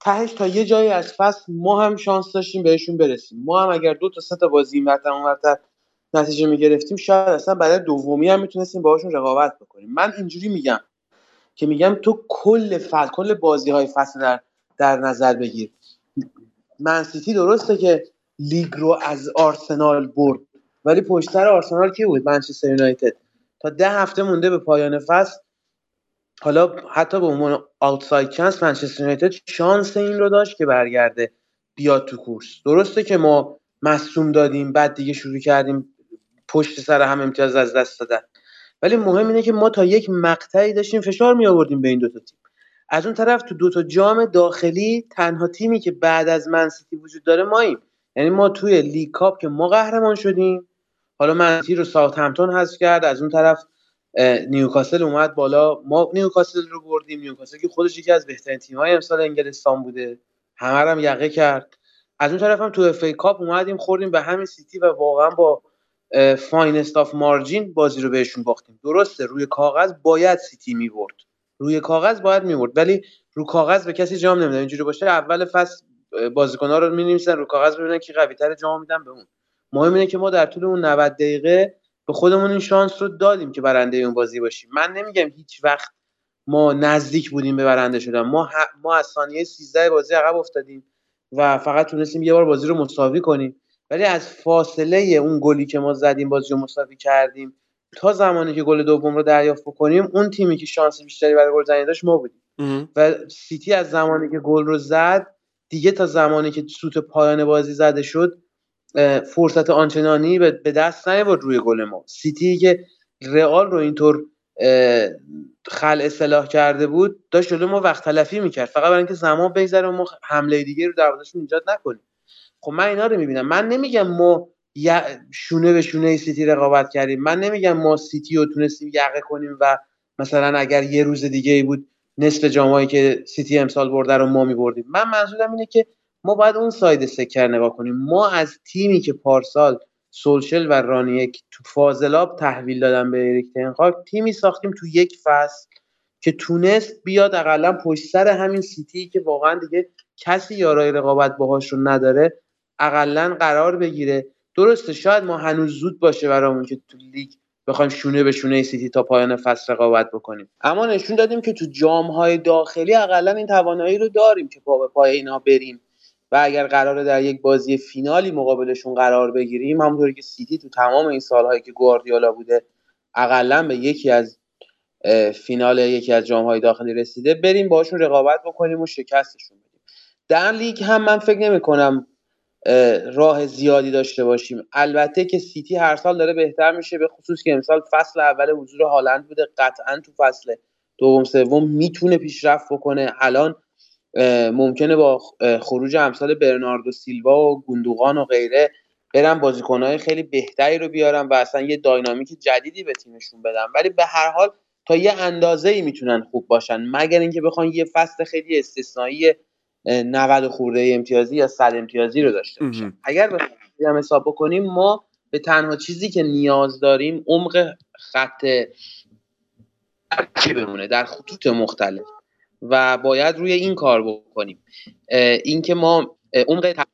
تهش تا یه جایی از فصل ما هم شانس داشتیم بهشون برسیم. ما هم اگر دو تا سه تا بازی این ورتر نتیجه می‌گرفتیم شاید اصلا برای دومی هم می‌تونستیم باهاشون رقابت بکنیم. من اینجوری میگم که میگم تو کل فصل کل بازی های فصل در, در نظر بگیر. منسیتی درسته که لیگ رو از آرسنال برد ولی پشتر آرسنال کی بود؟ منچستر یونایتد. تا ده هفته مونده به پایان فصل. حالا حتی به عنوان آوتساید چانس منچستر یونایتد شانس این رو داشت که برگرده بیاد تو کورس. درسته که ما مصوم دادیم بعد دیگه شروع کردیم پشت سر هم امتیاز از دست دادن. ولی مهم اینه که ما تا یک مقطعی داشتیم فشار می آوردیم به این دو تا تیم. از اون طرف تو دو تا جام داخلی تنها تیمی که بعد از منسیتی وجود داره ماییم. یعنی ما توی League Cup که ما قهرمان شدیم. حالا منسیتی رو ساوتهمپتون حذف کرد. از اون طرف نیوکاسل اومد بالا. ما نیوکاسل رو بردیم. نیوکاسل که خودش یکی از بهترین تیم‌های امسال انگلستان بوده. همه هم یقه کرد. از اون طرف هم تو FA Cup اومدیم خوردیم به همین سیتی و واقعا با finest of margins بازی رو بهشون باختیم. درسته روی کاغذ باید سیتی می‌برد. روی کاغذ باید می‌برد ولی رو کاغذ به کسی جام نمیدن. اینجوری باشه اول فصل بازیکن‌ها رو می‌نویسن رو کاغذ ببینن کی قوی‌تر جام میدن به اون. مهم اینه که ما در طول اون 90 دقیقه به خودمون این شانس رو دادیم که برنده اون بازی باشیم. من نمیگم هیچ وقت ما نزدیک بودیم به برنده شدن. ما ما از ثانیه 13 بازی عقب افتادیم و فقط تونستیم یه بار بازی رو مساوی کنیم. ولی از فاصله اون گلی که ما زدیم بازی رو مساوی کردیم تا زمانی که گل دوم رو دریافت بکنیم اون تیمی که شانس بیشتری برای گل زدن داشت ما بودیم. و سیتی از زمانی که گل رو زد دیگه تا زمانی که سوت پایان بازی زده شد فرصت آنچنانی به دست نیاورد روی گل ما. سیتی که رئال رو اینطور خل اصلاح کرده بود داشت جلو ما وقت تلفی می‌کرد. فقط برای اینکه زمان بگذره و ما حمله دیگه رو دروازهشون ایجاد نکنیم. خب من اینا رو می‌بینم. من نمیگم ما شونه به شونه سیتی رقابت کردیم. من نمیگم ما سیتی رو تونستیم یقه کنیم و مثلا اگر یه روز دیگه ای بود نصف جامایی که سیتی امسال برده رو ما میبردیم. من منظورم اینه که ما باید اون side سکه رو نگاه کنیم. ما از تیمی که پارسال سولشر و رانگنیک تو فاضلاب تحویل دادن به اریک تن‌هاخ تیمی ساختیم تو یک فصل که تونست بیاد اقلا پشت سر همین سیتی که واقعا دیگه کسی یارای رقابت باهاش رو نداره. اقلا قرار بگیره. درسته شاید ما هنوز زود باشه برامون که تو لیگ بخوایم شونه به شونه سیتی تا پایان فصل رقابت بکنیم. اما نشون دادیم که تو جام داخلی اقلا این توانایی رو داریم که پا به پای اینا بریم. و اگر قراره در یک بازی فینالی مقابلشون قرار بگیریم همونطوری که سیتی تو تمام این سالهایی که گواردیولا بوده اقلا به یکی از فینال یکی از جام داخلی رسیده بریم باشون رقابت بکنیم و شکستشون بدیم. در لیگ هم من فکر نمی کنم راه زیادی داشته باشیم. البته که سیتی هر سال داره بهتر میشه به خصوص که امسال فصل اول حضور هالند بوده قطعا تو فصل دوم سوم می‌تونه پیشرفت بکنه. الان ممکنه با خروج امثال برناردو سیلوا و گوندوغان و غیره برن بازیکنهای خیلی بهتری رو بیارن و اصلا یه داینامیک جدیدی به تیمشون بدن. ولی به هر حال تا یه اندازه ای می‌تونن خوب باشن. مگر اینکه بخوان یه فصل خیلی استثنایی 90 خورده امتیازی یا 100 امتیازی رو داشته باشن. اگر بخوایم حساب بکنیم ما به تنها چیزی که نیاز داریم عمق خط بمونه در خطوط مختلف. و باید روی این کار بکنیم. اینکه ما عمق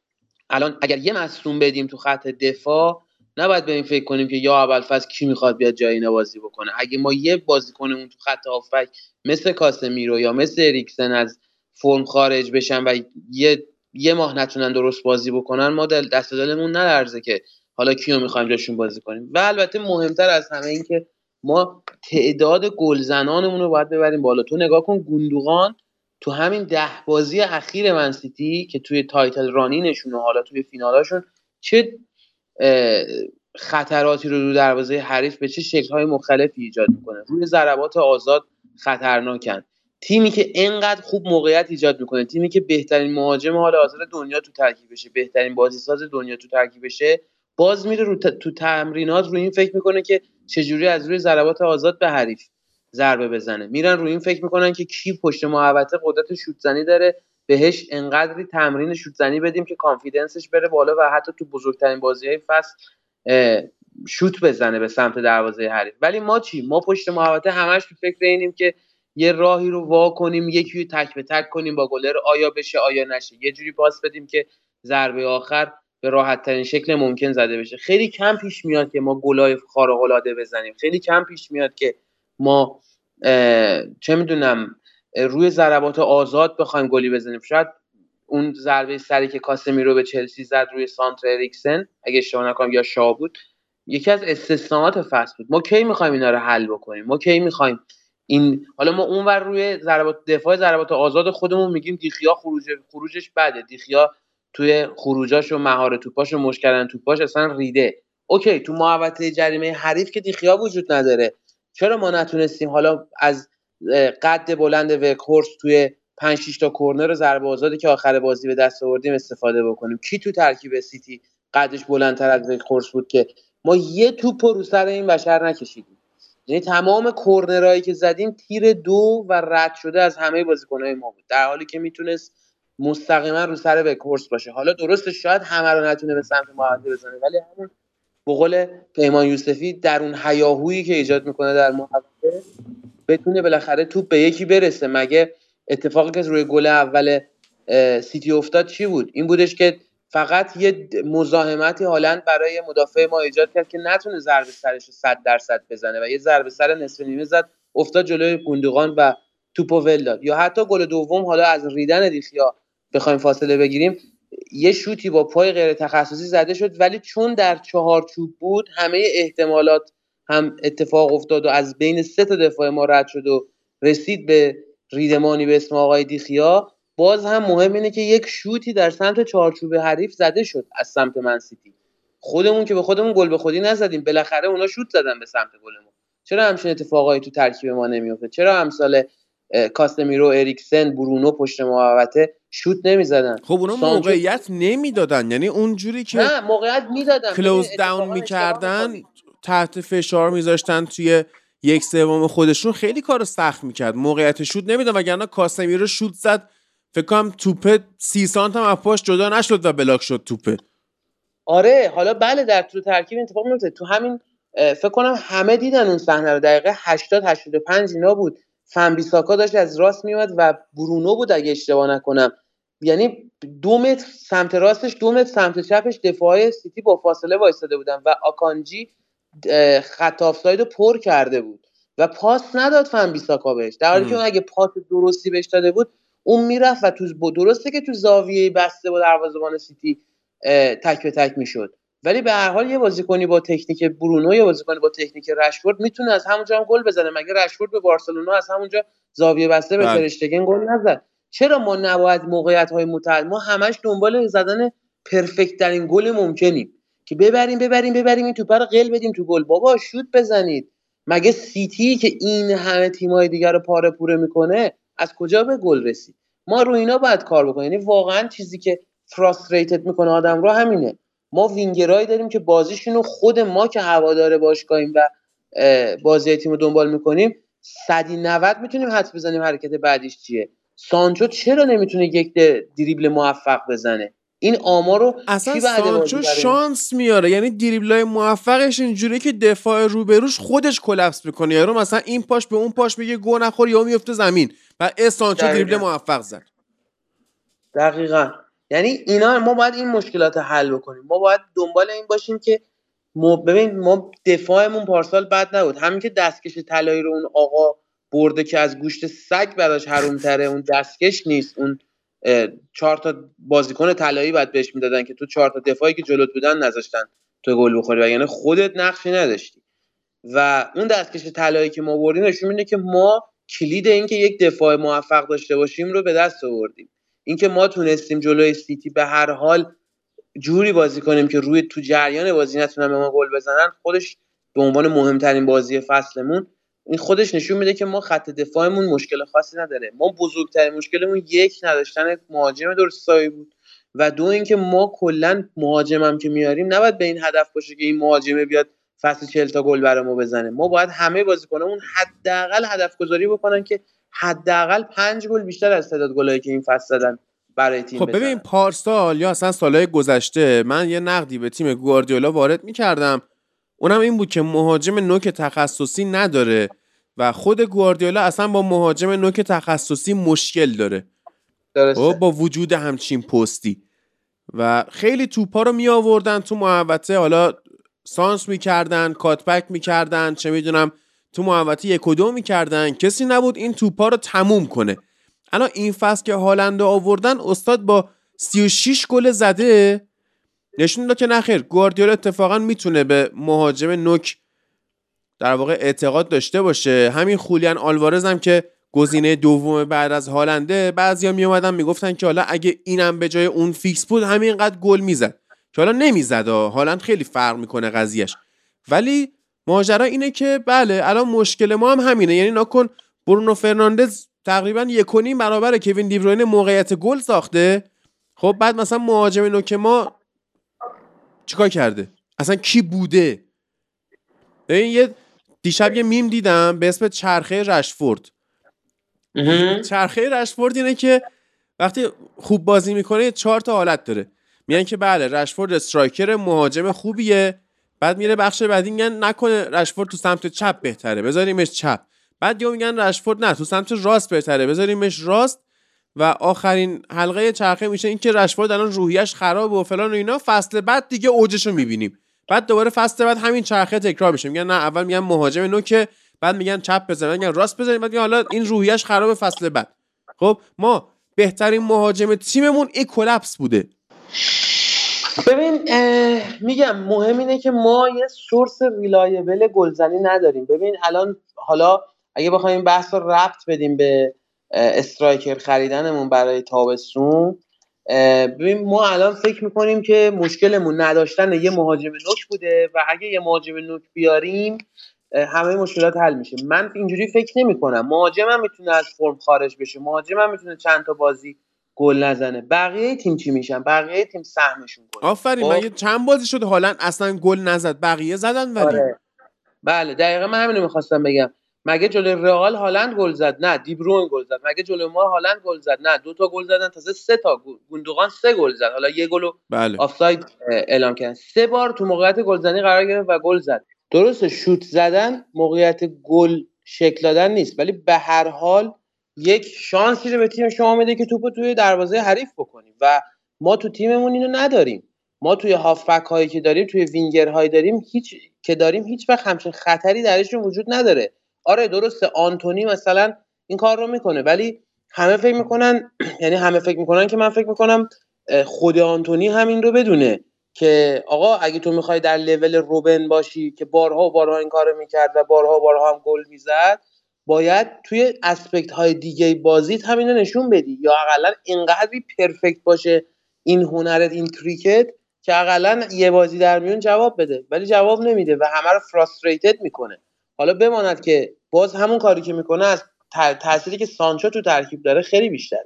الان اگر یه مصوم بدیم تو خط دفاع نباید به این فکر کنیم که یا اول فصل کی می‌خواد بیاد جای اینا بازی بکنه. اگه ما یه بازیکنمون تو خط هافبک مثل کاسمیرو یا مثل اریکسن از فرم خارج بشن و یه یه ماه نتونن درست بازی بکنن ما دل دست دلمون نلرزه که حالا کیو می‌خوایم جاشون بازی کنیم. و البته مهمتر از همه این که ما تعداد گلزنانمون رو باید ببریم بالا. تو نگاه کن گوندوغان تو همین ده بازی اخیر منسیتی که توی title running شونه حالا توی فینالاشون چه خطراتی رو رو دروازه حریف به چه شکل‌های مختلفی ایجاد می‌کنه. روی ضربات آزاد خطرناکن. تیمی که انقدر خوب موقعیت ایجاد می‌کنه تیمی که بهترین مهاجم حال حاضر دنیا تو ترکیبشه بهترین بازیساز دنیا تو ترکیبشه باز میره رو تو تمرینات رو این فکر می‌کنه که چجوری از روی ضربات آزاد به حریف ضربه بزنه. میرن رو این فکر می‌کنن که کی پشت محوطه قدرت شوت زنی داره بهش انقدری تمرین شوت زنی بدیم که کانفیدنسش بره بالا و حتی تو بزرگترین بازی های فصل شوت بزنه به سمت دروازه حریف. ولی ما چی؟ ما پشت محوطه همش تو فکر اینیم که یه راهی رو وا کنیم یکی رو تک به تک کنیم با گلر آیا بشه آیا نشه. یه جوری پاس بدیم که ضربه آخر به راحت ترین شکل ممکن زده بشه. خیلی کم پیش میاد که ما گلای خارق العاده بزنیم. خیلی کم پیش میاد که ما چه می‌دونم روی ضربات آزاد بخوایم گلی بزنیم. شاید اون ضربه سری که کاسمی رو به چلسی زد روی سانتر اریکسن اگه اشتباه نکنم یا شاه بود یکی از استثناءات فصل بود. ما کی می‌خوایم اینا رو حل بکنیم؟ ما کی می‌خوایم این حالا ما اونور روی ضربات دفاع ضربات آزاد خودمون میگیم دیخیا خروج خروجش بده. دیخیا توی خروجاش و مهارت توپاش و مشکلن توپاش اصلا ریده. اوکی تو محوطه جریمه حریف که دیخیا وجود نداره. چرا ما نتونستیم؟ حالا از قد بلند وکهورس توی 5 6 تا کورنر و ضربه آزادی که آخر بازی به دست آوردیم استفاده بکنیم. کی تو ترکیب سیتی قدش بلندتر از وکهورس بود که؟ ما یه توپ رو سر این بشر نکشیدیم. یعنی تمام کورنرهایی که زدیم تیر دو و رد شده از همه بازیکنهای ما بود. در حالی که می‌تونست مستقیما رو سر وکهورس باشه. حالا درسته شاید همه رو نتونه به سمت محوطه بزنه ولی همون به پیمان یوسفی در اون حیاهویی که ایجاد می‌کنه در محوطه بتونه بالاخره توپ به یکی برسه. مگه اتفاقی که روی گل اول سیتی افتاد چی بود؟ این بودش که فقط یه مزاحمتی هالند برای مدافع ما ایجاد کرد که نتونه ضربه سرش رو 100 درصد بزنه و یه ضربه سر نصف نیمه زد افتاد جلوی گوندوغان و توپو ول داد. یا حتی گل دوم حالا از ریدن دیخیا بخوایم فاصله بگیریم یه شوتی با پای غیر تخصصی زده شد ولی چون در چهارچوب بود همه احتمالات هم اتفاق افتاد و از بین سه تا دفاع ما رد شد و رسید به ریدمانی به اسم آقای دیخیا باز هم مهم اینه که یک شوتی در سمت چهارچوب حریف زده شد از سمت منسیتی خودمون که به خودمون گل به خودی نزدیم. بالاخره اونا شوت زدن به سمت گلمون. چرا همچین اتفاقایی تو ترکیب ما نمیفته چرا امثال کاسمیرو اریکسن برونو پشت محوطه شوت نمی‌زدن؟ خب اونا موقعیت نمی‌دادن. یعنی اونجوری که نه موقعیت می‌دادن. کلوز داون می‌کردن تحت فشار میذاشتن توی یک سوم خودشون. خیلی کار سخت می‌کرد. موقعیت شوت نمیدن وگرنه کاسمیرو شوت زد فکر کنم توپه سی سانت هم پاش جدا نشد و بلاک شد توپه. آره حالا بله در طول ترکیب اتفاق میفته تو همین فکر کنم همه دیدن اون صحنه رو. دقیقه 80 85 اینا بود. وان‌بیساکا داشت از راست میومد و برونو بود اگه اشتباه نکنم. یعنی دو متر سمت راستش دو متر سمت چپش دفاعی سیتی با فاصله وایستاده بودن و آکانجی خط آفساید رو پر کرده بود. و پاس نداد وان‌بیساکا بهش. در حالی که اون اگه پاس درستی بهش داده بود اون می‌رفت و تو درسته که تو زاویه بسته با دروازه‌بان سیتی تک به تک می‌شد. ولی به هر حال یه بازیکنی با تکنیک برونو یا بازیکنی با تکنیک رشفورد می‌تونه از همونجا هم گل بزنه. مگه رشفورد به بارسلونا از همونجا زاویه بسته به فرشتگن بله. گل نزد؟ چرا ما نباید موقعیت های متعدد ما همش دنبال زدن پرفکت ترین گل ممکنیم که ببریم ببریم ببریم این توپ رو قل بدیم تو گل. بابا شوت بزنید. مگه سیتی که این همه تیمای دیگر رو پاره پوره می‌کنه از کجا به گل رسید؟ ما رو اینا باید کار بکنیم. یعنی واقعا چیزی که فراستریتد می‌کنه آدم رو همینه. ما وینگرایی داریم که بازیشون رو خود ما که هوادار باشگاهیم و بازی تیم رو دنبال می‌کنیم صدی 90 می‌تونیم حد بزنیم حرکت بعدیش چیه. سانچو چرا نمی‌تونه یک دریبل موفق بزنه؟ این آمار رو اصلا سانچو شانس میاره. یعنی دریبلای موفقش اینجوری که دفاع روبروش خودش کلپس می‌کنه. یارو مثلا این پاش به اون پاش میگه گو نخور یا میفته زمین. و اس سانچو دریبل موفق زد. دقیقا. یعنی اینا ما باید این مشکلات حل بکنیم. ما باید دنبال این باشیم که ما ببین ما دفاعمون پارسال بد نبود. همین که دستکش طلایی رو اون آقا برده که از گوشت سگ براش حرومتره اون دستکش نیست. اون چهار تا بازیکن طلایی بعد بهش می‌دادن که تو چهار تا دفاعی که جلوت بودن نذاشتن تو گل بخوری. و یعنی خودت نقشی نداشتی. و اون دستکش طلایی که ما بردیم نشون میده که ما کلید این که یک دفاع موفق داشته باشیم رو به دست آوردیم. اینکه ما تونستیم جلوی سیتی به هر حال جوری بازی کنیم که روی تو جریان بازی نتونن به ما گل بزنن خودش به عنوان مهمترین بازی فصلمون این خودش نشون میده که ما خط دفاعمون مشکل خاصی نداره. ما بزرگترین مشکلمون یک نداشتن مهاجم درستایی بود و دو اینکه ما کلا مهاجمم که میاریم نباید به این هدف باشه که این مهاجمه بیاد فصل 40 تا گل برای ما بزنه. ما باید همه بازیکنامون حداقل هدف گذاری بکنن که حداقل پنج گل بیشتر از تعداد گلایی که این فصل زدن برای تیم خب ببین پارسال یا اصلا سالهای گذشته من یه نقدی به تیم گواردیولا وارد می‌کردم. اونم این بود که مهاجم نوک تخصصی نداره و خود گواردیولا اصلا با مهاجم نوک تخصصی مشکل داره. درسته. خب، با وجود همچین پستی. و خیلی توپا رو می آوردن تو محوطه. حالا سانس می‌کردن کاتبک می‌کردن چه می‌دونم تو محوطه یک و دو می‌کردن. کسی نبود این توپا رو تموم کنه. الان این فصل که هالنده آوردن استاد با 36 گل زده. نشون داد که نخیر گواردیولا اتفاقا می‌تونه به مهاجم نوک در واقع اعتقاد داشته باشه. همین خولیان آلوارز هم که گزینه دوم بعد از هالنده بعضیا می اومدن می‌گفتن که حالا اگه اینم به جای اون فیکس بود همینقدر گل می‌زد. که حالا نمی‌زد هالند خیلی فرق می‌کنه قضیهش ولی ماجرا اینه که بله الان مشکل ما هم همینه. یعنی ناکن برونو فرناندز تقریبا یک و برابر کوین دیبروینه موقعیت گل ساخته. خب بعد مثلا مهاجم نوک ما چیکار کرده؟ اصلا کی بوده؟ این یه دیشب یه میم دیدم به اسم چرخه رشفورد. چرخه رشفورد اینه که وقتی خوب بازی می‌کنه چهار تا حالت داره. میگن که بله رشفورد striker مهاجم خوبیه. بعد میره بخش بعدی میگن نکنه رشفورد تو سمت چپ بهتره بذاریمش چپ. بعد یا میگن رشفورد نه تو سمت راست بهتره بذاریمش راست. و آخرین حلقه چرخه میشه اینکه رشفورد الان روحیش خراب و فلان و اینا. فصل بعد دیگه اوجش رو می‌بینیم. بعد دوباره فصل بعد همین چرخه تکرار میشه. میگن نه اول میگن مهاجم نوکه بعد میگن چپ بزنن میگن راست بزنید بعد حالا این روحیش خراب فصل بعد. خب ما بهترین مهاجم تیممون این کلپس بوده. ببین میگم مهم اینه که ما یه سورس ریلایبل گلزنی نداریم. ببین الان حالا اگه بخوایم بحث رو ربط بدیم به استرایکر خریدنمون برای تابستون ببین ما الان فکر می‌کنیم که مشکلمون نداشتن یه مهاجم نوک بوده و اگه یه مهاجم نوک بیاریم همه مشکلات حل میشه. من اینجوری فکر نمی کنم مهاجمم می‌تونه از فرم خارج بشه. مهاجمم می‌تونه چند تا بازی گل نزنه. بقیه تیم چی میشن؟ بقیه تیم سهمشون گل آفرین مگه چند بازی شده حالا اصلا گل نزد؟ بقیه زدن ولی. آره. بله دقیقا من همینو می‌خواستم بگم. مگه جلوی رئال هالند گل زد؟ نه دیبروین گل زد. مگه جلوی ما هالند گل زد؟ نه دو تا گل زدن. تازه سه تا گوندوغان سه گل زد. حالا یه گلو بله. آفساید اعلام کردن. سه بار تو موقعیت گلزنی قرار گرفت و گل زد. درسته شوت زدن موقعیت گل شکل دادن نیست. ولی به هر حال یک شانسی رو به تیم شما میده که توپو توی دروازه حریف بکنیم. و ما تو تیممون اینو نداریم. ما توی هافبک هایی که داریم توی وینگر هایی داریم هیچ که داریم هیچ وقت همچین خطری درشون وجود نداره. آره درسته آنتونی مثلا این کار رو می‌کنه ولی همه فکر می‌کنن یعنی همه فکر می‌کنن که من فکر می‌کنم خود آنتونی همین رو بدونه که آقا اگه تو می‌خوای در لول روبن باشی که بارها و بارها این کارو می‌کرد و بارها و بارها هم گل می‌زد باید توی اسپکت های دیگه بازیت همین رو نشون بدی. یا اقلا اینقدری پرفکت باشه این هنرت این تریکت که اقلا یه بازی در میون جواب بده. ولی جواب نمیده و همه رو فراستریتد می‌کنه. حالا بماند که باز همون کاری که می‌کنه از تأثیری که سانچو تو ترکیب داره خیلی بیشتر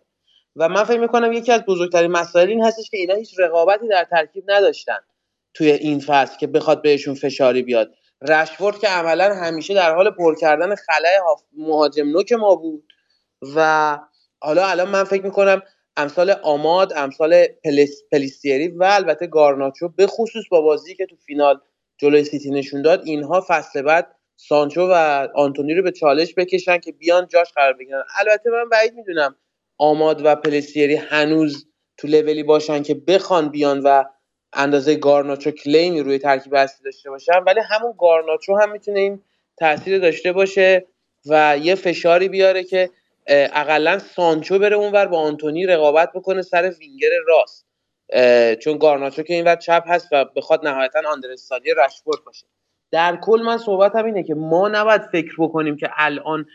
و من فکر می‌کنم یکی از بزرگترین مسائل این هستش که اینا هیچ رقابتی در ترکیب نداشتن توی این فصل که بخواد بهشون فشاری بیاد. رشفورد که عملا همیشه در حال پر کردن خلای مهاجم نوک ما بود. و حالا الان من فکر می‌کنم امثال آماد امثال پلیستیری و البته گارناچو به خصوص با بازی که تو فینال جلوی سیتی نشون داد اینها فصل بعد سانچو و آنتونی رو به چالش بکشن که بیان جاش قرار بگیرن. البته من بعید می‌دونم آماد و پلسیری هنوز تو لولی باشن که بخوان بیان و اندازه گارناچو کلیمی روی ترکیب اصلی داشته باشن ولی همون گارناچو هم می‌تونه این تاثیر داشته باشه و یه فشاری بیاره که اقلا سانچو بره اونور با آنتونی رقابت بکنه سر وینگر راست. چون گارناچو که اینور چپ هست و بخواد نهایتا آندرستادی رشفورد باشه. در کل من صحبتم اینه که ما نباید فکر بکنیم که الان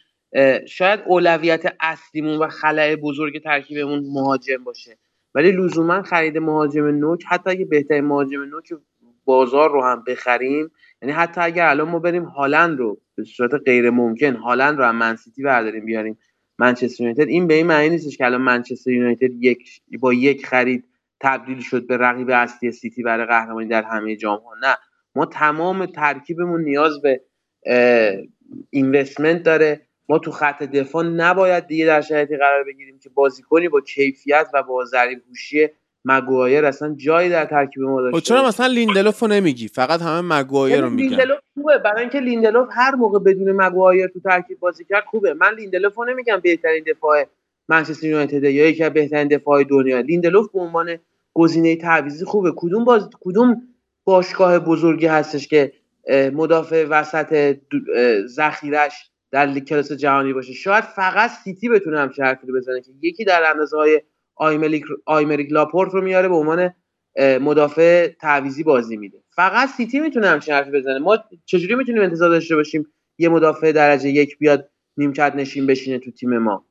شاید اولویت اصلیمون و خلای بزرگ ترکیبمون مهاجم باشه. ولی لزوما خرید مهاجم نوک حتی اگه بهترین مهاجم نوک بازار رو هم بخریم یعنی حتی اگر الان ما بریم هالند رو به صورت غیر ممکن هالند رو هم منسیتی برداریم بیاریم منچستر یونایتد این به این معنی نیستش که الان منچستر یونایتد یک با یک خرید تبدیل شد به رقیب اصلی سیتی برای قهرمانی در همه جام ها نه ما تمام ترکیبمون نیاز به اینوستمنت داره. ما تو خط دفاع نباید دیگه در شرایطی قرار بگیریم که بازیکنی با کیفیت و با ضریب هوشی مگوایر. اصلا جایی در ترکیب ما داشته خب چرا مثلا لیندلوف رو نمیگی؟ فقط همه مگوایر رو میگن. لیندلوف خوبه. برای اینکه لیندلوف هر موقع بدون مگوایر تو ترکیب بازی کرد خوبه. من لیندلوف رو نمیگم بهترین دفاع منچستر یونایتد یا یکی از بهترین دفاع دنیا. لیندلوف به عنوان گزینه تعویضی خوبه. کدوم باز کدوم باشگاه بزرگی هستش که مدافع وسط ذخیرش در کلاس جهانی باشه. شاید فقط سیتی بتونه همچین حرفی رو بزنه که یکی در اندازه های آیمریک, آیمریک لاپورت رو میاره به عنوان مدافع تعویضی بازی میده. فقط سیتی می‌تونه همچین حرفی بزنه. ما چجوری می‌تونیم انتظار داشته باشیم یه مدافع درجه یک بیاد نیمکت نشین بشینه تو تیم ما؟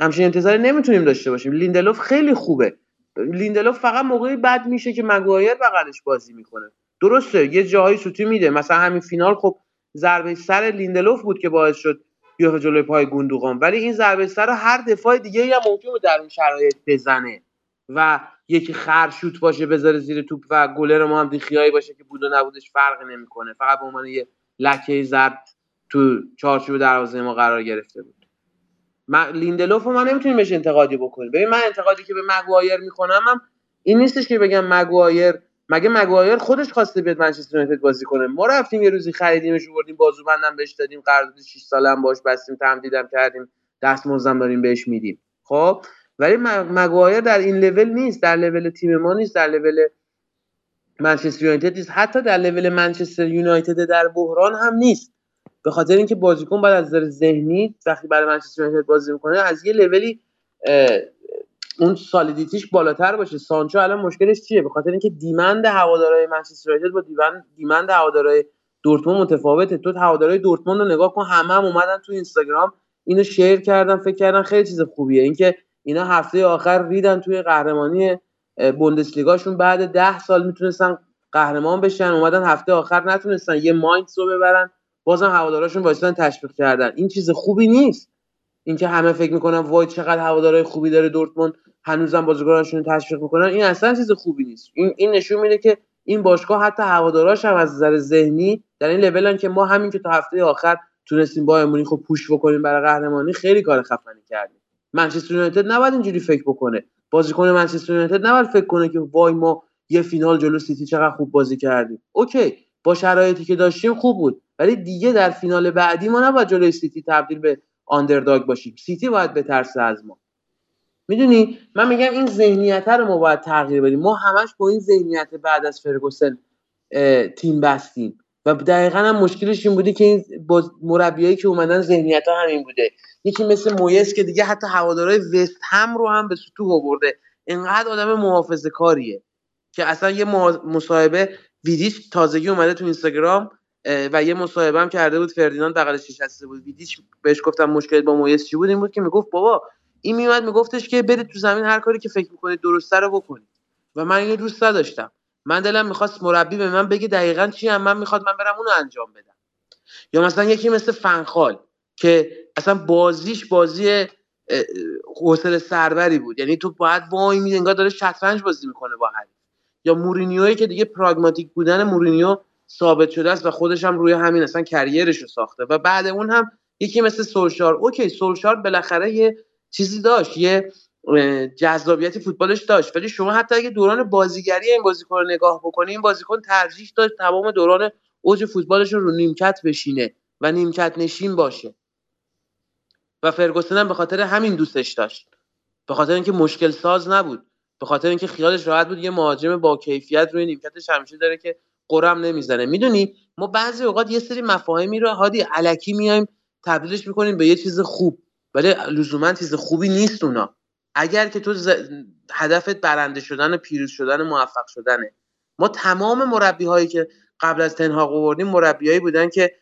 همچین انتظاری نمی‌تونیم داشته باشیم. لیندلوف خیلی خوبه. لیندلوف فقط موقعی بد میشه که مگوایر بغلش بازی می‌کنه. درسته یه جایی سوتی میده. مثلا همین فینال خب ضربه سر لیندلوف بود که باعث شد بیفته جلوی پای گوندوغان ولی این ضربه سر هر دفاع دیگه هم ممکنه در اون شرایط بزنه و یکی خرشوت باشه بذاره زیر توپ و گلر ما هم دیخیایی باشه که بود و نبودش فرق نمی‌کنه. فقط به عنوان یه لکه زرد تو چارچوب دروازه ما قرار گرفته بود. من لیندلوف رو ما نمی‌تونیم بهش انتقادی بکنیم. ببین من انتقادی که به مگوایر می‌کنم هم این نیستش که بگم مگوایر مگه مگوایر خودش خواسته بیاد منچستر یونایتد بازی کنه؟ ما رفتیم یه روزی خریدیمش بردیم بازوبندم بهش دادیم قرارداد 6 ساله هم باش بستیم تمدیدم کردیم دستمزدم داریم بهش میدیم. خب؟ ولی مگوایر در این لول نیست در لول تیم ما نیست در لول منچستر یونایتد نیست. حتی در لول منچستر یونایتد در بحران هم نیست. به خاطر اینکه بازیکن بعد از نظر ذهنی وقتی برای منچستر یونایتد بازی می‌کنه از یه لولی اون سالیدیتیش بالاتر باشه. سانچو الان مشکلش چیه؟ به خاطر اینکه دیمند هوادارهای منچستر یونایتد با دیمند دیمند هوادارهای دورتموند متفاوته. تو هوادارهای دورتموند رو نگاه کن همه هم اومدن تو اینستاگرام اینو شیر کردن فکر کردن خیلی چیز خوبیه. اینکه اینا هفته آخر ریدن توی قهرمانی بوندسلیگاشون. بعد ده سال می‌تونستن قهرمان بشن اومدن هفته آخر نتونستن یه ماینتس رو ببرن بازم هواداراشون وایسادن تشویق کردن. این چیز خوبی نیست. اینکه همه فکر می‌کنن وای چقدر هوادارهای خوبی داره دورتموند هنوزم بازیکنانشون رو تشویق می‌کنن. این اصلا چیز خوبی نیست. این, این نشون میده که این باشگاه حتی هواداراش هم از نظر ذهنی در این لولن که ما همین که تا هفته آخر تونستیم با امونی خب push بکنیم برای قهرمانی خیلی کار خفنی کردیم. منچستر یونایتد نباید اینجوری فکر بکنه. بازیکن منچستر یونایتد نباید فکر کنه که وای ما یه فینال جلو سیتی چقدر خوب بازی کردیم. okay با شرایطی که داشتیم خوب بود. ولی دیگه در فینال بعدی ما نباید جلوی سیتی تبدیل به underdog باشیم. سیتی باید بترسه از ما. می‌دونی؟ من میگم این ذهنیت رو ما باید تغییر بدیم. ما همش با این ذهنیت بعد از فرگوسن تیم بستیم. و دقیقا هم مشکلش این بوده که این مربیایی که اومدن ذهنیت ها همین بوده. یکی مثل مویس که دیگه حتی هوادارهای وست هم رو هم به سطوح آورده. اینقدر آدم محافظه کاریه که اصلا یه مصاحبه ویدیش تازگی اومده تو اینستاگرام. و یه مصاحبه هم کرده بود فردیناند بغلش نشسته بود. ویدیش بهش گفتم مشکل با مویس چی بود؟ این بود که می‌گفت بابا این میومد میگفتش که برید تو زمین هر کاری که فکر می‌کنید درسته رو بکنید. و من اینو دوست نداشتم. من دلم می‌خواست مربی به من بگه دقیقا چی هم من می‌خواد من برم اونو انجام بدم. یا مثلا یکی مثل فنخال که اصلا بازیش بازی حوصله سربری بود. یعنی تو باید وای می انگار داره شطرنج بازی می‌کنه با حریف. یا مورینیوی که دیگه پراگماتیک بودن مورینیو ثابت شده است و خودش هم روی همین اصلا کریرش رو ساخته. و بعد اون هم یکی مثل سولشار. اوکی سولشار بالاخره یه چیزی داشت یه جذابیتی فوتبالش داشت. ولی شما حتی اگه دوران بازیگری این بازیکن رو نگاه بکنی این بازیکن ترجیح داشت تمام دوران اوج فوتبالش رو نیمکت بشینه و نیمکت نشین باشه. و فرگوسن هم به خاطر همین دوستش داشت. به خاطر اینکه مشکل ساز نبود. به خاطر اینکه خیالش راحت بود. یه مهاجم با کیفیت روی نیمکتش همیشه داره که قرم نمی‌زنه. می‌دونی؟ ما بعضی اوقات یه سری مفاهیمی رو هادی علکی میایم تبدیلش می‌کنیم به یه چیز خوب. ولی لزوما چیز خوبی نیست اونا. اگر که تو هدفت برنده شدن و پیروز شدن و موفق شدنه. ما تمام مربی هایی که قبل از تنهاق آوردیم مربیایی بودن که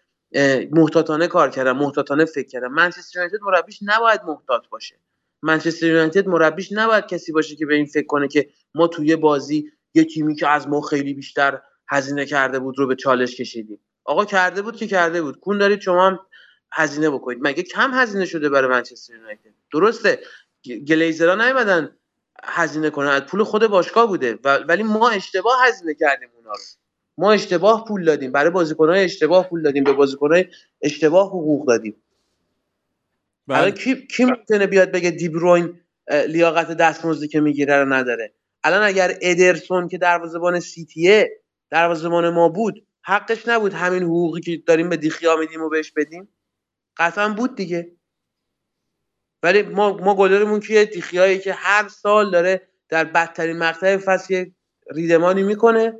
محتاطانه کار کردن محتاطانه فکر کردن. منچستر یونایتد مربیش نباید محتاط باشه. منچستر یونایتد مربیش نباید کسی باشه که به این فکر کنه که ما توی بازی یه تیمی که از ما خیلی بیشتر هزینه کرده بود رو به چالش کشیدیم. آقا کرده بود که کرده بود. کون دارید شما هم هزینه بکنید. مگه کم هزینه شده برای منچستر یونایتد؟ درسته. گلیزرها نیومدن هزینه کنن. از پول خود باشگاه بوده. ولی ما اشتباه هزینه کردیم اونا رو. ما اشتباه پول دادیم. برای بازیکنهای اشتباه پول دادیم. به بازیکنهای اشتباه حقوق دادیم. بله کی کی ممکنه بیاد بگه دیبروین لیاقت دستمزدی که می‌گیره رو نداره؟ الان اگر ادرسون که دروازه‌بان سیتیه دروازه‌بان ما بود حقش نبود همین حقوقی که داریم به دیخیا میدیم و بهش بدیم. قطعا بود دیگه. ولی ما ما گلرمون کیه دیخیایی که هر سال داره در بدترین مقطع فصل ریدمانی می‌کنه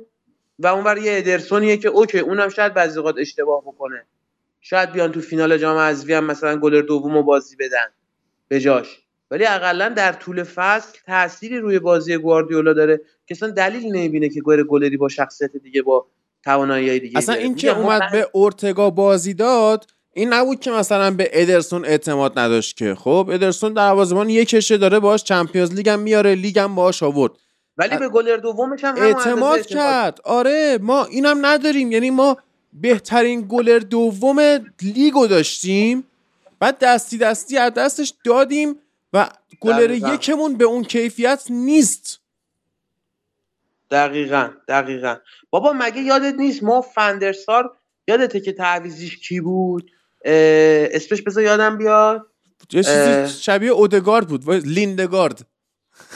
و اونور یه ادرسونیه که اوکی اونم شاید بعضی اوقات اشتباه بکنه. شاید بیان تو فینال جام حذفی هم مثلا گلر دومو بازی بدن به جاش. ولی اقلا در طول فصل تأثیری روی بازی گواردیولا داره. که اصلا دلیل نمی‌بینه که گلر گلری با شخصیت دیگه با توانایی دیگه اصلا این که اومد به اورتگا بازی داد این نبود که مثلا به ادرسون اعتماد نداشت که. خب ادرسون دروازه‌بان یک کشه داره باش چمپیونز لیگ هم میاره لیگ هم باش آورد. ولی به گلر دومش هم اعتماد کرد. آره ما اینم نداریم. یعنی ما بهترین گلر دوم لیگو داشتیم. بعد دستی دستی از دستش دادیم و گلر یکمون به اون کیفیت نیست. دقیقا دقیقا. بابا مگه یادت نیست ما فندرسار یادته که تعویزیش کی بود؟ اسمش بذار یادم بیاد. یه چیزی شبیه اودگارد بود. لیندگارد.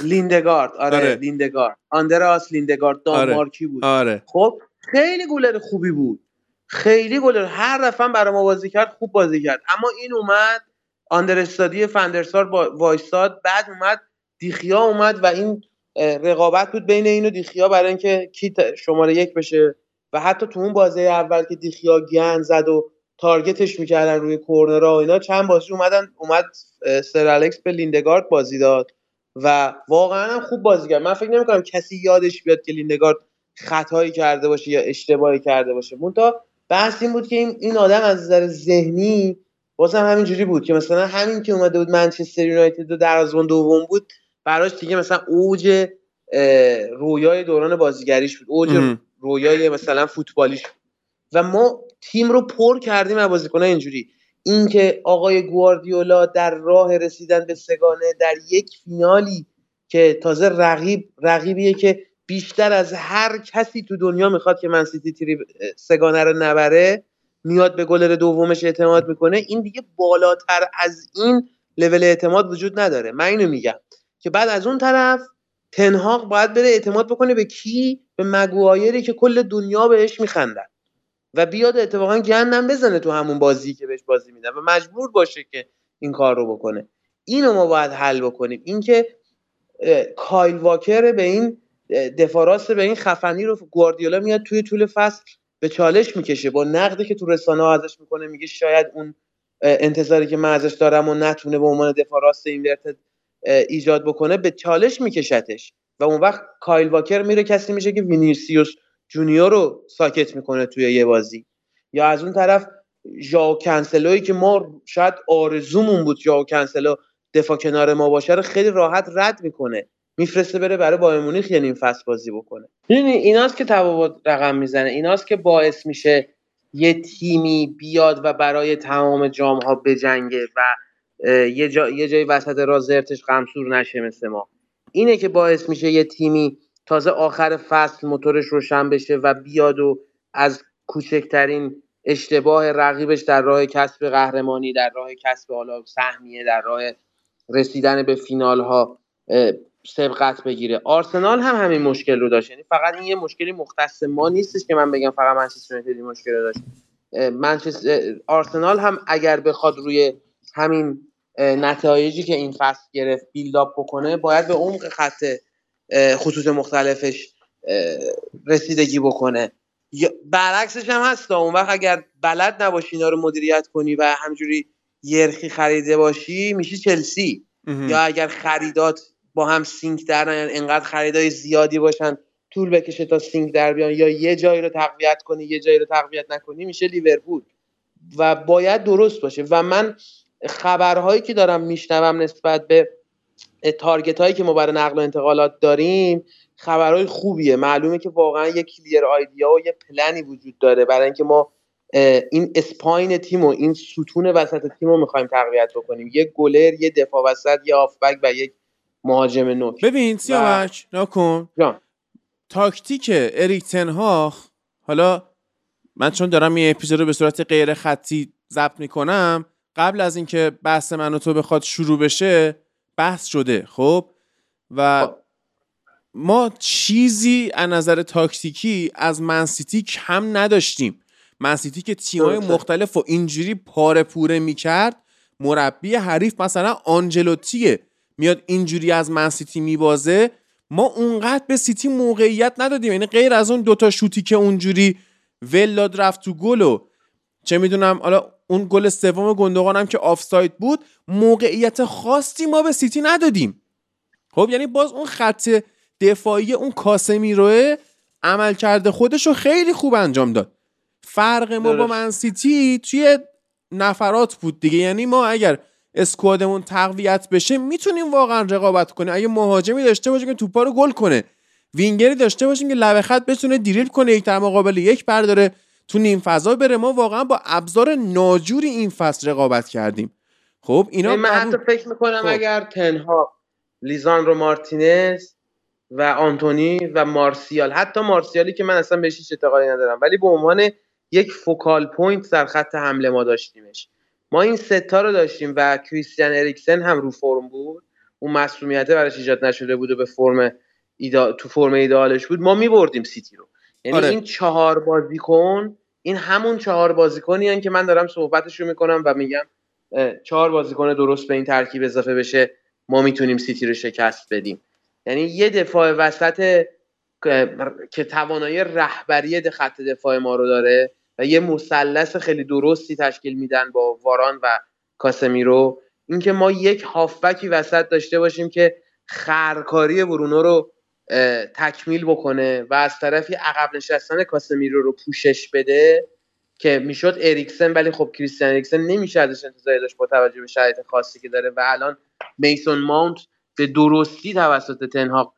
لیندگارد آره, آره. لیندگارد. آندراس لیندگارد. دانمارکی آره. بود. آره. خب خیلی گلر خوبی بود. خیلی گلر. هر دفعه برای ما بازی کرد خوب بازی کرد. اما این اومد آندرستادی فندرسار با وایستاد بعد اومد دیخیا اومد و این رقابت بود بین این و دیخیا برای اینکه کی شماره یک بشه. و حتی تو اون بازی اول که دیخیا گن زد و تارگتش می‌کردن روی کورنرها و اینا چند بازی اومدن اومد سر الکس به لیندگارد بازی داد. و واقعا خوب بازی کرد. من فکر نمی‌کنم کسی یادش بیاد که لیندگارد خطایی کرده باشه یا اشتباهی کرده باشه. مونتا بحث این بود که این, آدم از نظر ذهنی بازم همینجوری بود که مثلا همین که اومده بود منچستر یونایتد و دروازه‌بان دوم بود براش دیگه مثلا اوج رویای دوران بازیگریش بود. اوج رویای مثلا فوتبالیش و ما تیم رو پر کردیم از بازیکن‌ها اینجوری. اینکه آقای گواردیولا در راه رسیدن به سگانه در یک فینالی که تازه رقیب رقیبیه که بیشتر از هر کسی تو دنیا می‌خواد که منسیتی تری سگانه رو نبره میاد به گلر دومش اعتماد می‌کنه. این دیگه بالاتر از این لول اعتماد وجود نداره. من اینو میگم. که بعد از اون طرف تنهاق باید بره اعتماد بکنه به کی؟ به مگوایری که کل دنیا بهش میخندن. و بیاد اتفاقا گندم بزنه تو همون بازی که بهش بازی میدن و مجبور باشه که این کار رو بکنه. اینو ما باید حل بکنیم. اینکه کایل واکر به این دفاع راست به این خفنی رو گواردیولا میاد توی طول فصل به چالش می‌کشه. با نقدی که تو رسانه ها ازش می‌کنه میگه شاید اون انتظاری که من ازش دارم و نتونه به عنوان دفاع راست inverted ایجاد بکنه به چالش میکشتش. و اون وقت کایل واکر میره کسی میشه که وینیسیوس جونیور رو ساکت می‌کنه توی یه بازی. یا از اون طرف ژاو کنسلوی که ما شاید آرزومون بود ژاو کنسلو دفاع کنار ما باشه رو خیلی راحت رد می‌کنه. میفرسته بره برای بایر مونیخ یه نیم فصل بازی بکنه. می‌دونی ایناست که تفاوت رقم می‌زنه. ایناست که باعث میشه یه تیمی بیاد و برای تمام جام ها بجنگه و یه, جا، یه جای وسط راه زرتش غمسور نشه مثل ما. اینه که باعث میشه یه تیمی تازه آخر فصل موتورش روشن بشه و بیاد و از کوچکترین اشتباه رقیبش در راه کسب قهرمانی در راه کسب حالا سهمیه در راه رسیدن به فینال ها سبقت بگیره. آرسنال هم همین مشکل رو داشت. یعنی فقط این یه مشکلی مختص ما نیستش که من بگم فقط منچستر یونایتد مشکل رو داشت. منچستر آرسنال هم اگر بخواد روی همین نتایجی که این فصل گرفت بیلداپ بکنه باید به عمق خط خصوص مختلفش رسیدگی بکنه. برعکسش هم هست اون وقت اگر بلد نباشی اینا رو مدیریت کنی و همینجوری یلخی خریده باشی میشی چلسی. یا اگر خریدات با هم sync در نیان انقدر خریدای زیادی باشن طول بکشه تا sync در بیان یا یه جایی رو تقویت کنی یه جایی رو تقویت نکنی میشه لیورپول. و باید درست باشه. و من خبرهایی که دارم میشنوم نسبت به target هایی که ما برای نقل و انتقالات داریم خبرهای خوبیه. معلومه که واقعا یه clear idea و یه پلنی وجود داره برای اینکه ما این spine تیم و این ستون وسط تیم رو می‌خوایم تقویت بکنیم. یه گلر یه دفاع وسط یه هافبک و یک مهاجم نوک. ببین سیاوش نکن تاکتیک اریک تن هاخ حالا من چون دارم این اپیزود رو به صورت غیر خطی ضبط می‌کنم قبل از اینکه بحث من و تو بخواد شروع بشه بحث شده خب؟ و خب. ما چیزی از نظر تاکتیکی از منسیتی کم نداشتیم. منسیتی که تیمای مختلف و اینجوری پاره پوره می‌کرد مربی حریف مثلا آنجلوتیه. میاد اینجوری از منسیتی میبازه. ما اونقدر به سیتی موقعیت ندادیم. یعنی غیر از اون دوتا شوتی که اونجوری ولاد رفت تو گل و چه می‌دونم حالا اون گل سوم گوندوگان هم که آفساید بود موقعیت خاصی ما به سیتی ندادیم. خب یعنی باز اون خط دفاعی اون کاسمیرو عمل کرده خودش رو خیلی خوب انجام داد. فرق ما با من‌سیتی توی نفرات بود دیگه. یعنی ما اگر squad مون تقویت بشه می‌تونیم واقعا رقابت کنیم. اگه مهاجمی داشته باشیم که توپا رو گل کنه وینگری داشته باشیم که لبه خط بتونه دریبل کنه یک در مقابل یک برداره. تو نیم فضا بره. ما واقعا با ابزار ناجوری این فصل رقابت کردیم. خب اینا من حتی فکر می‌کنم خب. اگر تنها لیزاندرو مارتینز و آنتونی و مارسیال حتی مارسیالی که من اصلا بهش هیچ اعتقادی ندارم ولی به عنوان یک focal point در خط حمله ما داشتیمش. ما این ستا رو داشتیم و کریستیان اریکسن هم رو فرم بود. اون مسئولیت براش ایجاد نشده بود و به فرم ایدا... تو فرم ایدالش بود. ما میبردیم سیتی رو. یعنی آره. این چهار بازیکن این همون چهار بازیکنی که من دارم صحبتش رو می‌کنم و میگم چهار بازیکن درست به این ترکیب اضافه بشه ما می‌تونیم سیتی رو شکست بدیم یعنی یه دفاع وسط که توانایی رهبری خط دفاع ما رو داره و یه مثلث خیلی درستی تشکیل میدن با واران و کاسمیرو اینکه ما یک هافبکی وسط داشته باشیم که خرکاری برونو رو تکمیل بکنه و از طرفی عقب نشستن کاسمیرو رو پوشش بده که می‌شد اریکسن ولی خب کریستیان اریکسن نمیشه ازش انتظاری داشت با توجه به شرایط خاصی که داره و الان میسون ماونت به درستی توسط تن هاخ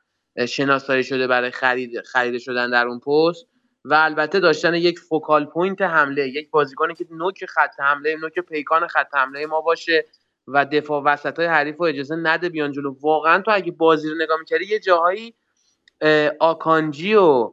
شناسایی شده برای خرید خرید شدن در اون پست و البته داشتن یک focal point حمله یک بازیکنی که نوک خط حمله نوک پیکان خط حمله ما باشه و دفاع وسط های حریف رو اجازه نده بیان جلو. واقعا تو اگه بازی رو نگاه می‌کردی یه جاهایی آکانجی و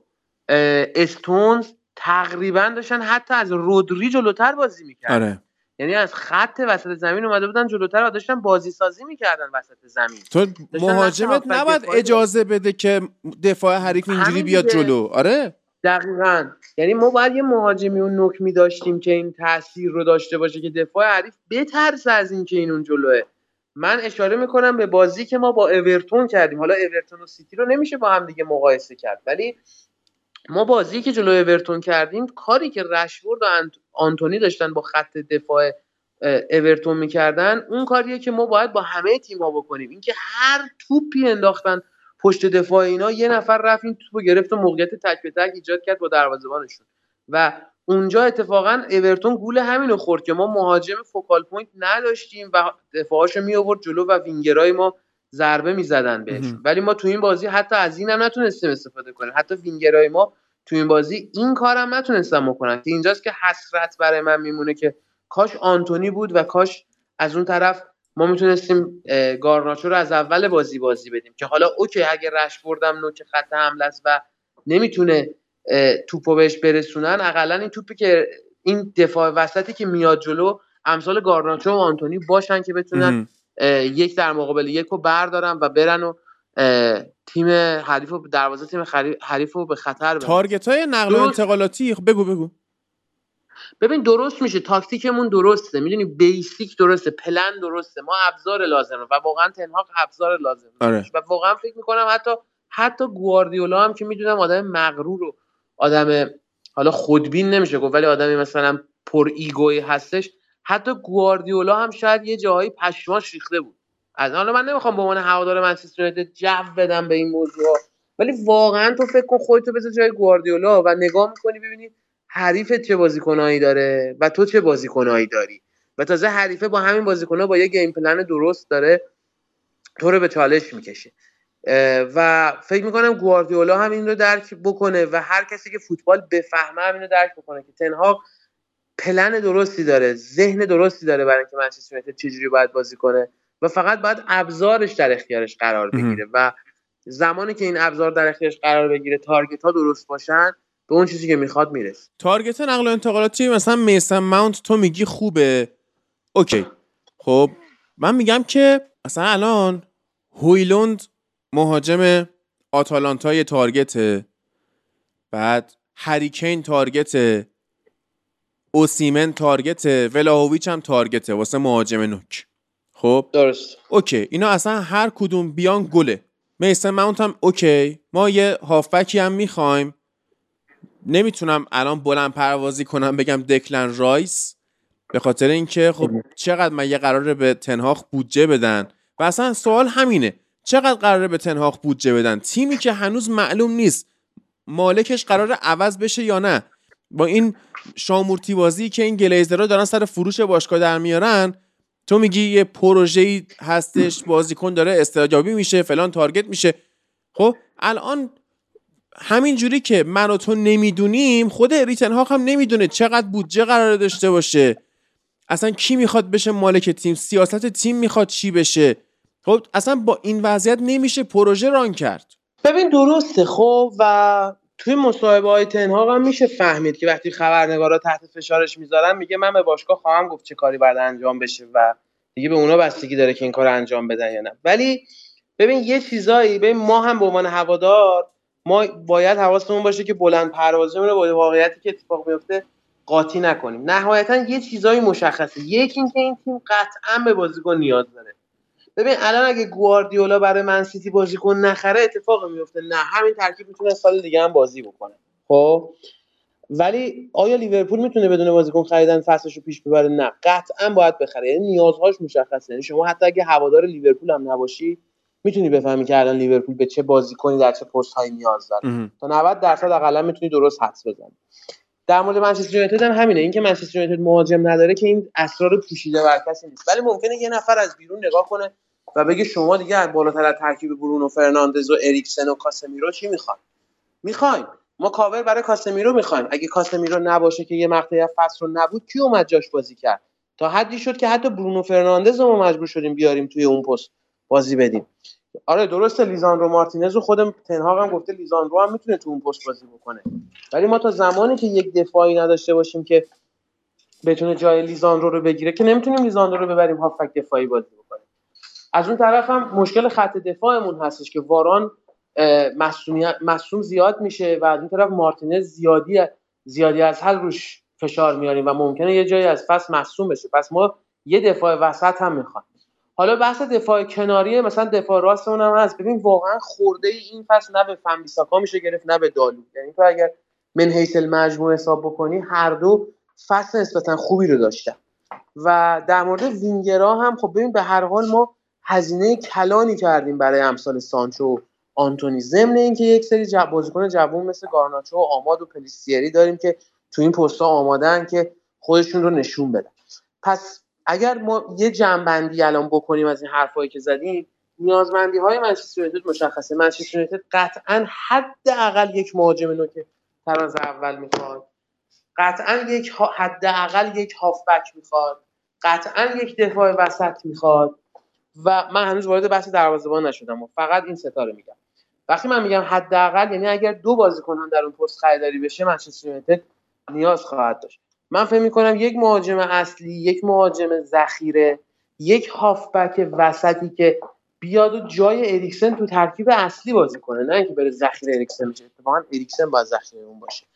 استونز تقریبا داشتن حتی از رودری جلوتر بازی می‌کردن. آره. یعنی از خط وسط زمین اومده بودن جلوتر و داشتن بازی سازی می‌کردن وسط زمین. تو مهاجمت نباید اجازه بده که دفاع حریف اینجوری بیاد جلو. آره. دقیقا. یعنی ما باید یه مهاجمی اون نک می داشتیم که این تاثیر رو داشته باشه که دفاع حریف بترسه از این که این اون جلوه. من اشاره می‌کنم به بازی که ما با اورتون کردیم. حالا اورتون و سیتی رو نمیشه با هم دیگه مقایسه کرد. ولی ما بازی که جلو اورتون کردیم کاری که رشفورد و آنتونی داشتن با خط دفاع اورتون می‌کردن اون کاریه که ما باید با همه تیم‌ها بکنیم. اینکه هر توپی انداختن پشت دفاع اینا یه نفر رفت این توپو گرفت و موقعیت تک به تک ایجاد کرد با دروازه‌بانشون. و اونجا اتفاقا اورتون گول همینو خورد که ما مهاجم focal point نداشتیم و دفاعاشو می آورد جلو و وینگرای ما ضربه می‌زدن بهش. ولی ما تو این بازی حتی از این هم نتونستیم استفاده کنیم. حتی وینگرای ما تو این بازی این کارم نتونستن بکنن. که اینجاست که حسرت برای من میمونه که کاش آنتونی بود و کاش از اون طرف ما می‌تونستیم گارناچو رو از اول بازی بازی بدیم. که حالا okay اگه رشفوردم نوک خط حمله است و نمی‌تونه توپو بهش برسونن. اقلا این توپی که این دفاع وسطی که میاد جلو امثال گارناچو و آنتونی باشن که بتونن یک در مقابل یک رو بردارن و برن و تیم حریف و دروازه تیم حریف رو به خطر تارگت های نقل و انتقالاتی بگو بگو. ببین درست میشه. تاکتیکمون درسته. می‌دونی بیسیک درسته. پلن درسته. ما ابزار لازمه و واقعا تنهاق ابزار لازمه. آره. و واقعا فکر می‌کنم حتی حتی گواردیولا هم که می‌دونم آدم مغرور و آدم حالا خودبین نمیشه گفت ولی آدمی مثلا پر ego ی هستش. حتی گواردیولا هم شاید یه جاهایی پشماش ریخته بود. از حالا من نمی‌خوام به عنوان هوادار منچستر یونایتد جو بدم به این موضوع ولی واقعا تو فکر کن خودتو بذار جای گواردیولا و نگاه می‌کنی ببینید حریفت چه بازیکنایی داره و تو چه بازیکنایی داری. و تازه حریفه با همین بازیکنها با یه game plan درست داره تو رو به چالش می‌کشه. و فکر می‌کنم گواردیولا هم این رو درک بکنه و هر کسی که فوتبال بفهمه هم این رو درک بکنه که تنها پلن درستی داره ذهن درستی داره برای اینکه منچستر یونایتد چجوری باید بازی کنه و فقط باید ابزارش در اختیارش قرار بگیره و زمانی که این ابزار در اختیارش قرار بگیره target ها درست باشن به اون چیزی که می‌خواد می‌رسه. target نقل و انتقالاتی مثلا میسن ماونت تو میگی خوبه. اوکی. خب من میگم که مثلا الان هویلوند مهاجم آتالانتا target ه بعد هری کین target ه اوسیمن target ه ولاهویچ هم target ه واسه مهاجم نوک. خب؟ درست. اوکی. اینا اصلا هر کدوم بیان گله. میسن ماونت هم اوکی. ما یه هافبکی هم می‌خوایم. نمی‌تونم الان بلند پروازی کنم بگم دکلن رایس. به خاطر اینکه خب. چقدر من یه قراره به تنهاخ بودجه بدن. و اصلا سوال همینه. چقدر قراره به تنهاخ بودجه بدن؟ تیمی که هنوز معلوم نیست. مالکش قراره عوض بشه یا نه. با این شامورتی بازی که این گلیزرها دارن سر فروش باشگاه در میارن تو میگی یه پروژه‌ای هستش بازیکن داره استعجابی میشه فلان تارگت میشه. خب الان همین جوری که من و تو نمی‌دونیم خود ریتن هاک هم نمی‌دونه چقدر بودجه قرار داشته باشه. اصلا کی می‌خواد بشه مالک تیم؟ سیاست تیم می‌خواد چی بشه؟ خب اصلا با این وضعیت نمیشه پروژه ران کرد. ببین درسته خب و توی مصاحبه های تنها هم میشه فهمید که وقتی خبرنگارا تحت فشارش می‌ذارن میگه من به باشگاه خواهم گفت چه کاری باید انجام بشه و دیگه به اونا بستگی داره که این کار انجام بدن یا نه. ولی ببین یه چیزایی ببین ما هم به عنوان هوادار ما باید حواسمون باشه که بلند پروازی رو با واقعیتی که اتفاق میفته قاطی نکنیم. نهایتا یه چیزایی مشخصه. یکی اینکه این تیم قطعا به بازیکن نیاز داره. ببین الان اگه گواردیولا برای من سیتی بازیکن نخره اتفاق میفته. نه همین ترکیب می‌تونه سال دیگه هم بازی بکنه. خب؟ ولی آیا لیورپول می‌تونه بدون بازیکن خریدن فصلش رو پیش ببره؟ نه. قطعا باید بخره. یعنی نیازهاش مشخصه. یعنی شما حتی اگه هوادار لیورپول هم نباشی می‌تونی بفهمی که الان لیورپول به چه بازیکنی در چه پست هایی نیاز داره. تا 90 درصد اقلا می‌تونی درست حدس بزنی. در مورد منچستر یونایتد هم همینه. اینکه منچستر یونایتد مهاجم نداره که این اسرار پوشیده بر کسی نیست. ولی ممکنه یه نفر از بیرون نگاه کنه. و بگه شما دیگه بالاتر از ترکیب برونو فرناندز و اریکسن و کاسمیرو چی می‌خواین؟ می‌خواین. ما کاور برای کاسمیرو می‌خوایم. اگه کاسمیرو نباشه که یه مقطعی فصل رو نبود کی اومد جاش بازی کرد؟ تا حدی شد که حتی برونو فرناندز رو مجبور شدیم بیاریم توی اون پست بازی بدیم. آره درسته لیزاندرو مارتینز رو خودم تن هاخ هم گفته لیزاندرو هم می‌تونه تو اون پست بازی بکنه. ولی ما تا زمانی که یک دفاعی نداشته باشیم که بتونه جای لیزاندرو رو بگیره که نمی‌تونیم لیزاندرو رو ببریم هافک دفاعی بازی از اون طرف هم مشکل خط دفاعمون هستش که واران مصوم زیاد میشه و از اون طرف مارتینز زیادی زیادی از حد روش فشار میاریم و ممکنه یه جایی از فصل مصوم بشه. پس ما یه دفاع وسط هم می‌خوایم. حالا بحث دفاع کناری مثلا دفاع راست هم هست. ببین واقعا خورده این فصل نه به فنبیساکا میشه گرفت نه به دالو. یعنی تو اگر من حیث المجموع حساب بکنی هر دو فصل نسبتا خوبی رو داشتن. و در مورد وینگرا هم خب ببین به هر حال ما هزینه کلانی کردیم برای امثال سانچو آنتونی. ضمن اینکه یک سری جب بازیکن جوون مثل گارناچو و آماد و پلیسیری داریم که تو این پست‌ها آمادن که خودشون رو نشون بدن. پس اگر ما یه جنبندی الان بکنیم از این حرفایی که زدیم نیازمندی های منچستر یونایتد مشخصه. منچستر یونایتد قطعا حداقل یک مهاجم نوک تراز اول می‌خواد. قطعا یک حداقل یک هافبک می‌خواد. قطعا یک دفاع وسط می‌خواد. و من هنوز وارد بحث دروازه‌بان نشدم و فقط این ستاره میگم. وقتی من میگم حداقل یعنی اگر دو بازیکن در اون پست خریداری بشه منچستر یونایتد نیاز خواهد داشت. من فکر می‌کنم یک مهاجم اصلی یک مهاجم ذخیره یک هافبک وسطی که بیاد و جای اریکسن تو ترکیب اصلی بازی کنه. نه اینکه بره ذخیره اریکسن بشه. اتفاقا اریکسن باید ذخیره اون باشه.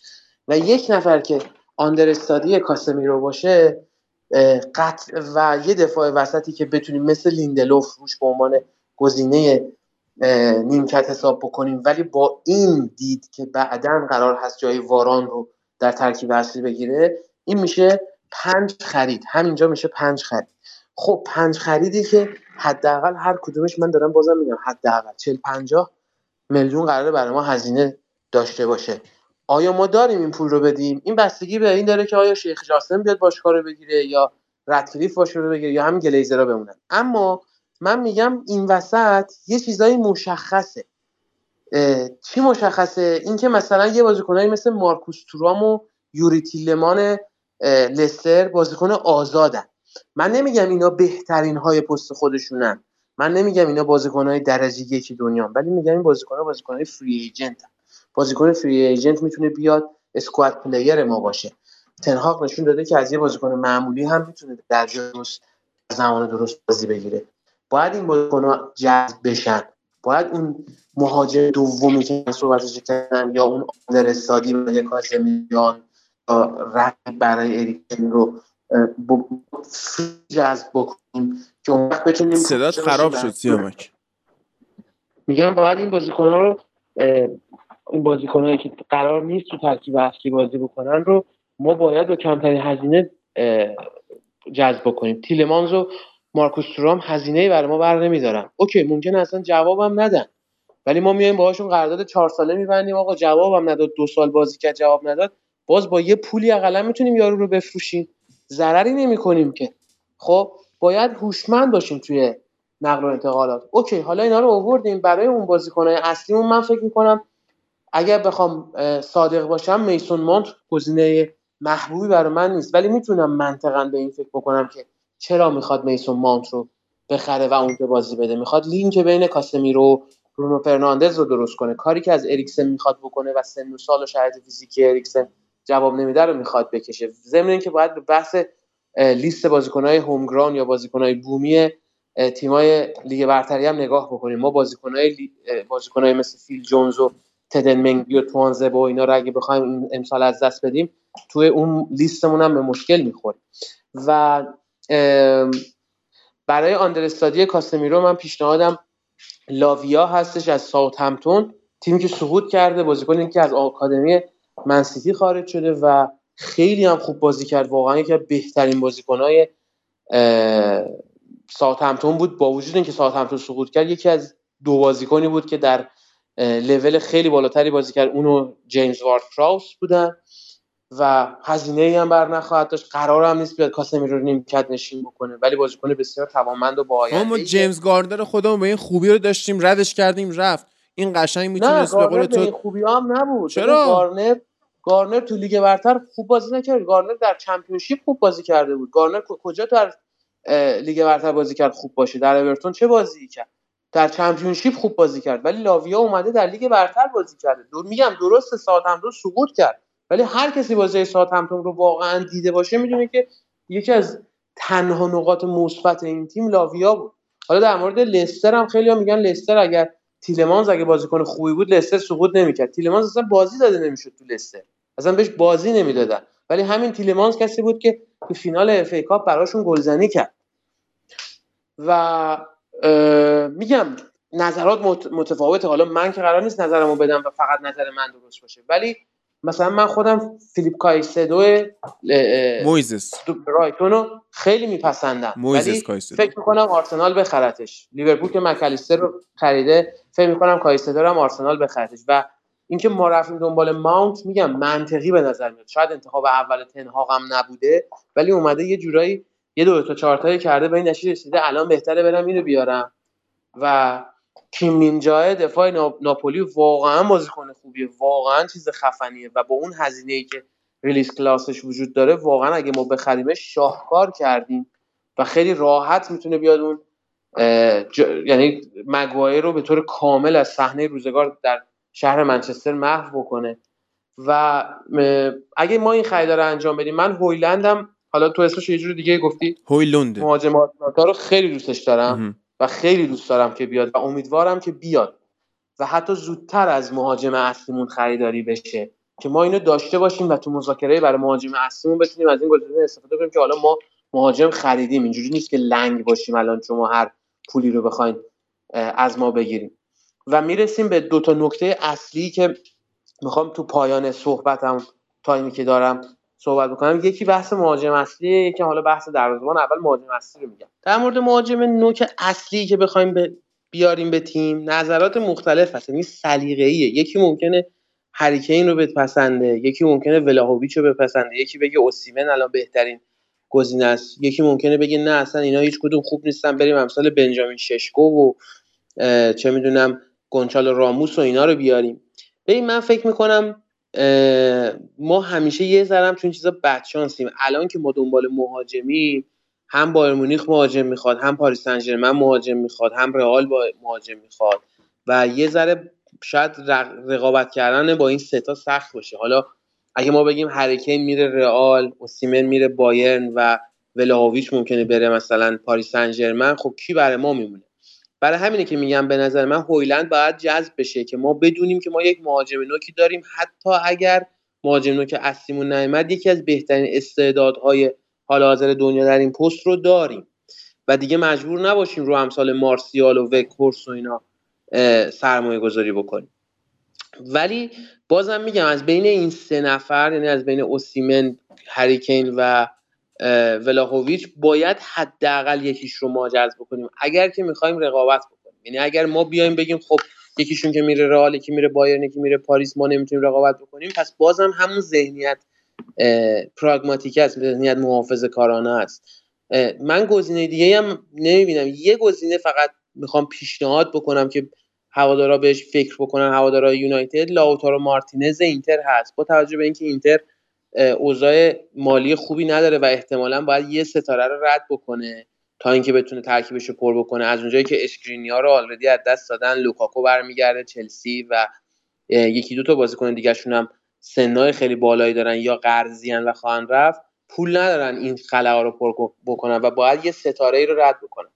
و یک نفر که آندرستادی کاسمیرو باشه قطع و یه دفاع وسطی که بتونیم مثل لیندلوف روش به عنوان گزینه نیمکت حساب بکنیم. ولی با این دید که بعدا قرار هست جای واران رو در ترکیب اصلی بگیره این میشه پنج خرید. همینجا میشه پنج خرید. خب پنج خریدی که حداقل هر کدومش من دارم بازم میگم حداقل 40 50 میلیون قراره برای ما هزینه داشته باشه. آیا ما داریم این پول رو بدیم؟ این بستگی به این داره که آیا شیخ جاسم بیاد باشگاه رو بگیره یا ردکلیف باشه رو بگیره یا همین گلیزرها بمونن اما من میگم این وسط یه چیزایی مشخصه. چی مشخصه؟ اینکه مثلا یه بازیکنایی مثل مارکوس تورام و یوری تیلمان لستر بازیکن آزادن. من نمیگم اینا بهترین های پست خودشونن. من نمیگم اینا بازیکن های درجه یکی دنیا ولی میگم این بازیکن ها بازیکن های free agent بازیکن free agent می‌تونه بیاد squad player ما باشه. تن هاخ نشون داده که از یه بازیکن معمولی هم می‌تونه در درست زمان درست بازی بگیره. باید این بازیکن ها جذب بشن. باید اون مهاجم دومی که صحبتش کردم یا اون آدر سادی برای کاسمیان رد برای اریکسن رو جذب بکنیم که اون وقت بتونیم صدات خراب شد سیامک. میگم باید این بازیکن رو این بازیکنهایی که قرار نیست تو ترکیب اصلی بازی بکنن رو ما باید با کمترین هزینه جذب بکنیم. تیلمانز و مارکوس تورام هزینه برای ما بر نمیدارن. اوکی ممکن اصلا جوابم ندن. ولی ما میایم باهاشون قرارداد چهار ساله میبندیم. آقا جوابم نداد. دو سال بازی کرد جواب نداد. باز با یه پولی اقلا می‌تونیم یارو رو بفروشیم. ضرری نمی کنیم که. خب باید هوشمند باشیم توی نقل و انتقالات. اوکی حالا اینا رو آوردیم. برای اون بازیکنهای اصلیمون من فکر می‌کنم اگر بخوام صادق باشم میسون مونت گزینه محبوبی برای من نیست. ولی می‌تونم منطقا به این فکر بکنم که چرا می‌خواد میسون مانت رو بخره و اونجا بازی بده. می‌خواد لینک بین کاسمیرو و برونو فرناندز رو درست کنه. کاری که از اریکسن می‌خواد بکنه و سن و سال و شرایط فیزیکی اریکسن جواب نمیده رو می‌خواد بکشه. ضمن اینکه باید به بحث لیست بازیکنهای هومگران یا بازیکنهای بومی تیمای لیگ برتری هم نگاه بکنیم. ما بازیکنهای بازیکنهای مثل فیل جونز و تدن منگی و توانزه و اینا رو اگه بخوایم امسال از دست بدیم توی اون لیستمون هم به مشکل می‌خوریم. و برای آندرستادی کاسمیرو من پیشنهادم لاویا هستش از ساوت همتون تیمی که سقوط کرده بازیکن که از آکادمی منسیتی خارج شده و خیلی هم خوب بازی کرد. واقعا یکی از بهترین بازیکنهای ساوت همتون بود. با وجود اینکه ساوت همتون سقوط کرد یکی از دو بازیکنی بود که در لول خیلی بالاتری بازی کرد. اونو جیمز وارد کراوس بودن و هزینه هم بر نخواهد داشت. قرار هم نیست بیاد کاسمیرو رو نیمکت نشین بکنه ولی بازیکن بسیار توانمند و با ما جیمز گارنر خودمون به این خوبی رو داشتیم ردش کردیم رفت. این قشنگ می‌تونست به قول تو خوبی هم نبود. چرا؟ گارنر گارنر تو لیگ برتر خوب بازی نکرد. گارنر در Championship خوب بازی کرده بود. گارنر کجا در لیگ برتر بازی کرد خوب باشه؟ در اورتون چه بازی کرد؟ در Championship خوب بازی کرد ولی لاویا اومده در لیگ برتر بازی کرده. دور میگم درست ساوتهمپتون سقوط کرد ولی هر کسی بازی ساوتهمپتون رو واقعا دیده باشه می‌دونه که یکی از تنها نقاط مثبت این تیم لاویا بود. حالا در مورد لستر هم خیلی میگن لستر اگر تیلمانز اگه بازیکن خوبی بود لستر سقوط نمی‌کرد. تیلمانز اصلا بازی داده نمی‌شد تو لستر. اصلا بهش بازی نمی‌دادن. ولی همین تیلمانز کسی بود که تو فینال اف ای کاپ براشون گلزنی کرد. و میگم نظرات متفاوته. حالا من که قرار نیست نظرمو بدم و فقط نظر من درست باشه. ولی مثلا من خودم فیلیپ کایسدو مویزس. برایتون خیلی میپسندم. ولی فکر می‌کنم آرسنال بخرتش. لیورپول که مکالیستر رو خریده فکر می‌کنم کایسدو هم آرسنال بخرتش. و اینکه ما رفتیم دنبال ماونت میگم منطقی به نظر میاد. شاید انتخاب اول تنهاق هم نبوده ولی اومده یه جورایی یه دو تا چهار کرده به این نتیجه رسیده الان بهتره برم اینو بیارم. و کیم مینجای دفاع ناپولی واقعا بازیکن خوبیه واقعا چیز خفنیه و با اون هزینه ای که ریلیس کلاسش وجود داره واقعا اگه ما بخریمش شاهکار کردیم و خیلی راحت می‌تونه بیاد اون یعنی مگوایر رو به طور کامل از صحنه روزگار در شهر منچستر محو بکنه. و اگه ما این خرید رو انجام بدیم من هویلندم حالا تو اسمش یه جور دیگه گفتی. هویلند مهاجمات رو خیلی دوستش دارم و خیلی دوست دارم که بیاد و امیدوارم که بیاد. و حتی زودتر از مهاجم اصلیمون خریداری بشه. که ما اینو داشته باشیم و تو مذاکره برای مهاجم اصلیمون بتونیم از این گزینه استفاده کنیم که حالا ما مهاجم خریدیم. اینجوری نیست که لنگ باشیم الان شما هر پولی رو بخواین از ما بگیریم. و می‌رسیم به دو تا نکته اصلی که می‌خوام تو پایان صحبتم تایمی که دارم. صحبت بکنم. یکی بحث مهاجم اصلیه یکی حالا بحث دروازه‌بان. اول مهاجم اصلی رو میگم. در مورد مهاجم نوک اصلی که بخوایم بیاریم به تیم نظرات مختلف هست. یعنی سلیقه‌ایه. یکی ممکنه هریکین رو بپسنده یکی ممکنه ولاهویچ رو بپسنده. یکی بگه اوسیمن الان بهترین گزینه است. یکی ممکنه بگه نه اصلا اینا هیچ کدوم خوب نیستن بریم امثال بنجامین ششکو و چه می‌دونم گونچالو راموس و اینا رو بیاریم. ببین من فکر می‌کنم ما همیشه یه ذرم این چیزا بدشانسیم الان که ما دنبال مهاجمی هم بایر مونیخ مهاجم می‌خواد هم پاریس سن مهاجم می‌خواد هم رئال با مهاجم می‌خواد و یه ذره شاید رقابت کردن با این ستا سخت باشه. حالا اگه ما بگیم هریکین میره رئال اوسیمن میره بایرن و ولاویچ ممکنه بره مثلا پاریس سن خب کی برای ما میمونه؟ برای همینه که میگم به نظر من هویلند باید جذب بشه که ما بدونیم که ما یک مهاجم نوکی داریم. حتی اگر مهاجم نوک اصلیمون نیامد یکی از بهترین استعدادهای حال حاضر دنیا در این پست رو داریم. و دیگه مجبور نباشیم رو امثال مارسیال و وکورس و اینا سرمایه گذاری بکنیم. ولی بازم میگم از بین این سه نفر یعنی از بین اوسیمن هریکین و ولاهویچ باید حداقل یکیش رو ما جذب بکنیم. اگر که می‌خوایم رقابت بکنیم. یعنی اگر ما بیایم بگیم خب یکیشون که میره رئال یکی میره بایرن یکی میره پاریس ما نمی‌تونیم رقابت بکنیم پس بازم همون ذهنیت پراگماتیک است ذهنیت محافظه کارانه است. من گزینه دیگه هم نمی‌بینم. یه گزینه فقط می‌خوام پیشنهاد بکنم که هوادارا بهش فکر بکنن. هوادارا یونایتد لاوتارو مارتینز اینتر هست. با توجه به اینکه اینتر اوضاع مالی خوبی نداره و احتمالا باید یه ستاره رو رد بکنه تا اینکه بتونه ترکیبش رو پر بکنه. از اونجایی که اشکرینیا رو آلردی از دست دادن لوکاکو برمیگرده چلسی و یکی دو تا بازیکن دیگهشون هم سنای خیلی بالایی دارن یا قرضیان و خواهن رفت پول ندارن این خلا رو پر بکنن و باید یه ستاره ای رو رد بکنن.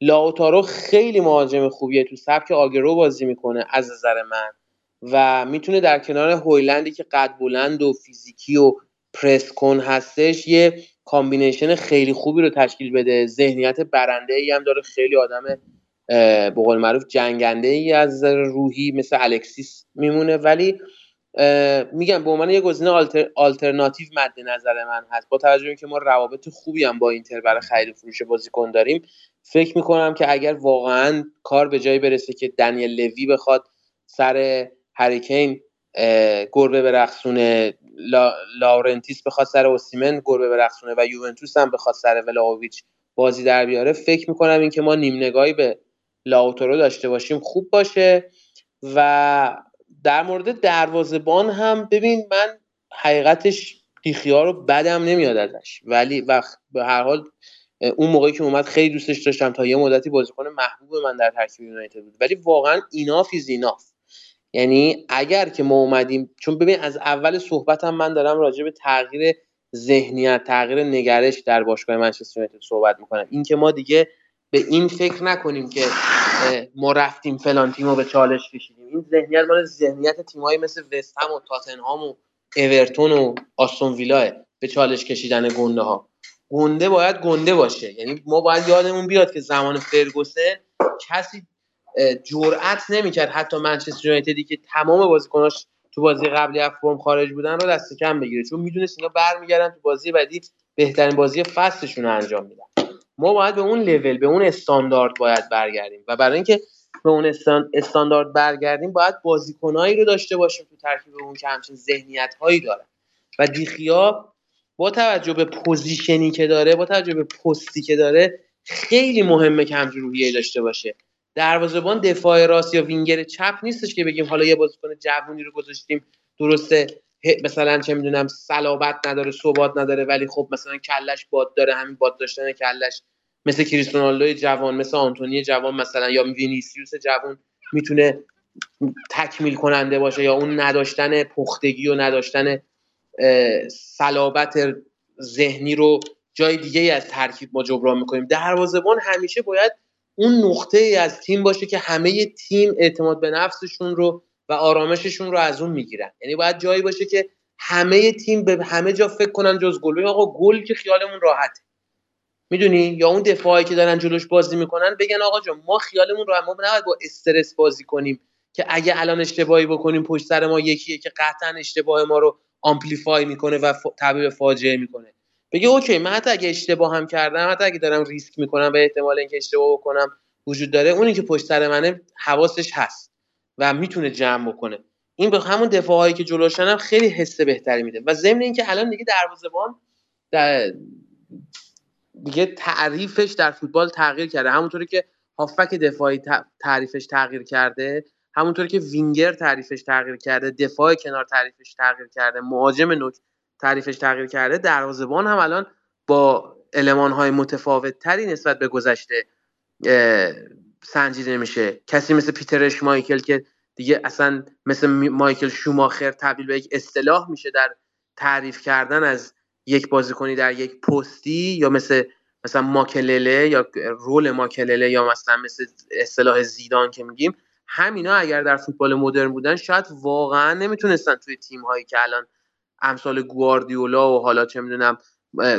لاوتارو خیلی مهاجم خوبیه تو سبک آگرو بازی می‌کنه از نظر من. و می‌تونه در کنار هویلندی که قد بلند و فیزیکی و پرس کن هستش یه combination خیلی خوبی رو تشکیل بده. ذهنیت برنده ای هم داره. خیلی آدم به قول معروف جنگنده ای از روحی مثل الکسیس میمونه. ولی میگم به عنوان یه گزینه alter، alternative مد نظر من هست. با توجه که ما روابط خوبی هم با اینتر برای خرید فروش بازیکن داریم فکر می‌کنم که اگر واقعا کار به جایی برسه که دنیل لوی بخواد سر هری کین گربه برقصونه لا، لاورنتیس بخواد سر اوسیمن گربه برقصونه و یوونتوس هم بخواد سر ولاهویچ بازی در بیاره. فکر می‌کنم این که ما نیم نگاهی به لاوتورو داشته باشیم خوب باشه. و در مورد دروازبان هم ببین من حقیقتش دخیا رو بدم نمیاد ازش. ولی وقت به هر حال اون موقعی که اومد خیلی دوستش داشتم تا یه مدتی بازیکن محبوب من در ترکیب یونایتد بود. ولی واقعا enough is یعنی اگر که ما اومدیم چون ببین از اول صحبتم من دارم راجع به تغییر ذهنیت تغییر نگرش در باشگاه منچستر یونایتد صحبت می‌کنم. اینکه ما دیگه به این فکر نکنیم که ما رفتیم فلان تیم رو به چالش کشیدیم. این ذهنیت مال ذهنیت تیمایی مثل وستهم و تاتنهام و اورتون و آستون ویلاه به چالش کشیدن گنده ها گنده باید گنده باشه. یعنی ما باید یادمون بیاد که زمان فرگوسه کسی جرأت نمی‌کرد حتی منچستر یونایتدی که تمام بازیکناش تو بازی قبلی از خارج بودن رو دست کم بگیره. چون می‌دونست اینا برمیگردن تو بازی بعدی بهترین بازی فصلشون رو انجام میدن. ما باید به اون لول به اون استاندارد باید برگردیم و برای اینکه به اون استاندارد برگردیم باید بازیکنایی رو داشته باشیم تو ترکیب اون که همچین ذهنیت هایی دارن و دخیا با توجه به position ی که داره با توجه به پستی که داره خیلی مهمه که همچین روحیه داشته باشه. دروازه‌بان دفاع راست یا وینگر چپ نیستش که بگیم حالا یه بازیکن جوونی رو گذاشتیم درسته مثلا چه می‌دونم صلابت نداره ثبات نداره ولی خب مثلا کلش باد داره همین باد داشتن کلش. مثل کریستیانو جوان مثل آنتونی جوان مثلا یا وینیسیوس جوان می‌تونه تکمیل کننده باشه یا اون نداشتن پختگی و نداشتن صلابت ذهنی رو جای دیگه از ترکیب ما جبران می‌کنیم. دروازه‌بان همیشه باید اون نقطه ای از تیم باشه که همه تیم اعتماد به نفسشون رو و آرامششون رو از اون می‌گیرن. یعنی باید جایی باشه که همه تیم به همه جا فکر کنن جز گل. آقا گل که خیالمون راحته. می‌دونی؟ یا اون دفاعی که دارن جلوش بازی می‌کنن بگن آقا جان ما خیالمون راحت ما نباید با استرس بازی کنیم که اگه الان اشتباهی بکنیم پشت سر ما یکیه که قطعا اشتباه ما رو آمپلیفای می‌کنه و تبدیل به فاجعه می‌کنه. بگه اوکی من حتی اگه اشتباه هم کردم حتی اگه دارم ریسک می‌کنم به احتمال اینکه اشتباه بکنم وجود داره. اونی که پشت سر منه حواسش هست و می‌تونه جمع بکنه. این به همون دفاعهایی که جلوشن هم خیلی حس بهتری میده. و ضمن اینکه الان دیگه دروازه‌بان در دیگه تعریفش در فوتبال تغییر کرده. همونطوری که هافک دفاعی تعریفش تغییر کرده همونطوری که وینگر تعریفش تغییر کرده دفاع کنار تعریفش تغییر کرده مهاجم نوک تعریفش تغییر کرده دروازه‌بان هم الان با های متفاوت تری نسبت به گذشته سنجیده میشه. کسی مثل پیترش مایکل که دیگه اصلا مثل مایکل شوماخر تبدیل به یک اصطلاح میشه در تعریف کردن از یک بازیکنی در یک پستی یا مثل مثلا ماکلله یا رول ماکلله یا مثلا مثل اصطلاح زیدان که میگیم همینا اگر در فوتبال مدرن بودن شاید واقعا نمی‌تونستن توی تیم هایی که الان امثال گواردیولا و حالا چه می‌دونم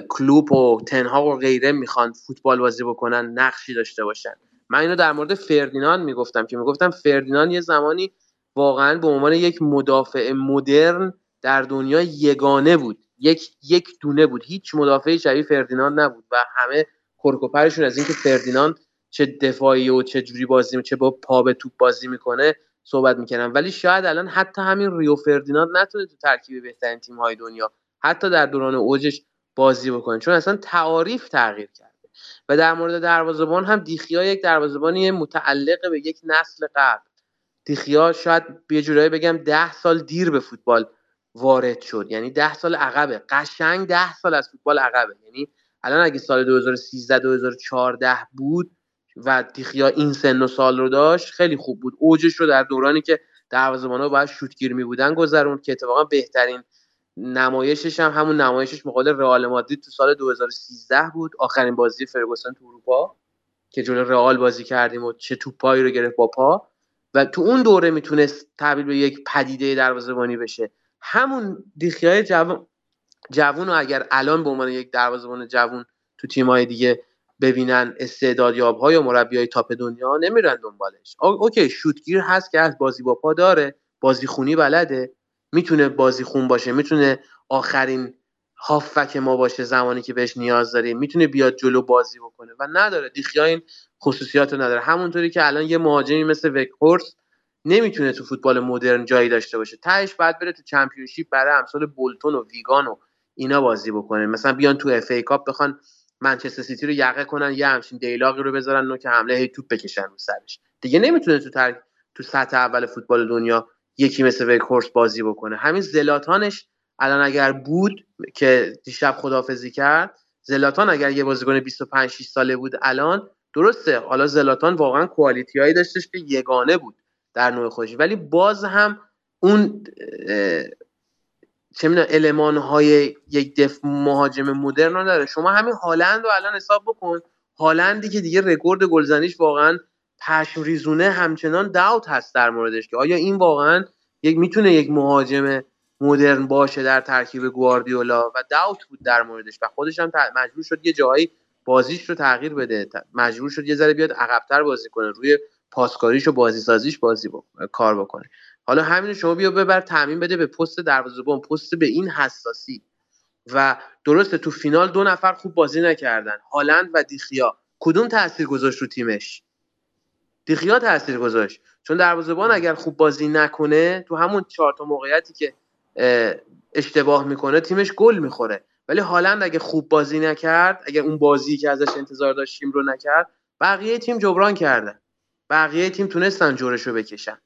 کلوپ و تنها و غیره می‌خوان فوتبال بازی بکنن نقشی داشته باشن. من اینو در مورد فردیناند می‌گفتم که می‌گفتم فردیناند یه زمانی واقعا به عنوان یک مدافع مدرن در دنیا یگانه بود. یک یک دونه بود. هیچ مدافعی شبیه فردیناند نبود و همه کرکوپرشون از اینکه فردیناند چه دفاعی و چه جوری بازی چه با پا به توپ بازی می‌کنه صحبت می‌کنم ولی شاید الان حتی همین ریو فردیناند نتونه تو ترکیب بهترین تیم های دنیا حتی در دوران اوجش بازی بکنه. چون اصلا تعاریف تغییر کرده. و در مورد دروازه‌بان هم دیخیا یک دروازه‌بانی متعلق به یک نسل قبل. دیخیا شاید یه جورایی بگم ده سال دیر به فوتبال وارد شد. یعنی ده سال عقبه. قشنگ ده سال از فوتبال عقبه. یعنی الان اگه سال 2013 2014 بود و دیخیا این سن و سال رو داشت خیلی خوب بود. اوجش رو در دورانی که دروازه‌بان‌ها باید شوتگیر می بودن گذروند که اتفاقا بهترین نمایشش هم همون نمایشش مقابل رئال مادرید تو سال 2013 بود. آخرین بازی فرگوسن تو اروپا که جلو رئال بازی کردیم و چه توپایی رو گرفت با پا. و تو اون دوره می‌تونست تبدیل به یک پدیده دروازه‌بانی بشه. همون دیخیای جوون جوون رو اگر الان به عنوان یک دروازه‌بان جوون تو تیم‌های دیگه ببینن استعدادیاب های و مربی های تاپ دنیا نمیرن دنبالش. اوکی شوتگیر هست که از بازی با پا داره. بازی خونی بلده. می‌تونه بازی خون باشه. می‌تونه آخرین هافک ما باشه زمانی که بهش نیاز داریم می‌تونه بیاد جلو بازی بکنه و نداره. دیخیا این خصوصیات رو نداره. همونطوری که الان یه مهاجمی مثل وکهورس نمی‌تونه تو فوتبال مدرن جایی داشته باشه. تهش بعد بره تو چمپیونشیپ برای امثال بولتون و ویگان و اینا بازی بکنه. مثلا بیان تو FA Cup بخوان منچستر سیتی رو یقه کنن یه همچین دیلاقی رو بذارن نوک حمله هی توپ بکشن رو سرش. دیگه نمی‌تونه تو تو سطح اول فوتبال دنیا یکی مثل وخورست بازی بکنه. همین زلاتانش الان اگر بود که دیشب خدافظی کرد زلاتان اگر یه بازیکن 25 6 ساله بود الان درسته. حالا زلاتان واقعا quality هایی داشتش که یگانه بود در نوع خودش. ولی باز هم اون چه می‌دونم المان های یک دف مهاجم مدرن رو داره شما همین هالند رو الان حساب بکن. هالندی که دیگه رکورد گلزنیش واقعا پشم ریزونه همچنان داوت هست در موردش که آیا این واقعا یک می‌تونه یک مهاجم مدرن باشه در ترکیب گواردیولا؟ و داوت بود در موردش و خودش هم مجبور شد یه جایی بازیش رو تغییر بده. مجبور شد یه ذره بیاد عقبتر بازی کنه روی پاسکاریش و بازی سازیش بازی کار بکنه. حالا همین شما بیا ببر تعمین بده به پست دروازه‌بان پست به این حساسی. و درسته تو فینال دو نفر خوب بازی نکردن. هالند و دیخیا. کدوم تاثیر گذاشت رو تیمش؟ دیخیا تاثیر گذاشت. چون دروازه‌بان اگر خوب بازی نکنه تو همون چهار تا موقعیتی که اشتباه می‌کنه تیمش گل می‌خوره. ولی هالند اگه خوب بازی نکرد اگر اون بازی که ازش انتظار داشتیم رو نکرد بقیه تیم جبران کرده. بقیه تیم تونستن جورش رو بکشن.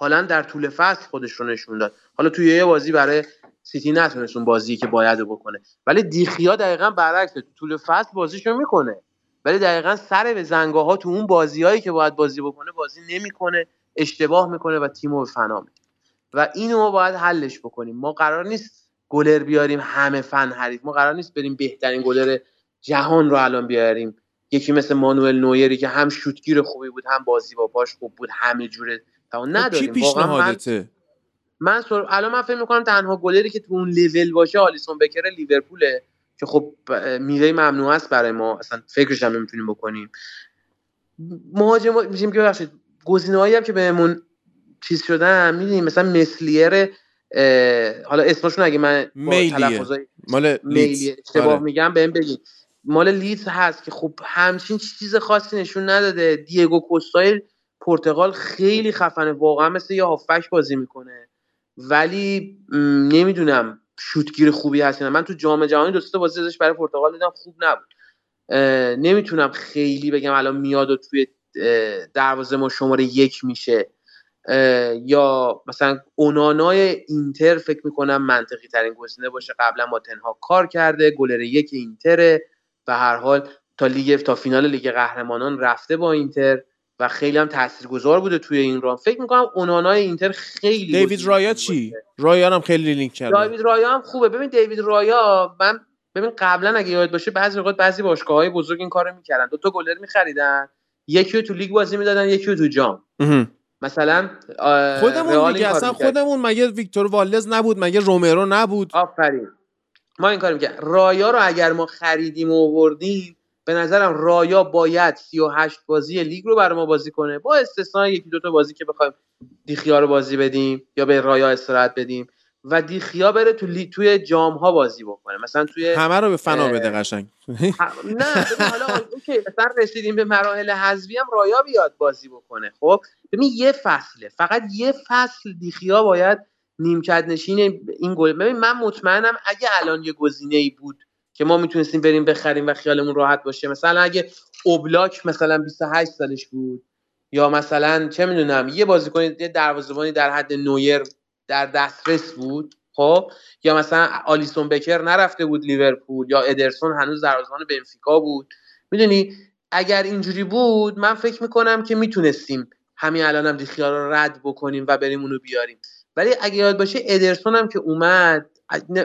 هالند در طول فصل خودش رو نشون داد. حالا توی یه بازی برای سیتی نتونست اون بازی که باید بکنه. ولی دیخیا دقیقا برعکس تو طول فصل بازیشو می‌کنه. ولی دقیقا سر به زنگاه ها تو اون بازیهایی که باید بازی بکنه بازی نمی‌کنه اشتباه می‌کنه و تیمو به فنا و اینو ما باید حلش بکنیم. ما قرار نیست گلر بیاریم همه فن حریف. ما قرار نیست بریم بهترین گلر جهان رو الان بیاریم. یکی مثل مانوئل نویری که هم شوتگیر خوبی بود هم بازی با پاش خوب بود همه جوره خب نداریم. پیشنهادته؟ من سر... الان من فکر می‌کنم تنها گلری که تو اون لول باشه آلیسون بکر لیورپوله که خب میوه ممنوع است برای ما. اصلا فکرش هم نمی‌تونیم بکنیم. مهاجم میشیم که ببخشید گزینه‌هایی هم که بهمون چیز شدن می‌دونیم مثلا مسلیر حالا اسمشون اگه من میلیه. مال میلیه اشتباه آره. میگم بهم بگید مال لیدز هست که خب همچین چیز خاصی نشون نداده. دیگو کوستایل پرتغال خیلی خفنه. واقعا مثل یه هافک بازی می‌کنه. ولی نمی‌دونم شوتگیر خوبی هست من تو جام جهانی دو بازی ازش برای پرتغال دیدم خوب نبود. نمی‌تونم خیلی بگم الان میاد و توی دروازه ما شماره یک میشه. یا مثلا اونانای اینتر فکر می‌کنم منطقی ترین گزینه باشه. قبلا با تن هاخ کار کرده گلر یک اینتره. و هر حال تا لیگ تا فینال لیگ قهرمانان رفته با اینتر. و خیلی هم تاثیرگذار بوده توی این راه فکر می‌کنم اونانای اینتر خیلی دیوید رایا چی؟ رایا هم خیلی لینک کرده. دیوید رایا هم خوبه. ببین دیوید رایا من ببین قبلا اگه یاد باشه بعضی وقت بعضی های بزرگ این کارو می‌کردن. دو تا گلر میخریدن. یکی تو لیگ بازی می‌دادن یکی تو جام. مثلا خودمون دیگه اصلا خودمون مگه ویکتور والز نبود مگه رومرو نبود؟ آفرین. ما این کار می‌کنیم رایا رو اگر ما خریدیم و آوردیم به نظرم رایا باید 38 بازی لیگ رو برای ما بازی کنه. با استثنای یکی دو تا بازی که بخوایم دیخیا رو بازی بدیم یا به رایا استراحت بدیم و دیخیا بره تو لی... توی جام ها بازی بکنه. مثلا توی همه رو به فنا بده قشنگ. نه حالا اوکی مثلا رسیدیم به مراحل حذفی هم رایا بیاد بازی بکنه. خب؟ ببین یه فصله. فقط یه فصل دیخیا باید نیمکت نشین این گل. ببین من مطمئنم اگه الان یه گزینه ای بود که ما می‌تونستیم بریم بخریم و خیالمون راحت باشه. مثلا اگه اوبلاک مثلا 28 سالش بود یا مثلا چه می‌دونم یه بازیکن یه دروازه‌بانی در حد نویر در دسترس بود خب؟ یا مثلا آلیسون بکر نرفته بود لیورپول یا ادرسون هنوز دروازه‌بان بنفیکا بود. می‌دونی؟ اگر اینجوری بود من فکر می‌کنم که می‌تونستیم همین الانم هم دیخیار رو رد بکنیم و بریم اونو بیاریم. ولی اگه یاد باشه ادرسون هم که اومد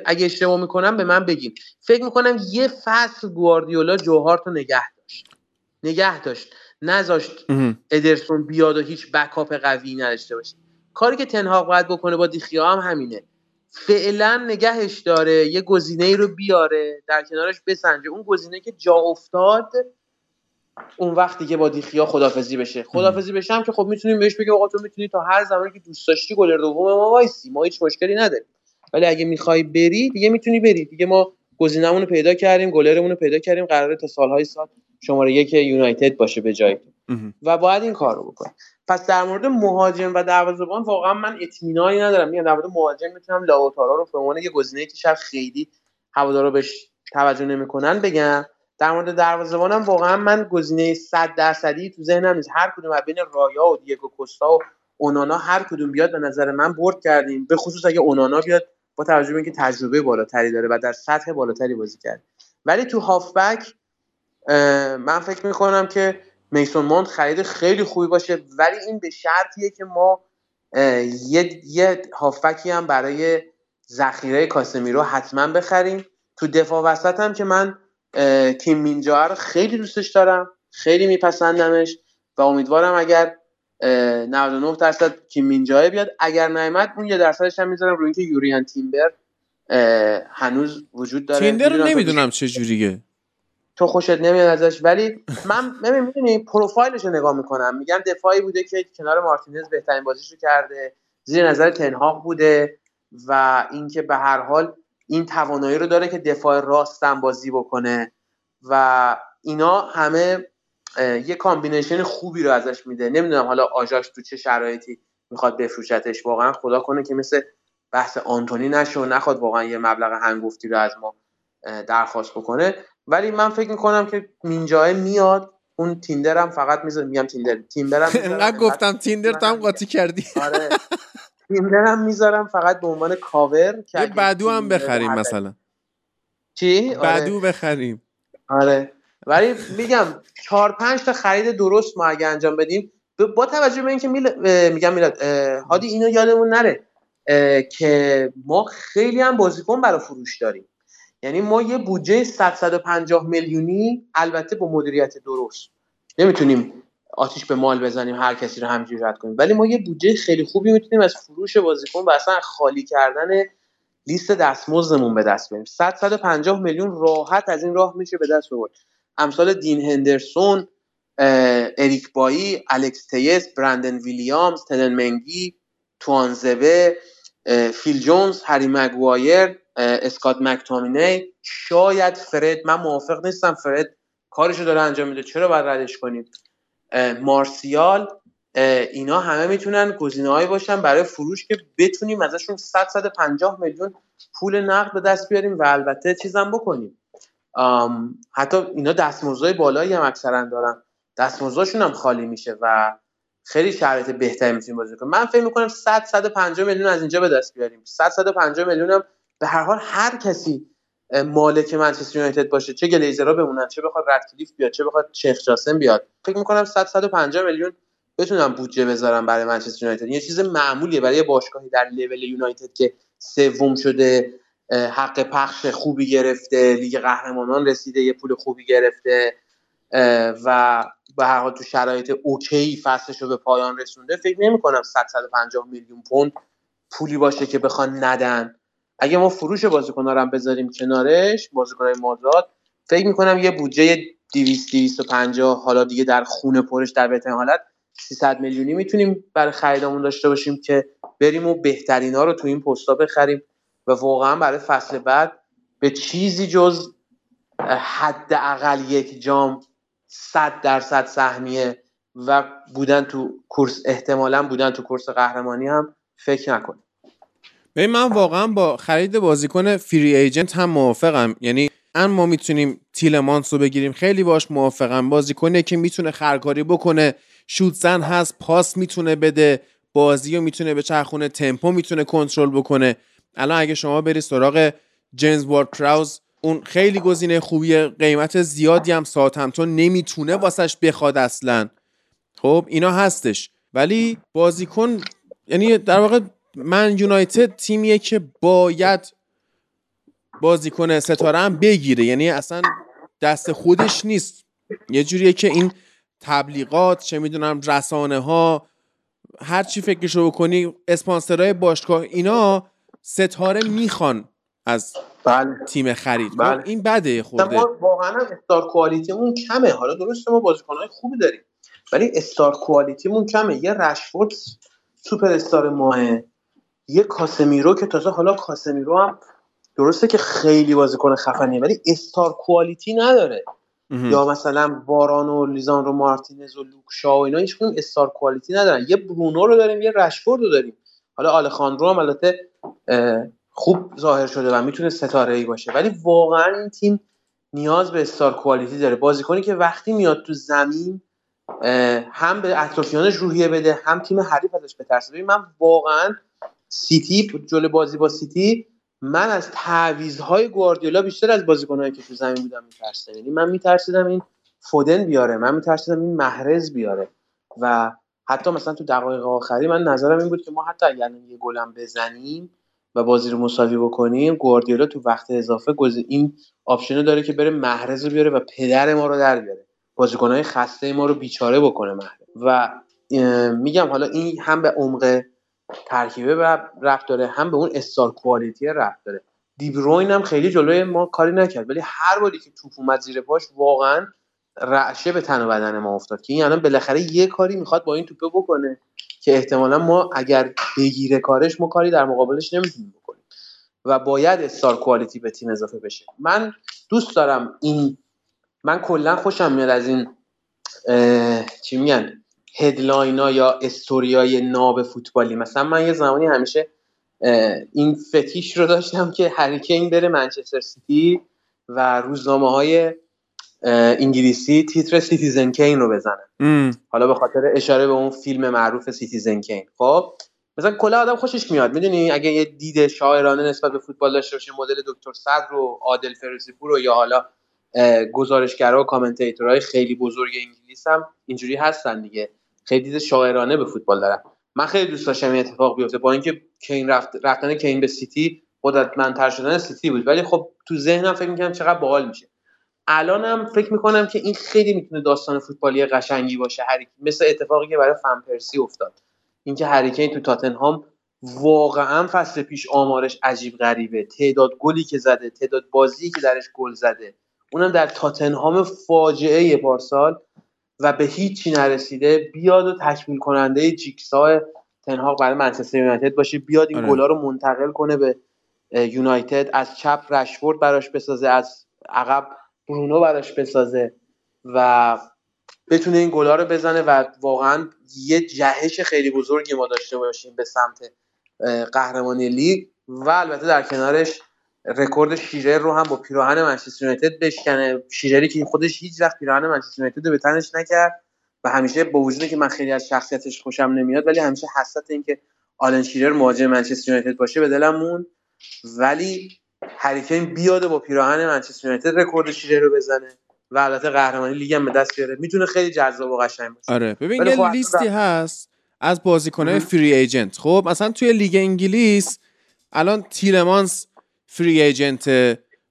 اگه اشتباه می‌کنم به من بگیم فکر می‌کنم یه فصل گواردیولا جوهارت رو نگه داشت. نگه داشت. نذاشت ادرسون بیاد و هیچ بکاپ قوی نداشته باشه. کاری که تنهاق باید بکنه با دیخیا هم همینه. فعلا نگهش داره یه گزینه ای رو بیاره در کنارش بسنجه. اون گزینه که جا افتاد اون وقتی که با دیخیا خدافزی بشه. خدافزی بشم که خب می‌تونیم بهش بگیم آقا تو می‌تونی تا هر زمانی که دوست داشتی گلر دوم ما وایسی. ما هیچ مشکلی نداریم. ولی اگه می‌خوای بری دیگه می‌تونی بری. دیگه ما گزینه‌مون رو پیدا کردیم گلرمون رو پیدا کردیم قراره تا سالهای سال شماره یک یونایتد باشه به جای و باید این کار رو بکنیم پس در مورد مهاجم و دروازه‌بان واقعا من اطمینانی ندارم. میگم در مورد مهاجم می‌تونم لاوتارا رو به عنوان یه گزینه‌ای که شاید خیلی هوادارا بهش توجه نمی‌کنن بگم. در مورد دروازه‌بانم واقعا من گزینه 100 درصدی تو ذهنم نیست. هر کدوم بین رایا و دیگو کوستا و اونانا هر کدوم بیاد به نظر من برد کردیم. به خصوص اگه اونانا بیاد با توجه به اینکه تجربه بالاتری داره و در سطح بالاتری بازی کرد. ولی تو هافبک من فکر می‌کنم که میسون مونت خرید خیلی خوبی باشه ولی این به شرطیه که ما یه, یه هافبکی هم برای ذخیره کاسمیرو حتما بخریم. تو دفاع وسط هم که من کیم مینجا رو خیلی دوستش دارم خیلی میپسندمش و امیدوارم اگر 99 درصد کیم مینجا بیاد. اگر نیامد اون یه درصدش هم می‌ذارم روی اینکه یوریان تیمبر هنوز وجود داره. تیمبر رو نمی‌دونم چه جوریه تو خوشت نمیاد ازش. ولی من می‌بینی پروفایلش رو نگاه می‌کنم. میگم دفاعی بوده که کنار مارتینز بهترین بازیش رو کرده. زیر نظر تن‌هاخ بوده و اینکه به هر حال این توانایی رو داره که دفاع راستم بازی بکنه. و اینا همه یه combination خوبی رو ازش میده. نمی‌دونم حالا آژاکس تو چه شرایطی می‌خواد بفروشتش. واقعا خدا کنه که مثل بحث آنتونی نشه و نخواد واقعا یه مبلغ هنگفتی رو از ما درخواست بکنه. ولی من فکر می‌کنم که مینجای میاد. اون تیندر هم فقط می‌ذارم میگم تیندر. تیندر هم گفتم تیندر تو هم قاطی کردی. آره. تیندر هم می‌ذارم فقط به عنوان کاور یه بدو هم بخریم مثلا. چی؟ آره. بدو بخریم. آره. ولی میگم چهار پنج تا خرید درست ما اگه انجام بدیم با توجه به اینکه میل... میگم میلاد هادی اینو یادمون نره که ما خیلی هم بازیکن برای فروش داریم. یعنی ما یه بودجه 150 میلیونی البته با مدیریت درست. نمی‌تونیم آتیش به مال بزنیم هر کسی رو همجوری رد کنیم. ولی ما یه بودجه خیلی خوبی می‌تونیم از فروش بازیکن و اصلا خالی کردن لیست دستمزدمون به دست بیاریم. 100 150 میلیون راحت از این راه میشه به دست ببریم امثال دین هندرسون اریک بایی الکس تیس برندن ویلیامز تدن منگی توانزوه فیل جونز هری مگوایر اسکات مکتامینی شاید فرد من موافق نیستم فرد کارشو داره انجام میده. چرا باید ردش کنیم؟ مارسیال اینا همه می‌تونن گزینه‌هایی باشن برای فروش که بتونیم ازشون 100 150 میلیون پول نقد به دست بیاریم و البته چیزم بکنیم. حتی اینا دستمزدهای بالایی هم اکثرا دارن. دستمزدشون هم خالی میشه و خیلی شرایط بهتری می‌تونیم بازی کنیم. من فکر می‌کنم 100 150 میلیون از اینجا به دست بیاریم. 100 150 میلیون هم به هر حال هر کسی مالک منچستر یونایتد باشه چه گلیزرها بمونن چه بخواد ردکلیف بیاد چه بخواد شیخ جاسم بیاد فکر می‌کنم 100 150 میلیون بتونم بودجه بذارم برای منچستر یونایتد. یه چیز معمولیه برای باشگاهی در لول یونایتد که سوم شده. حق پخش خوبی گرفته لیگ قهرمانان رسیده یه پول خوبی گرفته و به هر حال تو شرایط اوکی فصلش رو به پایان رسونده فکر نمی کنم 100 150 میلیون پوند پولی باشه که بخوان ندن. اگه ما فروش بازیکن‌ها رو بذاریم کنارش بازیکن‌های مازاد فکر می‌کنم یه بودجه 200 250 حالا دیگه در خونه پرش در بهترین حالت 300 میلیونی می‌تونیم برای خریدمون داشته باشیم که بریم و بهترین ها رو تو این پستا بخریم. و واقعا برای فصل بعد به چیزی جز حداقل یک جام 100 درصد سهمیه و بودن تو کورس احتمالا بودن تو کورس قهرمانی هم فکر نکنیم ببین من واقعا با خرید بازیکن فری ایجنت هم موافقم. یعنی ان ما می‌تونیم تیلمانس رو بگیریم. خیلی باش موافقم. بازیکنه که می‌تونه خرکاری بکنه شوت زن هست پاس می‌تونه بده بازی رو می‌تونه به چرخونه تمپو می‌تونه کنترل بکنه. الان اگه شما بری سراغ جنز وارد کراوز اون خیلی گزینه خوبیه قیمت زیادی هم همتون نمی‌تونه واسش بخواد اصلا. خب اینا هستش. ولی بازیکن یعنی در واقع من یونایتد تیمیه که باید بازیکن ستاره هم بگیره. یعنی اصلا دست خودش نیست. یه جوریه که این تبلیغات چه می‌دونم رسانه ها هر چی فکرشو بکنی اسپانسرهای باشگاه اینا ستاره می‌خوان از بله. تیم خرید. خب، بله. این بده خورده. ما واقعا استار کوالیتیمون کمه. حالا درسته ما بازیکنهای خوبی داریم ولی استار کوالیتیمون کمه. یه رشفورد سوپر استار ماه یه کاسمیرو که تازه حالا کاسمیرو هم درسته که خیلی بازیکن خفنیه ولی استار کوالیتی نداره. یا مثلا واران و لیزان رو مارتینز و لوکشا و اینا هیچ استار کوالیتی ندارن. یه برونو رو داریم یه رشفورد رو داریم. حالا آلخاندرو هم البته خوب ظاهر شده و می‌تونه ستاره ای باشه. ولی واقعا این تیم نیاز به استار کوالیتی داره. بازیکنی که وقتی میاد تو زمین هم به اطرافیانش روحیه بده هم تیم حریف ازش بترسه. من واقعا سیتی جلو بازی با سیتی من از تعویضهای گواردیولا بیشتر از بازیکنایی که تو زمین بودم میترسیدم. یعنی من میترسیدم این فودن بیاره من میترسیدم این محرز بیاره. و حتی مثلا تو دقایق آخری من نظرم این بود که ما حتی اگر یه گلم بزنیم و بازی رو مساوی بکنیم گواردیولا تو وقت اضافه این option داره که بره محرز رو بیاره و پدر ما رو در بیاره. بازیکنهای خسته ما رو بیچاره بکنه محرز. و میگم حالا این هم به عمق ترکیبه رفت داره هم به اون استار کوالیتی رفت داره. دیبروین هم خیلی جلوی ما کاری نکرد ولی هر باری که توپ اومد زیر پاش واقعا رعشه به تن و بدن ما افتاد که این الان بالاخره یه کاری می‌خواد با این توپه بکنه که احتمالا ما اگر بگیره کارش ما کاری در مقابلش نمی‌تونیم بکنیم و باید استار کوالیتی به تیم اضافه بشه. من دوست دارم این من کلا خوشم میاد از این چی میگن headline ا یا استوریای ناب فوتبالی. مثلا من یه زمانی همیشه این فتیش رو داشتم که هری کین بره منچستر سیتی و روزنامه های انگلیسی تیتر Citizen Kane رو بزنن حالا به خاطر اشاره به اون فیلم معروف Citizen Kane خب مثلا کلا آدم خوشش میاد می‌دونی؟ اگه یه دید شاعرانه نسبت به فوتبال داشته باشه مدل دکتر صدر و عادل فردوسی‌پور و یا حالا گزارشگرا و commentator های خیلی بزرگ انگلیس هم اینجوری هستن دیگه. خیلی دید شاعرانه به فوتبال دارن. من خیلی دوست داشتم این اتفاق بیفته. با اینکه کین رفت رفتن کین به سیتی قدرتمندتر شدن سیتی بود. ولی خب تو ذهنم فکر می‌کنم چقدر باحال میشه. الانم فکر می‌کنم که این خیلی می‌تونه داستان فوتبالی قشنگی باشه. هر مثل اتفاقی که برای فن پرسی افتاد. اینکه هری کین تو تاتنهام واقعا فصل پیش آمارش عجیب غریبه. تعداد گلی که زده تعداد بازی که درش گل زده. اونم در تاتنهام فاجعه پارسال و به هیچی نرسیده. بیاد و تکمیل کننده جیکسا تنهاق برای منچستر یونایتد باشه. بیاد این آره. گلا رو منتقل کنه به یونایتد. از چپ رشفورد براش بسازه. از عقب برونو براش بسازه و بتونه این گلا رو بزنه و واقعا یه جهش خیلی بزرگی ما داشته باشیم به سمت قهرمانی لیگ و البته در کنارش رکورد شیرر رو هم با پیراهن منچستر یونایتد بشکنه. شیرری که خودش هیچ وقت پیراهن منچستر یونایتد به تنش نکرد و همیشه با وجودی که من خیلی از شخصیتش خوشم نمیاد ولی همیشه حسرت این که آلن شیرر مهاجم منچستر یونایتد باشه به دلم مون ولی هری کین بیاد با پیراهن منچستر یونایتد رکورد شیرر رو بزنه و البته قهرمانی لیگ هم به دست بیاره. می‌تونه خیلی جذاب و قشنگ باشه. آره. ببین یه خب لیستی هست از بازیکنهای free agent خب مثلا توی لیگ انگلیس الان تیلمانس free agent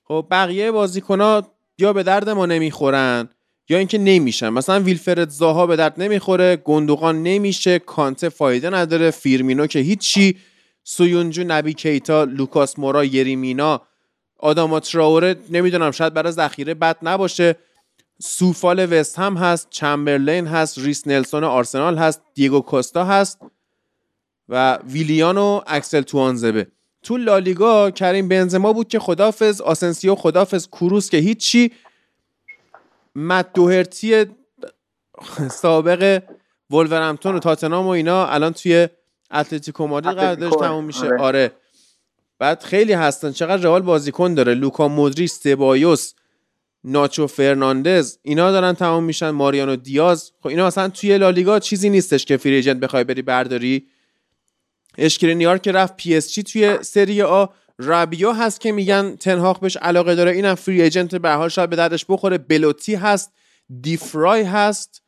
خب بقیه ها یا به درد ما نمی‌خورن یا اینکه نمیشن. مثلا ویلفرد زاها به درد نمی‌خوره گوندوغان نمیشه کانته فایده نداره فیرمینو که هیچی. سویونجو نبی کیتا لوکاس مورا یری مینا آداما تراوره نمی‌دونم شاید برای ذخیره بد نباشه. سوفال وست هم هست چمبرلین هست ریس نلسون آرسنال هست دیگو کوستا هست و ویلیان و اکسل توانزبه. تو لالیگا کریم بنزما بود که خدافز آسنسیو خدافز کروس که هیچی. مت دوهرتی سابق ولورهمپتون و تاتنام و اینا الان توی اتلتیکو مادرید قراردادش تموم میشه. آره. آره. بعد خیلی هستن. چقدر رئال بازیکن داره. لوکا مودریچ سبایوس ناچو فرناندز اینا دارن تمام میشن. ماریانو دیاز. خب اینا مثلا توی لالیگا چیزی نیستش که free agent بخوای بری برداری. اشکرینیار که رفت پی اس جی توی سری آ. رابیو هست که میگن تن‌هاخ بهش علاقه داره. اینم free agent به حال شاید به دردش بخوره. بلوتی هست. دیفرای هست.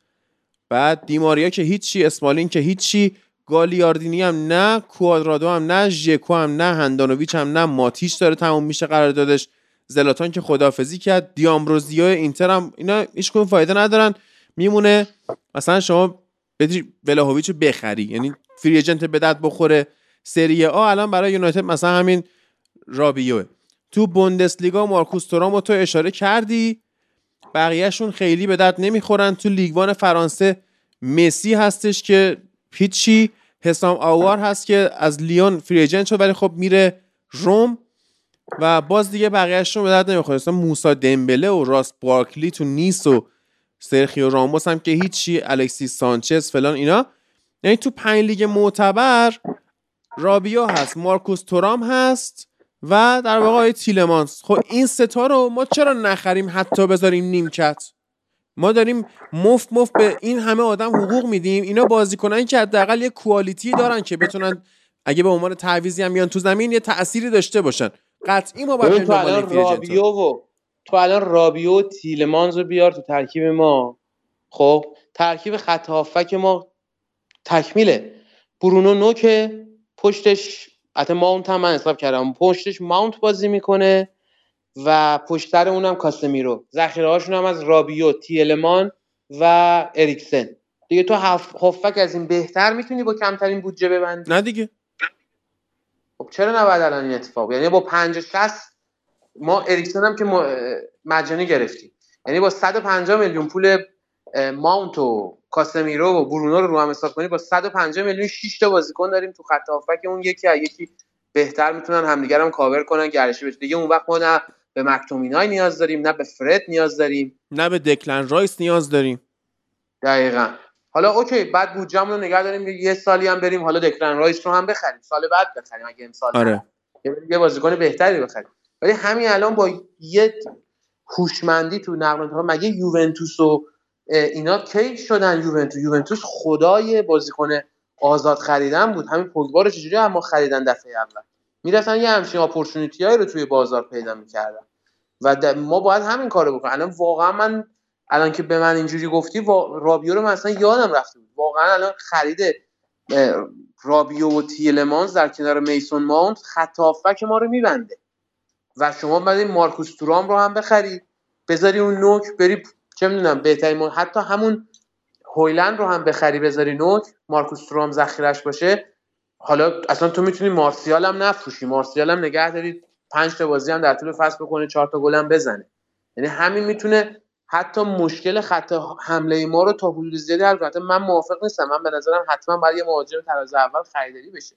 بعد دیماریا که هیچی اسمالین که هیچی. گالیاردینی هم نه کوادرادو هم نه ژکو هم نه هندانویچ هم نه ماتیش داره تموم میشه قراردادش. زلاتان که خدافزی کرد. دیامبروزیو اینتر هم اینا هیچ فایده ندارن. میمونه. مثلا شما بدی ولاهویچ بخری. یعنی فری ایجنت به دست بخوره. سری آ الان برای یونایتد مثلا همین رابیوه. تو بوندسلیگا مارکوس تورامو تو اشاره کردی. بقیهشون خیلی به درد نمی‌خورن. تو لیگوان فرانسه مسی هستش که هیچی. حسام آوار هست که از لیون فری ایجنت شد ولی خب میره روم و باز دیگه بقیهشون به درد نمی‌خوره. مثلا موسا دمبله و راست بارکلی تو نیس و سرخیو راموس هم که هیچی الکسی سانچز فلان اینا. یعنی تو پنج لیگ معتبر رابیا هست مارکوس تورام هست و در واقع آقای تیلمانس. خب این ستا رو ما چرا نخریم حتی بذاریم نیمکت؟ ما داریم مفت مفت به این همه آدم حقوق میدیم. اینا بازیکنن که حداقل یه کوالیتی دارن که بتونن اگه به عنوان تعویضی هم بیان تو زمین یه تأثیری داشته باشن. قطعی ما باید تو الان رابیو و تو الان رابیو و تیلمانز رو بیار تو ترکیب ما. خب؟ ترکیب خط هافک ما تکمیله. برونو نوکه پشتش حتی ماونت هم من حساب کردم. پشتش ماونت بازی می‌کنه. و پشتر اونم کاسمیرو. ذخیره هاشون هم از رابیو تیلمان و اریکسن. دیگه تو هافک از این بهتر می‌تونی با کمترین بودجه ببندی. نه دیگه. خب چرا نباید الان این اتفاق یعنی با 50 60 ما اریکسن هم که مجانی گرفتیم. یعنی با 150 میلیون پول ماونت و کاسمیرو و برونو رو رو هم حساب کنی با 150 میلیون 6 تا بازیکن داریم تو خط هافبک اون یکی یکی بهتر می‌تونن همدیگر هم کاور کنن گردشی بشه. دیگه اون وقت ما نه به مکتومینای نیاز داریم نه به فرد نیاز داریم. نه به دکلن رایس نیاز داریم. دقیقا. حالا okay بعد بودجه‌مون رو نگه داریم یه سالی هم بریم حالا دکلن رایس رو هم بخریم. سال بعد بخریم اگه امسال آره. یه بازیکن بهتری بخریم. ولی همین الان با یه هوشمندی تو نقل مگه یوونتوس و اینا کی شدن یوونتوس؟ یوونتوس خدای بازیکن آزاد خریدن بود. همین پوگبا رو چجوری اما خریدن دفعه اول؟ می‌رفتن یه همچین اپورتونیتی رو توی بازار پیدا می‌کردن. و ما باید همین کارو بکنیم. الان واقعا من الان که به من اینجوری گفتی رابیو رو مثلا یادم رفته بود. واقعا الان خرید رابیو و تیلمانز در کنار میسون ماونت خط ما رو میبنده. و شما بعد مارکوس تورام رو هم بخرید بذاری اون نوک بری چه می‌دونم بهترین حتی همون هویلند رو هم بخری بذاری نوک مارکوس تورام ذخیرش باشه. حالا اصلا تو می‌تونی مارسیال هم نفروشی. مارسیال هم نگه دارید. پنج تا بازی هم در طول فصل بکنه چهار تا گل هم بزنه. یعنی همین می‌تونه حتی مشکل خط حمله ما رو تا حدود زیادی حل کنه. من موافق نیستم. من به نظرم حتما باید یه مهاجم تراز اول خریداری بشه.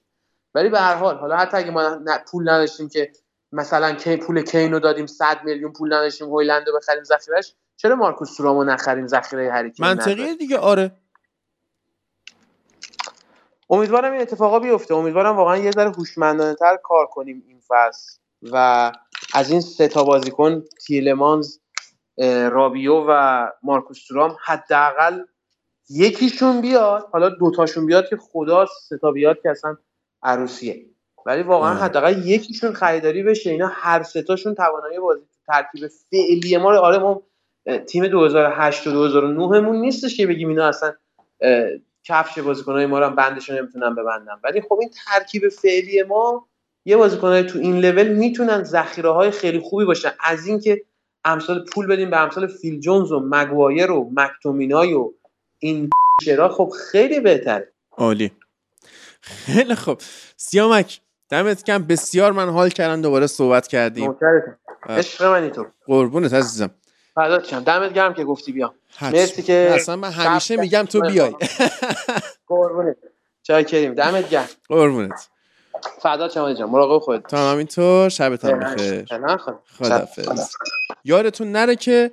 ولی به هر حال حالا حتی اگه ما پول نداشتیم که مثلا کی پول کینو دادیم 100 میلیون پول نداشتیم هویلند رو بخریم ذخیرش چرا مارکوس تورامو نخریم ذخیره هری منطقیه دیگه. آره. امیدوارم این اتفاقا بیفته. امیدوارم واقعا یه ذره هوشمندانه تر کار کنیم این فصل. و از این سه تا بازیکن تیلمانز رابیو و مارکوس تورام حداقل یکیشون بیاد. حالا دوتاشون بیاد که خدا سه تا بیاد که اصلا عروسیه. ولی واقعا حداقل یکیشون خریداری بشه. اینا هر سه تاشون توانایی بازی ترکیب فعلی ما آره ما تیم 2008 و 2009 مون نیستش که بگیم اینا اصلا کفش بازیکنای ما رو هم بندشون نمی‌تونن ببندن. ولی خب این ترکیب فعلی ما یه بازیکنای تو این لول می‌تونن ذخیره های خیلی خوبی باشن. از اینکه امثال پول بدیم به امثال فیل جونز و مگوایر و مکتومینای و این شرا خب خیلی بهتره. عالی. خیلی خوب. سیامک دمت کم بسیار من حال کردم دوباره صحبت کردیم. عشق منی تو. قربونت عزیزم. فدات شم. دمت گرم که گفتی بیام مرسی که اصلا من همیشه میگم تو بیای. قربونت. چای کریم. دمت گرم. قربونت. فدات شما جان؟ مراقب خودت تو هم همینطور شبتون بخیر. خدافظ یادتون نره که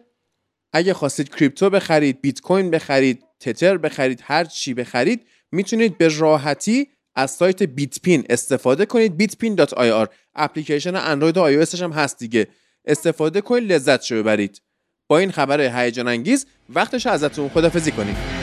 اگه خواستید کریپتو بخرید بیت کوین بخرید تتر بخرید هر چی بخرید می‌تونید به راحتی از سایت بیت پین استفاده کنید. bitpin.ir اپلیکیشن اندروید و iOS هم هست دیگه. استفاده کنید لذت شو ببرید. با این خبر هیجان انگیز وقتش ازتون خدافزی کنید